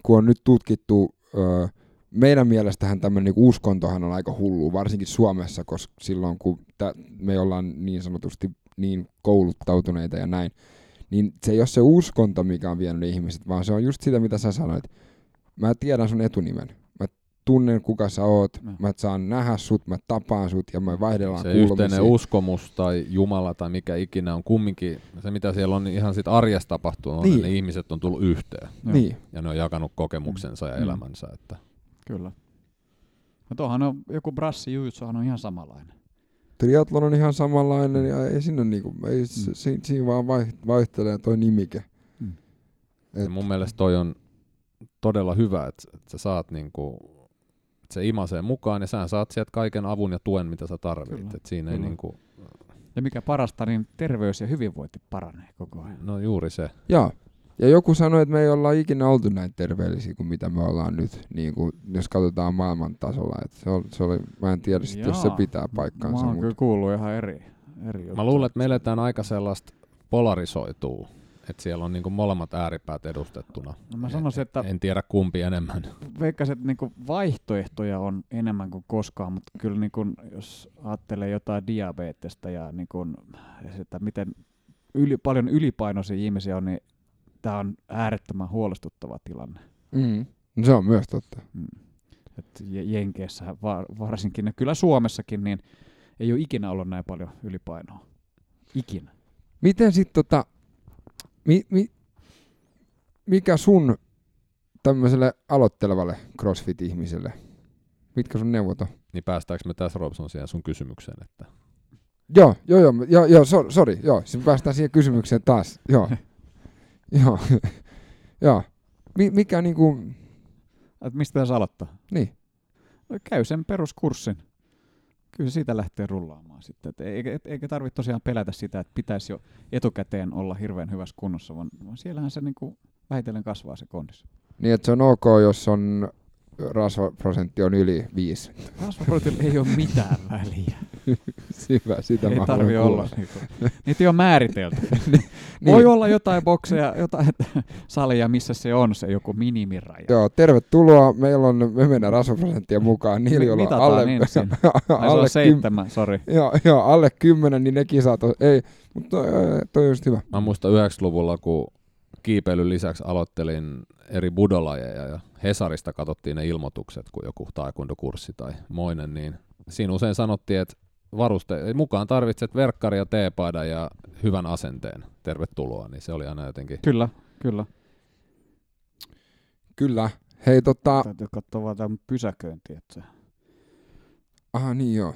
S1: kun on nyt tutkittu, ää, meidän mielestähän tämmöinen niin uskontohan on aika hullu, varsinkin Suomessa, koska silloin kun tä, me ollaan niin sanotusti niin kouluttautuneita ja näin, niin se ei ole se uskonto, mikä on vienyt ihmiset, vaan se on just sitä, mitä sä sanoit. Mä tiedän sun etunimen. Tunnen, kuka sä oot.
S3: No.
S1: Mä saan nähdä sut, mä tapaan sut ja me vaihdellaan
S2: Se
S1: kuulumisia.
S2: yhteinen uskomus tai Jumala tai mikä ikinä on kumminkin, se mitä siellä on niin ihan sit arjessa tapahtunut, on,
S1: Niin.
S2: että ne ihmiset on tullut yhteen
S1: Niin.
S2: ja ne on jakanut kokemuksensa ja
S3: Mm.
S2: elämänsä. Että
S3: Kyllä. No tuohan on, joku brassi jujutsuhan on ihan samanlainen.
S1: Triathlon on ihan samanlainen ja ei siinä niinku, ei,
S3: Mm.
S1: si, siinä vaan vai- vaihtelee toi nimike.
S3: Mm.
S1: Et,
S2: Ja mun mielestä toi on todella hyvä, että, että sä saat niinku se imasee mukaan ja sä saat sieltä kaiken avun ja tuen, mitä sä tarvitset.
S3: Kyllä,
S2: Et siinä ei
S3: kyllä.
S2: niinku,
S3: Ja mikä parasta, niin terveys ja hyvinvointi paranee koko ajan.
S2: no juuri se.
S1: Joo. Ja joku sanoi, että me ei olla ikinä oltu näin terveellisiä kuin mitä me ollaan nyt, niin kuin, jos katsotaan maailman tasolla. Et se, oli, se oli, mä en tiedä sit, jos se
S3: Jaa.
S1: pitää paikkaansa.
S3: Mä oon
S1: Mut,
S3: kyllä kuullut ihan eri, eri.
S2: Mä luulen, että me eletään aika sellaista polarisoituu. Että siellä on niinku molemmat ääripäät edustettuna.
S3: No mä sanoisin, että
S2: En tiedä kumpi enemmän.
S3: veikkasin, että niinku vaihtoehtoja on enemmän kuin koskaan, mutta kyllä niinku, jos ajattelee jotain diabetesta ja niinku, että miten yli, paljon ylipainoisia ihmisiä on, niin tämä on äärettömän huolestuttava tilanne.
S1: mm, no se on myös totta.
S3: Mm. Et Je- Jenkeissä va- varsinkin, ja kyllä Suomessakin, niin ei ole ikinä ollut näin paljon ylipainoa. Ikinä.
S1: Miten sitten tota, mi, mi, mikä sun tämmöiselle aloittelevalle CrossFit-ihmiselle, mitkä sun neuvot on?
S2: Niin päästäänkö me tässä Robson siihen sun kysymykseen, että
S1: Joo, joo, joo, joo, joo so, sorry, joo, sitten päästään siihen kysymykseen taas, joo, joo, joo, Mi, mikä niinku,
S3: Et mistä tässä aloittaa?
S1: niin,
S3: No, käy sen peruskurssin. Kyllä siitä lähtee rullaamaan sitten. Et eikä, eikä tarvitse tosiaan pelätä sitä, että pitäisi jo etukäteen olla hirveän hyvässä kunnossa, vaan, vaan siellähän se niinku vähitellen kasvaa se kondis.
S1: niin että se on ok, jos on rasvaprosentti on yli viisi.
S3: Rasvaproteiinilla ei ole mitään väliä.
S1: Hyvä, sitä
S3: ei
S1: mä
S3: tarvi olla. Niinku. Niitä ei ole määritelty.
S1: Niin.
S3: Voi olla jotain bokseja, jotain salia, missä se on se joku minimiraja.
S1: Joo, tervetuloa. Meillä on, me mennään rasvaprosenttia mukaan. Niillä, joilla on
S3: mitataan
S1: alle,
S3: niin siinä. Ai, se
S1: alle,
S3: on seitsemän, sori.
S1: joo, joo, alle kymmenen, niin ne kisat on, ei, mutta toi, toi on just hyvä.
S2: Mä muistan 90-luvulla, kun kiipeilyn lisäksi aloittelin eri budolajeja ja Hesarista katsottiin ne ilmoitukset, kun joku taekwondo-kurssi tai moinen, niin siinä usein sanottiin, että varuste, mukaan tarvitset verkkaria, teepaidan ja hyvän asenteen. Tervetuloa, niin se oli aina jotenkin
S3: Kyllä, kyllä.
S1: Kyllä. Hei tota,
S3: Täytyy katsoa vaan tämän pysäköinti. Että se,
S1: aha niin joo.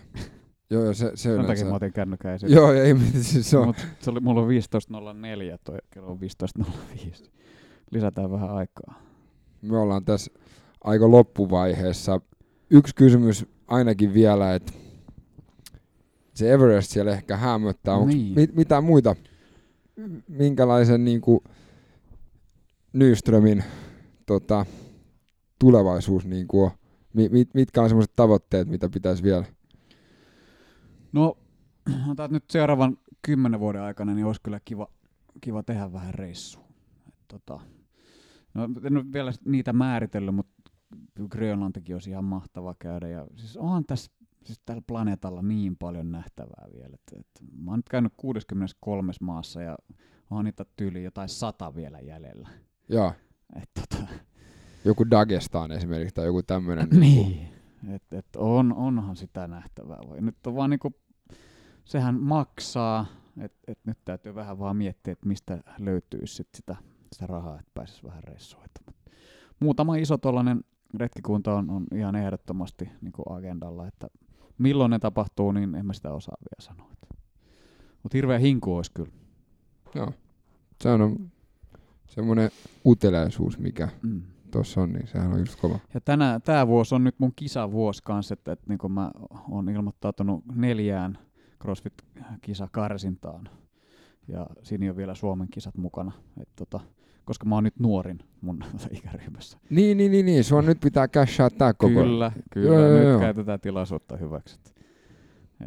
S1: Joo, joo, se, se
S3: sen takia
S1: yleensä.
S3: mä otin kännykän esille.
S1: Joo, ei mitään, siis se on.
S3: Mut se oli, mulla on 15.04, toi kello on 15.05. Lisätään vähän aikaa.
S1: Me ollaan tässä aika loppuvaiheessa. Yksi kysymys ainakin vielä, että se Everest siellä ehkä hämöttää. Onko
S3: Niin.
S1: mit, mitään muita, minkälaisen niin kuin Nyströmin tota, tulevaisuus niin kuin on? Mit, mitkä on semmoiset tavoitteet, mitä pitäisi vielä?
S3: No, otat nyt seuraavan kymmenen vuoden aikana, niin olisi kyllä kiva, kiva tehdä vähän reissua. Et tota, no, en nyt vielä niitä määritellyt, mutta Grönlantikin olisi ihan mahtava käydä. Ja siis onhan tässä siis tällä planeetalla niin paljon nähtävää vielä. Et, et, mä oon nyt käynyt 63 maassa ja on niitä tyyli jotain sata vielä jäljellä.
S1: Joo,
S3: Et, tota,
S1: joku Dagestan esimerkiksi tai joku tämmöinen.
S3: niin. Et, et on, onhan sitä nähtävää. Voi. Nyt on vaan niinku, sehän maksaa, että et nyt täytyy vähän vaan miettiä, että mistä löytyisi sit sitä, sitä rahaa, että pääsisi vähän reissuun. Muutama iso tollanen retkikunta on, on ihan ehdottomasti niinku agendalla, että milloin ne tapahtuu, niin en mä sitä osaa vielä sanoa. Mutta hirveä hinku olisi kyllä.
S1: Joo. Se on semmoinen uteliaisuus, mikä
S3: Mm.
S1: Tuossa on, niin sehän on just kova.
S3: Ja tänä, tämä vuosi on nyt mun kisavuosi kanssa, että, että niin mä oon ilmoittautunut neljään CrossFit-kisakarsintaan. Ja siinä on vielä Suomen kisat mukana. Et tota, koska mä oon nyt nuorin mun ikäryhmässä.
S1: Niin, niin, niin, niin. Sua nyt pitää cashaa tää koko
S3: Kyllä, kyllä.
S1: Joo,
S3: nyt
S1: joo.
S3: käytetään tilaisuutta hyväksi. Et,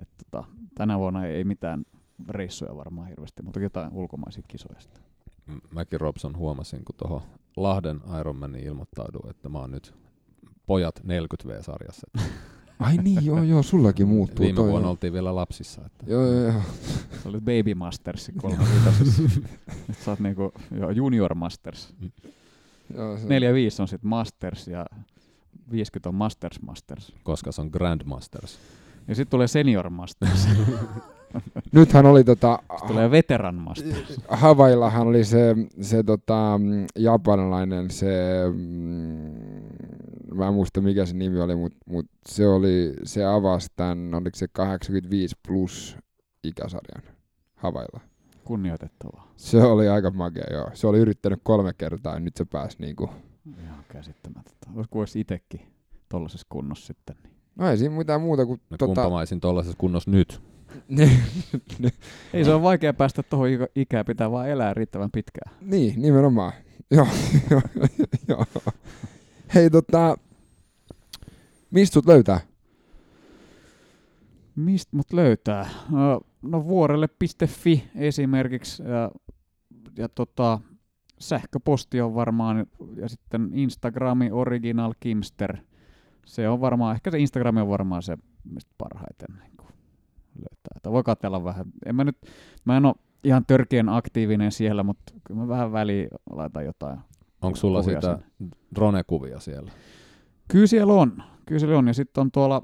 S3: et tota, tänä vuonna ei, ei mitään reissuja varmaan hirveästi, mutta jotain ulkomaisia kisoja sitten.
S2: Mäkin Robson huomasin, kun tuohon Lahden Ironmaniin ilmoittauduin, että mä oon nyt pojat 40V-sarjassa.
S1: Ai niin, joo, joo, sullakin muuttuu
S2: Viime
S1: toi.
S2: vuonna
S1: joo.
S2: oltiin vielä lapsissa. Että
S1: Joo, joo, joo.
S3: Se oli Baby Masters kolmevitosessa. Nyt sä oot niinku, joo, Junior Masters.
S1: joo se,
S3: 4-5 on sitten Masters ja 50 on Masters Masters.
S2: koska se on Grandmasters.
S3: Ja sitten tulee Senior Masters.
S1: Nythän oli tota,
S3: Sitten tulee Veteran.
S1: Havaillahan oli se, se tota, mm, japanilainen, se, mm, mä en muista mikä se nimi oli, mutta mut se oli, se avasi tämän, oliko se 85 plus ikäsarjan Havailla.
S3: Kunnioitettavaa.
S1: Se oli aika makea, joo. Se oli yrittänyt kolme kertaa ja nyt se pääsi niinku,
S3: Ihan käsittämätöntä. Olisiko voisi itsekin tollaisessa kunnossa sitten. Niin.
S1: No ei siinä mitään muuta kuin...
S2: No,
S1: tota,
S2: kumpa mä kunnossa nyt.
S3: Ei se on vaikea päästä tuohon ikään, pitää vaan elää riittävän pitkään.
S1: niin, nimenomaan. Joo, joo, joo. Hei tota, mistä sut löytää?
S3: Mistä mut löytää? No, no vuorelle.fi esimerkiksi ja, ja tota, sähköposti on varmaan ja sitten Instagrami Original Kimster. Se on varmaan, ehkä se Instagrami on varmaan se mistä parhaiten niin löytää. Tai voi katsella vähän. En mä nyt, mä en ole ihan törkeän aktiivinen siellä, mutta kyllä mä vähän väliin laitan jotain.
S2: Onko sulla sitä drone-kuvia siellä?
S3: Kyllä siellä on. Kyllä siellä on. Ja sitten on tuolla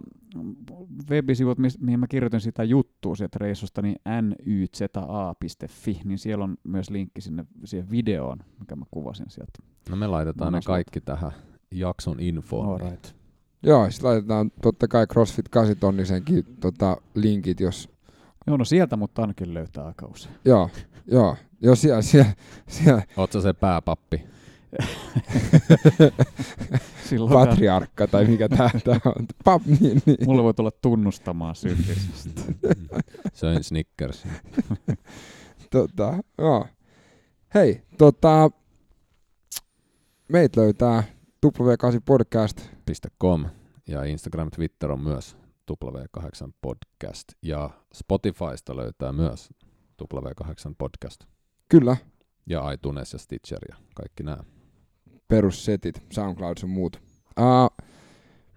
S3: webisivut, mihin mä kirjoitin sitä juttua sieltä reissusta, niin nyza.fi, niin siellä on myös linkki sinne siihen videoon, mikä mä kuvasin sieltä.
S2: No me laitetaan ne
S3: Monas
S2: kaikki tähän jakson infoon.
S3: Alright.
S1: Joo, sitten laitetaan totta kai CrossFit 8 tonnisenkin tota, linkit, jos...
S3: Joo, no sieltä mutta ainakin löytää aika usein.
S1: Joo, joo. Jos siellä, siellä, siellä
S2: Oot sä se pääpappi?
S3: Silloin
S1: patriarkka tai mikä tää, tää on. Pap, niin, niin.
S3: mulla voi tulla tunnustamaan syntisesti.
S2: Söin Snickers.
S1: Tota, joo. Hei, tota, meitä löytää W8 Podcast.
S2: .com ja Instagram, Twitter on myös W8 Podcast ja Spotifysta löytää myös W8 Podcast
S1: Kyllä,
S2: ja iTunes ja Stitcher ja kaikki nämä.
S1: perussetit, SoundCloud ja muut. Uh,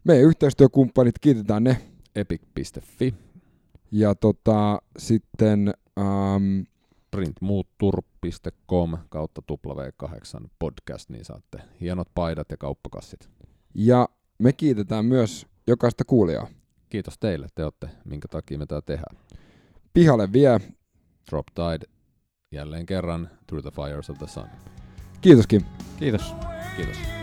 S1: meidän yhteistyökumppanit, kiitetään ne.
S2: epic.fi,
S1: Ja tota, sitten um,
S2: printmuuttur.com kautta W8 Podcast, niin saatte hienot paidat ja kauppakassit.
S1: ja me kiitetään myös jokaista kuulijaa.
S2: Kiitos teille, te olette, minkä takia me tää tehdään.
S1: Pihalle vie.
S2: Drop Tide jälleen kerran Through the Fires of the Sun.
S1: Kiitoskin.
S3: Kiitos.
S2: Kiitos.